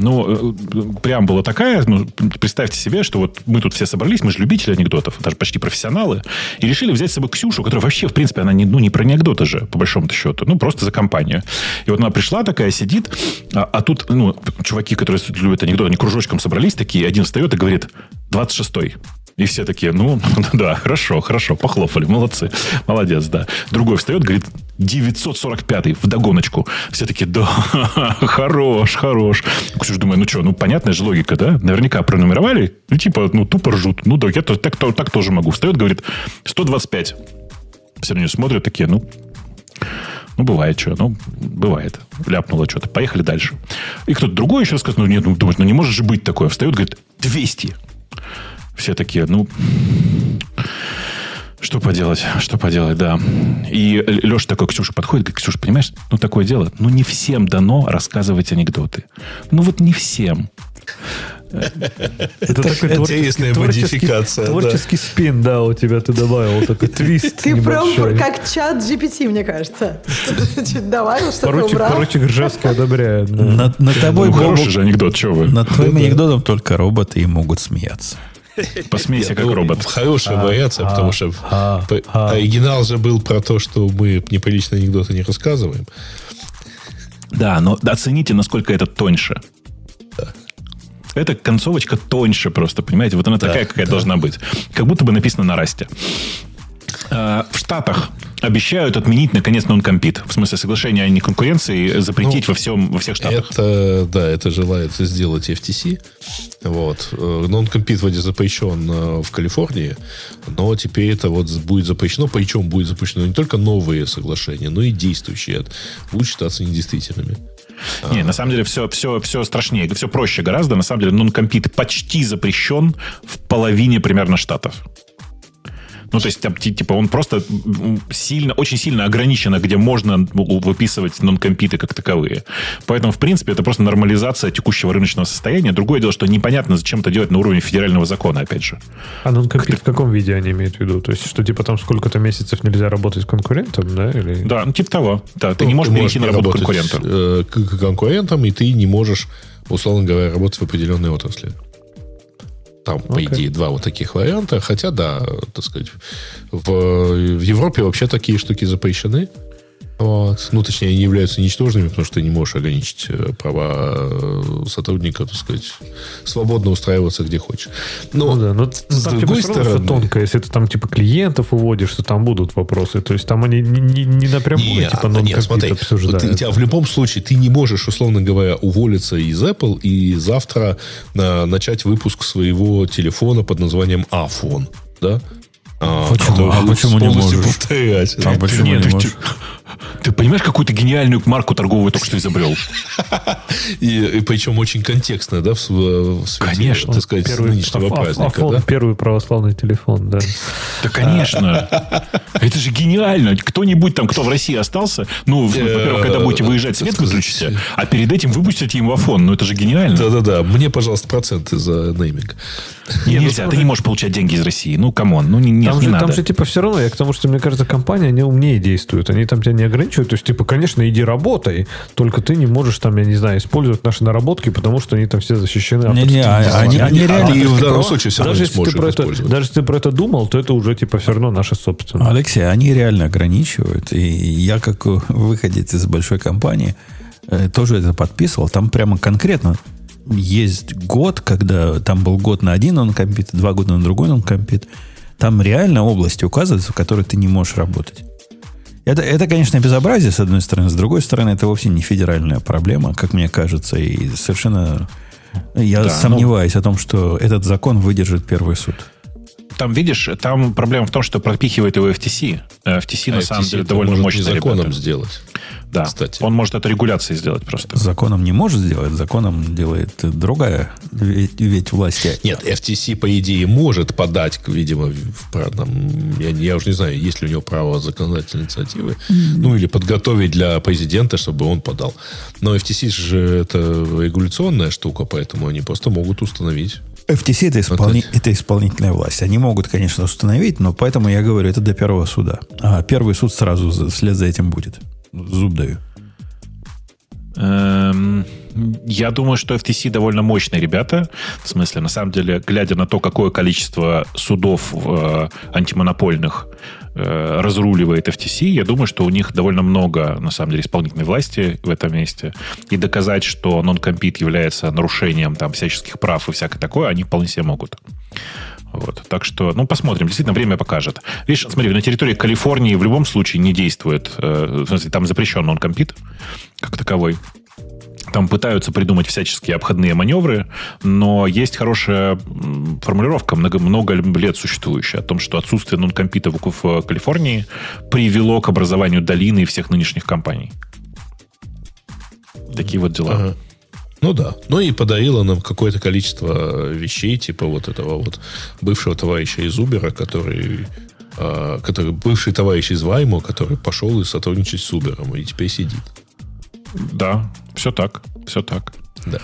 Ну, э, прям была такая, ну, представьте себе, что вот мы тут все собрались, мы же любители анекдотов, даже почти профессионалы, и решили взять с собой Ксюшу, которая вообще, в принципе, она не, ну, не про анекдоты же, по большому счету, ну, просто за компанию. И вот она пришла такая, сидит, а, а тут, ну, чуваки, которые любят анекдоты, они кружочком собрались такие, один встает и говорит, 26-й. И все такие, ну, да, хорошо, хорошо, похлопали, молодцы, молодец, да. Другой встает, говорит, 945-й, вдогоночку. Все такие, да, хорош, хорош. Ксюша думаю, ну что, ну понятная же логика, да? Наверняка пронумеровали, ну типа, ну тупо ржут. Ну да, я так, то- так тоже могу. Встает, говорит, 125. Все на нее смотрят такие, ну, ну, бывает что, ну, бывает. Ляпнуло что-то. Поехали дальше. И кто-то другой еще сказал, ну, нет, ну, думает, ну, не может же быть такое. Встает, говорит, 200. Все такие, ну, что поделать, что поделать, да. И Леша такой к Ксюше подходит, говорит, Ксюша, понимаешь, ну такое дело, ну не всем дано рассказывать анекдоты. Ну вот не всем. Это такой Интересная творческий- модификация. Творческий спин, да, у тебя ты добавил. Такой твист Ты прям как чат GPT, мне кажется. Добавил, что-то Поручик, убрал. поручик Ржевский одобряет. Над, над тобой, хороший же анекдот, что вы? над твоим анекдотом только роботы и могут смеяться. Посмейся, как робот. Хорошая вариация, потому что а, п- а. оригинал же был про то, что мы неприличные анекдоты не рассказываем. Да, но оцените, насколько это тоньше. Эта концовочка тоньше просто, понимаете? Вот она такая, какая должна быть. Как будто бы написано на расте. Э, В Штатах обещают отменить, наконец, нон-компит. В смысле, соглашение о неконкуренции запретить Ну, во, всем, во всех штатах. Это, да, это желает сделать FTC. Вот. Э, Non-compete вроде запрещен э, в Калифорнии, но теперь это вот будет запрещено. Причем будет запрещено не только новые соглашения, но и действующие будут считаться недействительными. Не, на самом деле все, все, все страшнее, все проще гораздо. На самом деле нон-компит почти запрещен в половине примерно штатов. Ну, то есть, там, ти- типа, он просто сильно, очень сильно ограничено, где можно выписывать нон-компиты как таковые. Поэтому, в принципе, это просто нормализация текущего рыночного состояния. Другое дело, что непонятно, зачем это делать на уровне федерального закона, опять же. А нон-компит в каком виде они имеют в виду? То есть, что типа там сколько-то месяцев нельзя работать с конкурентом, да? Или... Да, ну, типа того. Да, ты Ну, не можешь перейти на работу к работать, конкуренту. э, к конкурентам, и ты не можешь, условно говоря, работать в определенной отрасли. Там, по Окей. идее, два вот таких варианта. Хотя, да, так сказать, в, в Европе вообще такие штуки запрещены. Ну, точнее, они являются ничтожными, потому что ты не можешь ограничить э, права э, сотрудника, так сказать, свободно устраиваться где хочешь. Но, Ну да, но с там типа другой все всё стороны- тонко. Если ты там типа клиентов уводишь, то там будут вопросы. То есть там они не, не, не напрямую Не, типа а, non нет, смотри, обсуждают. ты- у тебя в любом случае ты не можешь, условно говоря, уволиться из Apple и завтра на- начать выпуск своего телефона под названием iPhone, да? А, Почему? который А почему не можешь? повторять. А почему Нет, не можешь? Ты понимаешь, какую-то гениальную марку торговую только что изобрел? И, и причем очень контекстно, да, в, в свете, Конечно. так сказать, нынешнего а- а- праздника, iPhone, да? первый православный телефон, да. Да, конечно. Это же гениально. Кто-нибудь там, кто в России остался, ну, в- во-первых, когда будете выезжать, свет выключите, а перед этим выпустите им афон. Ну, это же гениально. Да-да-да, мне, пожалуйста, проценты за нейминг. Не, нельзя, ты не можешь получать деньги из России. Ну, come on, ну, не- надо. там же типа все равно, я к тому, что мне кажется, компания, они умнее действуют. Они там тебя не ограничивают. То есть, типа, конечно, иди работай, только ты не можешь там, я не знаю, использовать наши наработки, потому что они там все защищены. Не-не, а- авторским они- они А реально- ты в данном случае даже не если ты про это. Даже если ты про это думал, то это уже типа все равно наше собственное. Алексей, они реально ограничивают. И я, как выходец из большой компании, э, тоже это подписывал. Там прямо конкретно есть год, когда там был год на один он компит, два года на другой он компит. Там реально области указываются, в которых ты не можешь работать. Это, это, конечно, безобразие, с одной стороны. С другой стороны, это вовсе не федеральная проблема, как мне кажется. И совершенно я Да, сомневаюсь о том, что этот закон выдержит первый суд. Там, видишь, там проблема в том, что пропихивает его FTC. Э, FTC, на А самом FTC деле, это довольно может мощные незаконным ребята. сделать. Да. Кстати. Он может это регуляцией сделать просто. Законом не может сделать, законом делает другая ведь, ведь власти. Нет, FTC, по идее, может подать, видимо, в, там, я, я уже не знаю, есть ли у него право законодательной инициативы, ну, или подготовить для президента, чтобы он подал. Но FTC же это регуляционная штука, поэтому они просто могут установить. FTC это, исполни- это исполнительная власть. Они могут, конечно, установить, но поэтому я говорю, это до первого суда. А первый суд сразу за- вслед за этим будет. Зуб даю. Я думаю, что FTC довольно мощные ребята. В смысле, на самом деле, глядя на то, какое количество судов э, антимонопольных э, разруливает FTC, я думаю, что у них довольно много, на самом деле, исполнительной власти в этом месте. И доказать, что нон-компит является нарушением там всяческих прав и всякое такое, они вполне себе могут. Вот. Так что, ну, посмотрим. Действительно, время покажет. Видишь, смотри, на территории Калифорнии в любом случае не действует, э, в смысле, там запрещен нон-компит как таковой. Там пытаются придумать всяческие обходные маневры, но есть хорошая формулировка, много, много лет существующая, о том, что отсутствие нон-компита в, в Калифорнии привело к образованию долины и всех нынешних компаний. Такие вот дела. Ага. Ну да. Ну и подарила нам какое-то количество вещей, типа вот этого вот бывшего товарища из Uber, который, а, который бывший товарищ из Ваймо, который пошел и сотрудничать с Uber, и теперь сидит. Да, все так, все так. Да.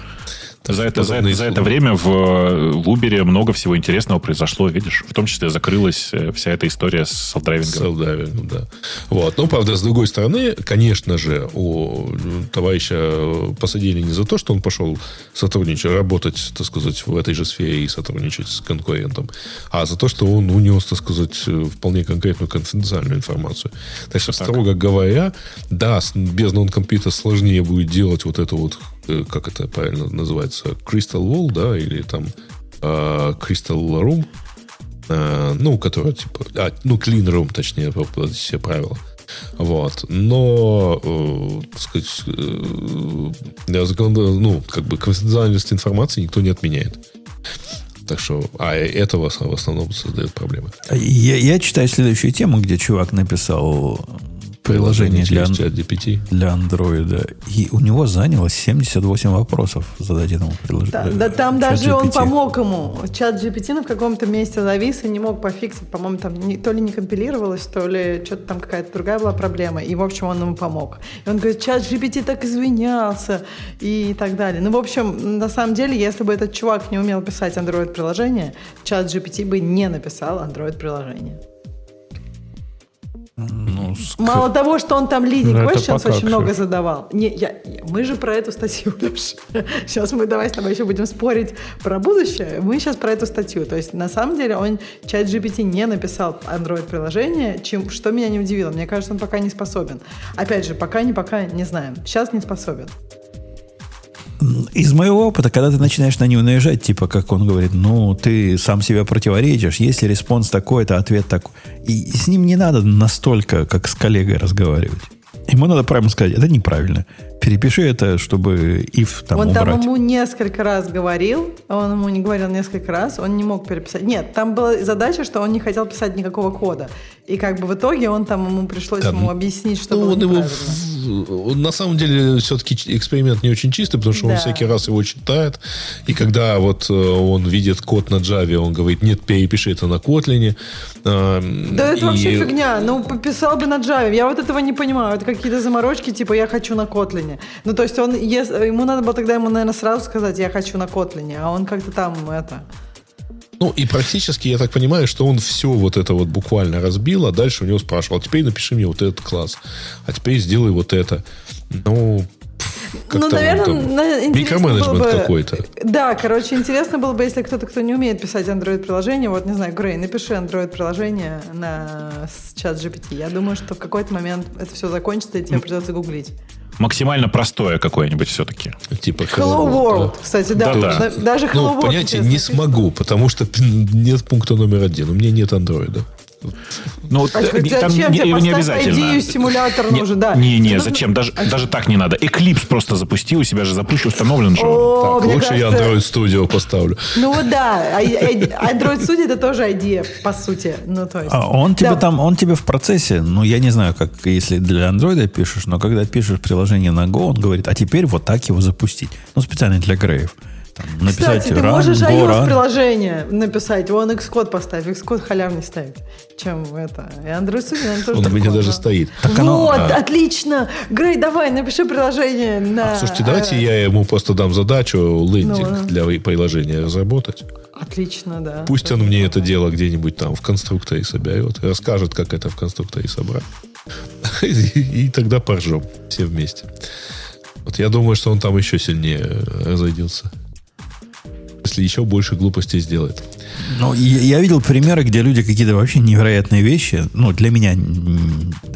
Так За это, за, это, за это время в, в Uber много всего интересного произошло, видишь. В том числе закрылась э, вся эта история с селфдрайвингом. Да. Вот. Ну, правда, с другой стороны, конечно же, у товарища посадили не за то, что он пошел сотрудничать, работать, так сказать, в этой же сфере и сотрудничать с конкурентом, а за то, что он унес, так сказать, вполне конкретную конфиденциальную информацию. Так что, строго говоря, да, без нон-компьютера сложнее будет делать вот это вот, э, как это правильно называется, Crystal Wall, да, или там э, Crystal Room, Э, ну, которая типа, а, ну, clean room, точнее, все правила. Вот. Но, э, так сказать, э, закон- ну, как бы конфиденциальность информации никто не отменяет. Так что, а этого в основном создает проблемы. Я, я читаю следующую тему, где чувак написал приложение для, чат GPT. для андроида, и у него заняло 78 вопросов задать этому Да, приложению. да там Чат даже он GPT. помог ему. Чат GPT в каком-то месте завис и не мог пофиксить. По-моему, там не- то ли не компилировалось, то ли что-то там какая-то другая была проблема. И, в общем, он ему помог. И он говорит, чат GPT так извинялся и так далее. Ну, в общем, на самом деле, если бы этот чувак не умел писать Android-приложение, чат GPT бы не написал Android-приложение. Ну, с- Мало того, что он там leading Ну, это questions очень много задавал. Не, я, я- мы же про эту статью, Леш. Сейчас мы давай с тобой еще будем спорить про будущее. Мы сейчас про эту статью. То есть, на самом деле, он ChatGPT не написал Android-приложение, чем, что меня не удивило. Мне кажется, он пока не способен. Опять же, пока не пока не знаем. Сейчас не способен. Из моего опыта, когда ты начинаешь на него наезжать, типа, как он говорит, ну, ты сам себя противоречишь, если response такой-то, ответ такой. И с ним не надо настолько, как с коллегой разговаривать. Ему надо прямо сказать, это неправильно. Перепиши это, чтобы if там он убрать. там ему несколько раз говорил, он ему не говорил несколько раз, он не мог переписать. Нет, там была задача, что он не хотел писать никакого кода. И как бы в итоге он там ему пришлось Да, ему объяснить, что Ну, было он его, он на самом деле все-таки эксперимент не очень чистый, потому что он Да. всякий раз его читает. И когда вот э, он видит код на Java, он говорит, нет, перепиши это на Kotlin. Эм, Да это и- вообще фигня. Ну, пописал бы на Java. Я вот этого не понимаю. Это какие-то заморочки, типа, я хочу на Kotlin. Ну, то есть он, ему надо было тогда ему, наверное, сразу сказать, я хочу на Kotlin, а он как-то там это... Ну, и практически, я так понимаю, что он все вот это вот буквально разбил, а дальше у него спрашивал, «А теперь напиши мне вот этот класс, а теперь сделай вот это. Ну, ну, наверное, там микроменеджмент было бы- какой-то. Да, короче, интересно было бы, если кто-то, кто не умеет писать Android-приложение, вот, не знаю, Грей, напиши Android-приложение на чат GPT. Я думаю, что в какой-то момент это все закончится, и тебе придется гуглить. Максимально простое какое-нибудь все-таки. Типа Hello World, кстати, да. Да-да. Да- Даже Hello Ну, World. интересно не смогу, потому что нет пункта номер один. У меня нет андроида. Ну, А э, там зачем не, тебе не поставь обязательно. идею симулятор Не- нужен, да. Не, не, Тебе зачем? нужно- Даже, даже так не надо. Eclipse просто запусти, у себя же запущен, установлен же. О, Так, мне лучше я Android Studio поставлю. Ну вот да, а- а- Android Studio это тоже идея, по сути. Ну, то есть. А он тебе Да. там, он тебе в процессе, ну, я не знаю, как если для андроида пишешь, но когда пишешь приложение на Go, он говорит, а теперь вот так его запустить. Ну, специально для греев. Там, написать Кстати, ты можешь iOS приложение написать, вон Xcode поставь, Xcode халявный ставить, чем это. И Android Studio, наверное, тоже Он у меня даже да. стоит. оно- вот, а. отлично. Грей, давай, напиши приложение на... А, Слушайте, давайте я ему просто дам задачу лендинг Ну, для приложения разработать. Отлично, да. Пусть он мне это дело где-нибудь там в конструкторе соберет, расскажет, как это в конструкторе собрать. И, и тогда поржем все вместе. Вот я думаю, что он там еще сильнее разойдется. Если еще больше глупостей сделает. Ну, я, я видел примеры, где люди какие-то вообще невероятные вещи, ну, для меня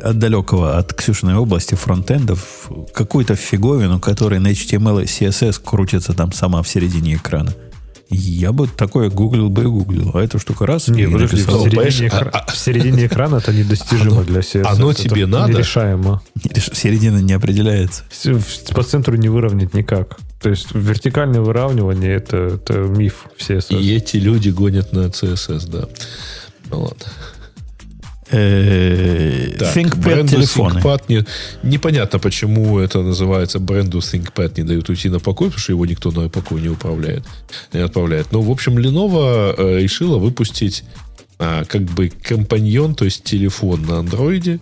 от далекого, от Ксюшиной области фронтендов, какую-то фиговину, которая на HTML и CSS крутится там сама в середине экрана. Я бы такое гуглил бы и гуглил. А эта штука раз Не, и подожди, в написал. понимаешь, середине, а- экра- а- в середине экрана это недостижимо Оно- для CSS. оно Это тебе надо? Нерешаемо. Середина не определяется. В- По центру не выровнять никак. То есть вертикальное выравнивание это, это миф в CSS. И эти люди гонят на CSS, да. Ну ладно. Э, Так, ThinkPad бренду телефоны. ThinkPad не- непонятно, почему это называется бренду ThinkPad не дают уйти на покой, потому что его никто на покой не управляет, не отправляет. Но, в общем, Lenovo э, решила выпустить а, как бы компаньон, то есть телефон на андроиде,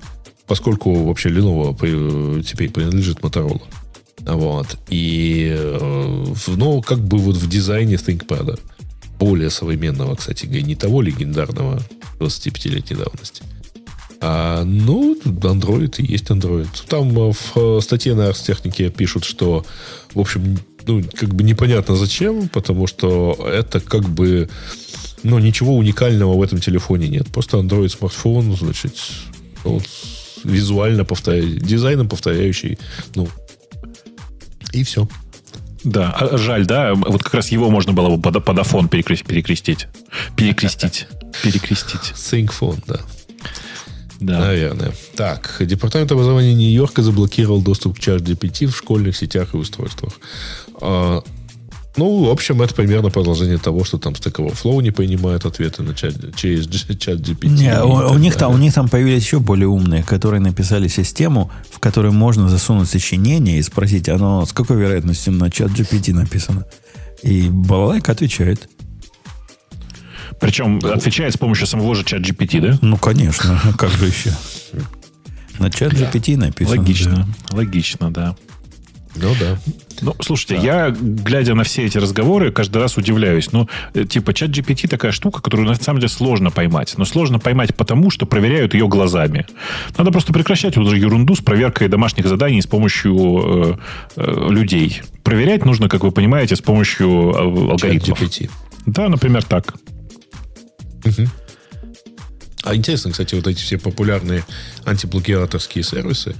поскольку вообще Lenovo при- теперь принадлежит Motorola. Вот. И, э, ну, как бы вот в дизайне ThinkPad. Более современного, кстати говоря, не того легендарного 25-летней давности. А, ну, Android и есть Android. Там э, в э, статье на Арстехнике пишут, что, в общем, ну, как бы непонятно зачем, потому что это как бы, ну, ничего уникального в этом телефоне нет. Просто Android смартфон, значит, вот, визуально повторяющий, дизайном повторяющий, ну, и все. Да, а жаль, да, вот как раз его можно было бы под, под афон перекрестить. Перекрестить. Перекрестить. Перекрестить. ThinkPhone, да. Да. Наверное. Так, Департамент образования Нью-Йорка заблокировал доступ к чат GPT в школьных сетях и устройствах. Ну, в общем, это примерно продолжение того, что там Stack Overflow не принимает ответы на чат, через чат GPT. Не, у, у них там, у них там появились еще более умные, которые написали систему, в которой можно засунуть сочинение и спросить, оно с какой вероятностью на чат GPT написано. И балалайка отвечает. Причем отвечает с помощью самого же чат GPT, да? Ну, конечно, как же еще? На чат GPT написано. Логично. Логично, да. Ну да. Ну, слушайте, я, глядя на все эти разговоры, каждый раз удивляюсь. Ну, э, типа, чат GPT такая штука, которую на самом деле сложно поймать. Но сложно поймать потому, что проверяют ее глазами. Надо просто прекращать вот эту ерунду с проверкой домашних заданий с помощью э, э, людей. Проверять нужно, как вы понимаете, с помощью э, Чат алгоритмов. GPT. Да, например, так. А интересно, кстати, вот эти все популярные антиблокираторские сервисы,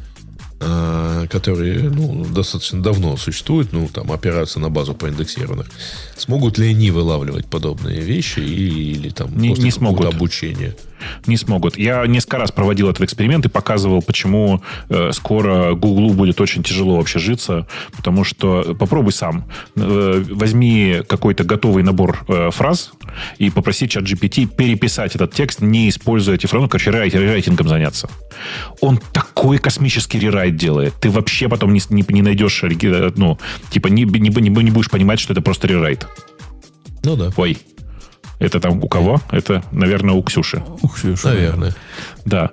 которые ну, достаточно давно существуют, ну, там, опираются на базу проиндексированных, смогут ли они вылавливать подобные вещи и- или там Не- после не смогут. обучения? Не смогут. Я несколько раз проводил этот эксперимент и показывал, почему э, скоро Гуглу будет очень тяжело вообще житься, потому что попробуй сам. Э, возьми какой-то готовый набор э, фраз и попроси чат GPT переписать этот текст, не используя эти фразы, ну, короче, рерайт- рерайтингом заняться. Он такой космический рерайт делает. Ты вообще потом не, не, не найдешь, ну, типа, не, не, не, не будешь понимать, что это просто рерайт. Ну да, Ой, это там у кого? Это, наверное, у Ксюши. Ух, Ксюша. наверное. Да.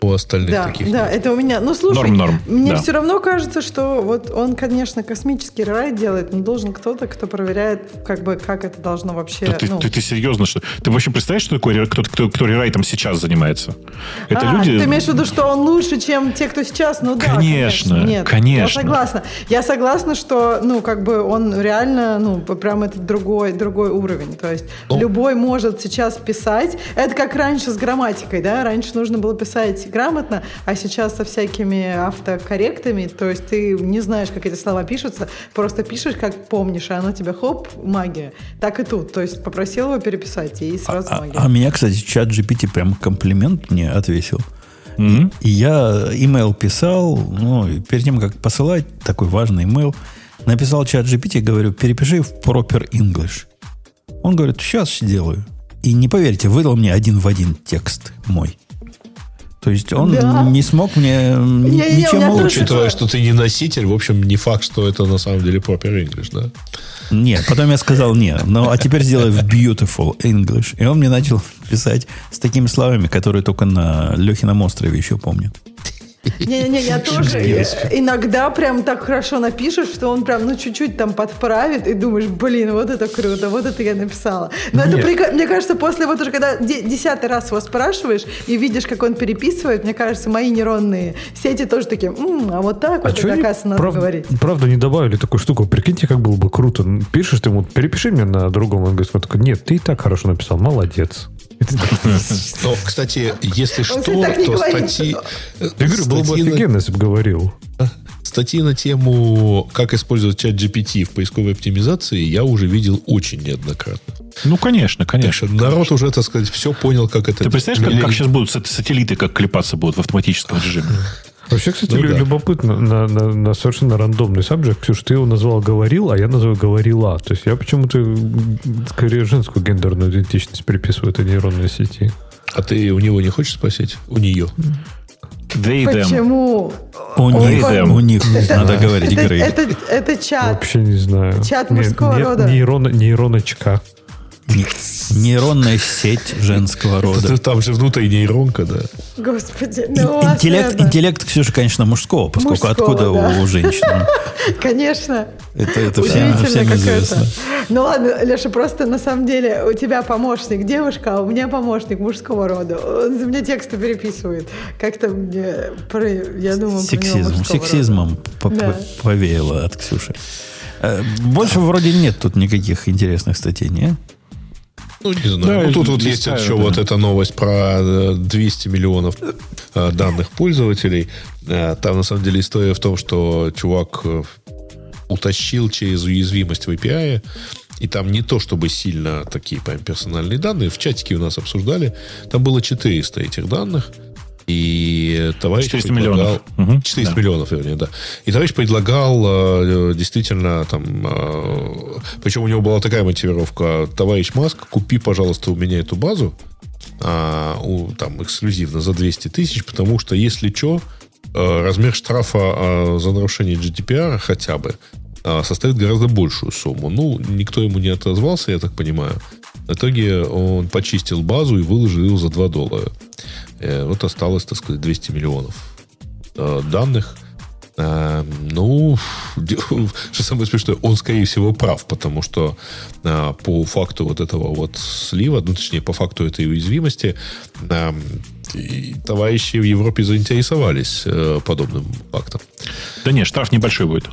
У остальных Да, таких да, нет. это у меня. Ну, слушай, Норм, норм, мне да. все равно кажется, что вот он, конечно, космический рай делает, но должен кто-то, кто проверяет, как бы, как это должно вообще. Да ты, ну, ты, ты серьезно, что ты вообще представляешь, что такое ре- кто, кто, рерайтом сейчас занимается? Это а, люди. ты имеешь в виду, что он лучше, чем те, кто сейчас? Ну да, Конечно, Нет, конечно. Я согласна. Я согласна, что, ну, как бы он реально, ну, прям это другой, другой уровень. То есть Ну. любой может сейчас писать. Это как раньше с грамматикой, да? Раньше нужно было писать грамотно, а сейчас со всякими автокорректами, то есть ты не знаешь, как эти слова пишутся, просто пишешь, как помнишь, а оно тебе хоп, магия. Так и тут. То есть попросил его переписать, и сразу А, магия. а меня, кстати, чат GPT прям комплимент мне отвесил. Мгм. И я имейл писал, ну, перед тем, как посылать такой важный имейл, написал чат GPT и говорю, перепиши в proper English. Он говорит, сейчас сделаю. И не поверите, выдал мне один в один текст мой. То есть он Да. не смог мне у ничем тоже- улучшить. Учитывая, что ты не носитель, в общем, не факт, что это на самом деле proper English, да? Нет, потом я сказал нет. Ну, а теперь сделай в beautiful English. И он мне начал писать с такими словами, которые только на Лехином острове еще помню. Не-не-не, я тоже иногда прям так хорошо напишешь, что он прям, ну, чуть-чуть там подправит, и думаешь, блин, вот это круто, вот это я написала. Но это, Нет. прика- мне кажется, после вот уже, когда де- десятый раз его спрашиваешь и видишь, как он переписывает, мне кажется, мои нейронные сети тоже такие, «М, а вот так вот, это, они оказывается, надо прав- говорить. Правда, не добавили такую штуку. Прикиньте, как было бы круто. Пишешь ты ему, перепиши мне на другом. Он такой, нет, ты и так хорошо написал, молодец. Но, кстати, если что, то статьи... Я говорю, было бы офигенно, если бы говорил. Статьи на тему, как использовать чат GPT в поисковой оптимизации, я уже видел очень неоднократно. Ну, конечно, конечно. народ уже, так сказать, все понял, как это... Ты представляешь, как, сейчас будут сат- сателлиты, как клепаться будут в автоматическом режиме? Вообще, кстати, Ну да. любопытно, на, на- на совершенно рандомный сабжект, Ксюш, ты его назвал говорил, а я называю говорила. То есть я почему-то скорее женскую гендерную идентичность приписываю этой нейронной сети. А ты у него не хочешь спросить? У нее. They, them. Почему? У них, у них надо говорить, Это, Грей. это, это чат. Вообще не знаю. Чат Не- мужского не- рода. Нейрона, нейроночка. Не- Нейронная сеть женского рода. Там же внутри нейронка, да. Господи, ну ладно. Интеллект, интеллект, Ксюша, конечно, мужского, поскольку Мужского, откуда да. у, у женщин? Конечно. Это, это всем, Удивительно, всем известно. Ну ладно, Леша, просто на самом деле у тебя помощник девушка, а у меня помощник мужского рода. Он за меня тексты переписывает. Как-то мне, про- я думаю, Сексизм, сексизмом Да. по- повеяло от Ксюши. Э, Больше вроде нет тут никаких интересных статей, не? Ну, не знаю. Да, ну, тут вот есть еще да. вот эта новость про э, 200 миллионов э, данных пользователей. Э, Там, на самом деле, история в том, что чувак э, утащил через уязвимость в API, и там не то, чтобы сильно такие прям персональные данные. В чатике у нас обсуждали. Там было 400 этих данных. И товарищ 400 предлагал- миллионов. Мгм, 400 да. миллионов, вернее, да. И товарищ предлагал э, действительно там... э, причем у него была такая мотивировка. Товарищ Маск, купи, пожалуйста, у меня эту базу а, у, там эксклюзивно за 200 тысяч, потому что, если что, размер штрафа за нарушение GDPR хотя бы составит гораздо большую сумму. Ну, никто ему не отозвался, я так понимаю. В итоге он почистил базу и выложил ее за 2 доллара. Э, Вот осталось, так сказать, 200 миллионов э, данных. Э, Ну, что самое смешное, он, скорее всего, прав, потому что по факту вот этого вот слива, ну, точнее, по факту этой уязвимости, товарищи в Европе заинтересовались подобным фактом. Да нет, штраф небольшой будет.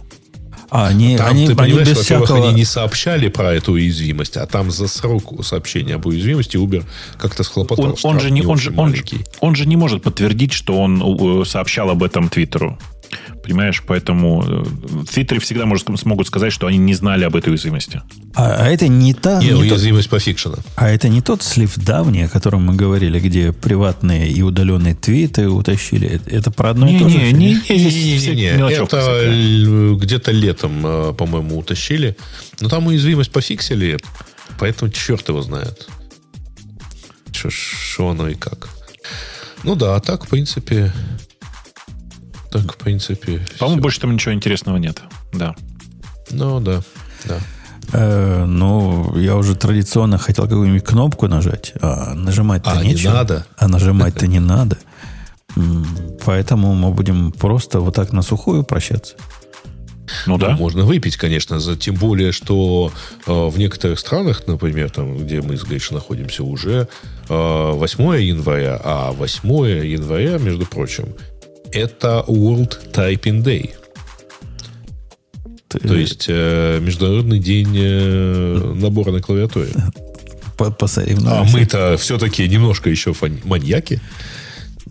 А, они, Там, они, ты они понимаешь, без во-первых, всякого... они не сообщали про эту уязвимость, а там за срок сообщения об уязвимости Uber как-то схлопотал Он, он же не, он, же, очень он, же, маленький. он же не может подтвердить, что он э, сообщал об этом Твиттеру. Понимаешь, поэтому э, в Твиттере всегда может, смогут сказать, что они не знали об этой уязвимости. А, а это не та... Не, не тот- уязвимость по фикшена. а это не тот слив давний, о котором мы говорили, где приватные и удаленные твиты утащили. Это, это про одно и то же? Не-не, не, Не-не-не, мелочевка это всякая. л- где-то летом, э, по-моему, утащили. Но там уязвимость пофиксили, поэтому черт его знает. Что оно и как. Ну да, а так, в принципе... Так, в принципе... По-моему, всё. больше там ничего интересного нет. Да. Ну да, да. Э, ну, я уже традиционно хотел какую-нибудь кнопку нажать, а нажимать-то А, не нечего. надо? А нажимать-то не надо. Поэтому мы будем просто вот так на сухую прощаться. Ну да. Можно выпить, конечно, за, тем более, что э, в некоторых странах, например, там, где мы с Гришей находимся, уже э, 8 января, а 8 января, между прочим, это World Typing Day. Ты- То есть э, Международный день э, набора на клавиатуре. по- А мы-то все-таки немножко еще маньяки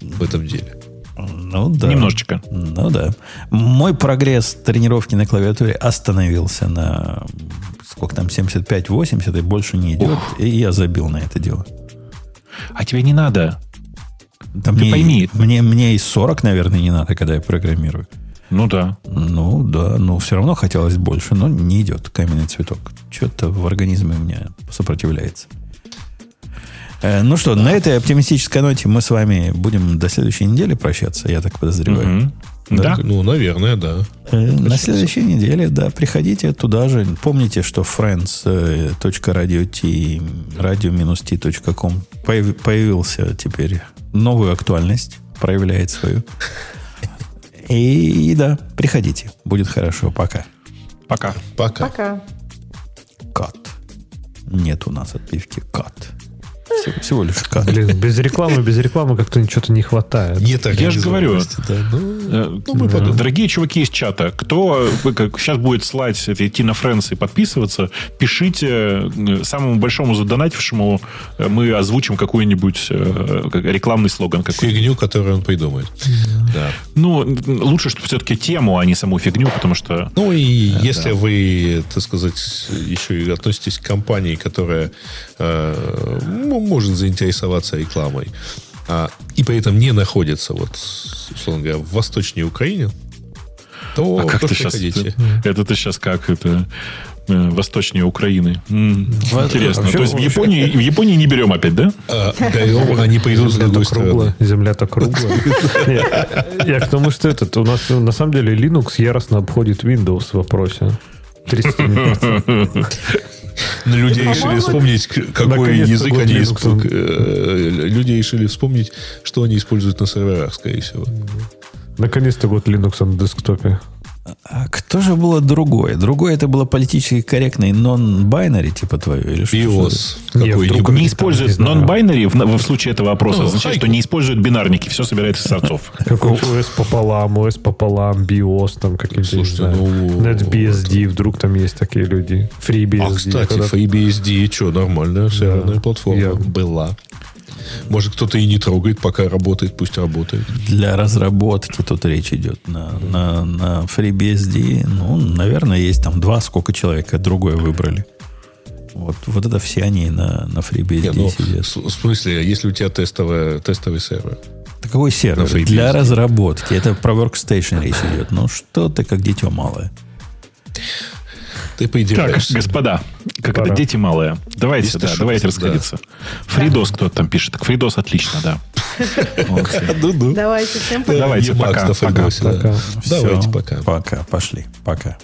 в этом деле. Ну да. Немножечко. Ну да. Мой прогресс тренировки на клавиатуре остановился на сколько там, 75-80 и больше не идет. И я забил на это дело. А тебе не надо. Да Ты мне, пойми. Мне, мне и 40, наверное, не надо, когда я программирую. Ну да. Ну, да, но все равно хотелось больше, но не идет каменный цветок. Что-то в организме у меня сопротивляется. Э, ну что, на этой оптимистической ноте мы с вами будем до следующей недели прощаться, я так подозреваю. Мгм. Да. Ну, наверное, да. Э, На следующей неделе, да, приходите туда же. Помните, что friends.radio.t radio-t.com появ- появился теперь новую актуальность, проявляет свою. И да, приходите. Будет хорошо. Пока. Пока. Пока. Пока. Кат. Нет у нас отбивки кат. Всего, всего лишь кат. Блин, без рекламы, без рекламы как-то что-то не хватает. Нет Я же говорю. да. Ну, Э, ну, мы подумаем. Дорогие чуваки из чата, кто как, сейчас будет слать, это идти на Friends и подписываться, пишите э, самому большому задонатившему, э, мы озвучим какой-нибудь как- рекламный слоган какой Фигню, которую он придумает. Да. Ну, лучше, чтобы все-таки тему, а не саму фигню, потому что... Ну и если вы, так сказать, еще и относитесь к компании, которая э, ну, может заинтересоваться рекламой, а, и при этом не находится, вот, условно говоря, в восточнее Украине, то А как тоже ты сейчас... приходите. Это ты сейчас как это... э, Восточнее Украины. Интересно. вообще- То есть в Японии, в Японии не берем опять, да? А, берем, они придут с другой стороны. круглая. Земля-то круглая. Я к тому, что этот, у нас на самом деле Linux яростно обходит Windows в вопросе. 300 Но люди решили По-моему, вспомнить, какой язык они используют. Люди решили вспомнить, что они используют на серверах, скорее всего. Наконец-то год Linux на десктопе. А кто же было другое? Другое это было политически корректный non-binary, типа твое? Или что? BIOS Не, какой-нибудь. вдруг Не использует non-binary в, в случае этого вопроса. Ну, означает, что не используют бинарники. Все собирается с отцов. Какой OS пополам, OS пополам, BIOS, там какие-то, не Слушайте, знаю, ну, NetBSD, вдруг там есть такие люди. FreeBSD. А, кстати, FreeBSD, что, нормальная серверная платформа Я- была. Может, кто-то и не трогает, пока работает, пусть работает. Для разработки тут речь идет. На, на, на FreeBSD, ну, наверное, есть там два, сколько человек другое выбрали. Вот, вот это все они на, на FreeBSD Не, ну, сидят. в смысле, если у тебя тестовая, тестовый сервер. Какой сервер? Для разработки. Это про Workstation речь идет. Ну, что ты как дитё малое. Ты Так, поиздеваешься. господа, как Пора. это дети малые. Давайте, да, что, давайте да. расходиться. Фридос кто-то там пишет. Так Фридос отлично, да. Молодцы. Ну-ну. Давайте всем пока. Давайте, пока, да. Давайте пока. Пока, пошли. Пока.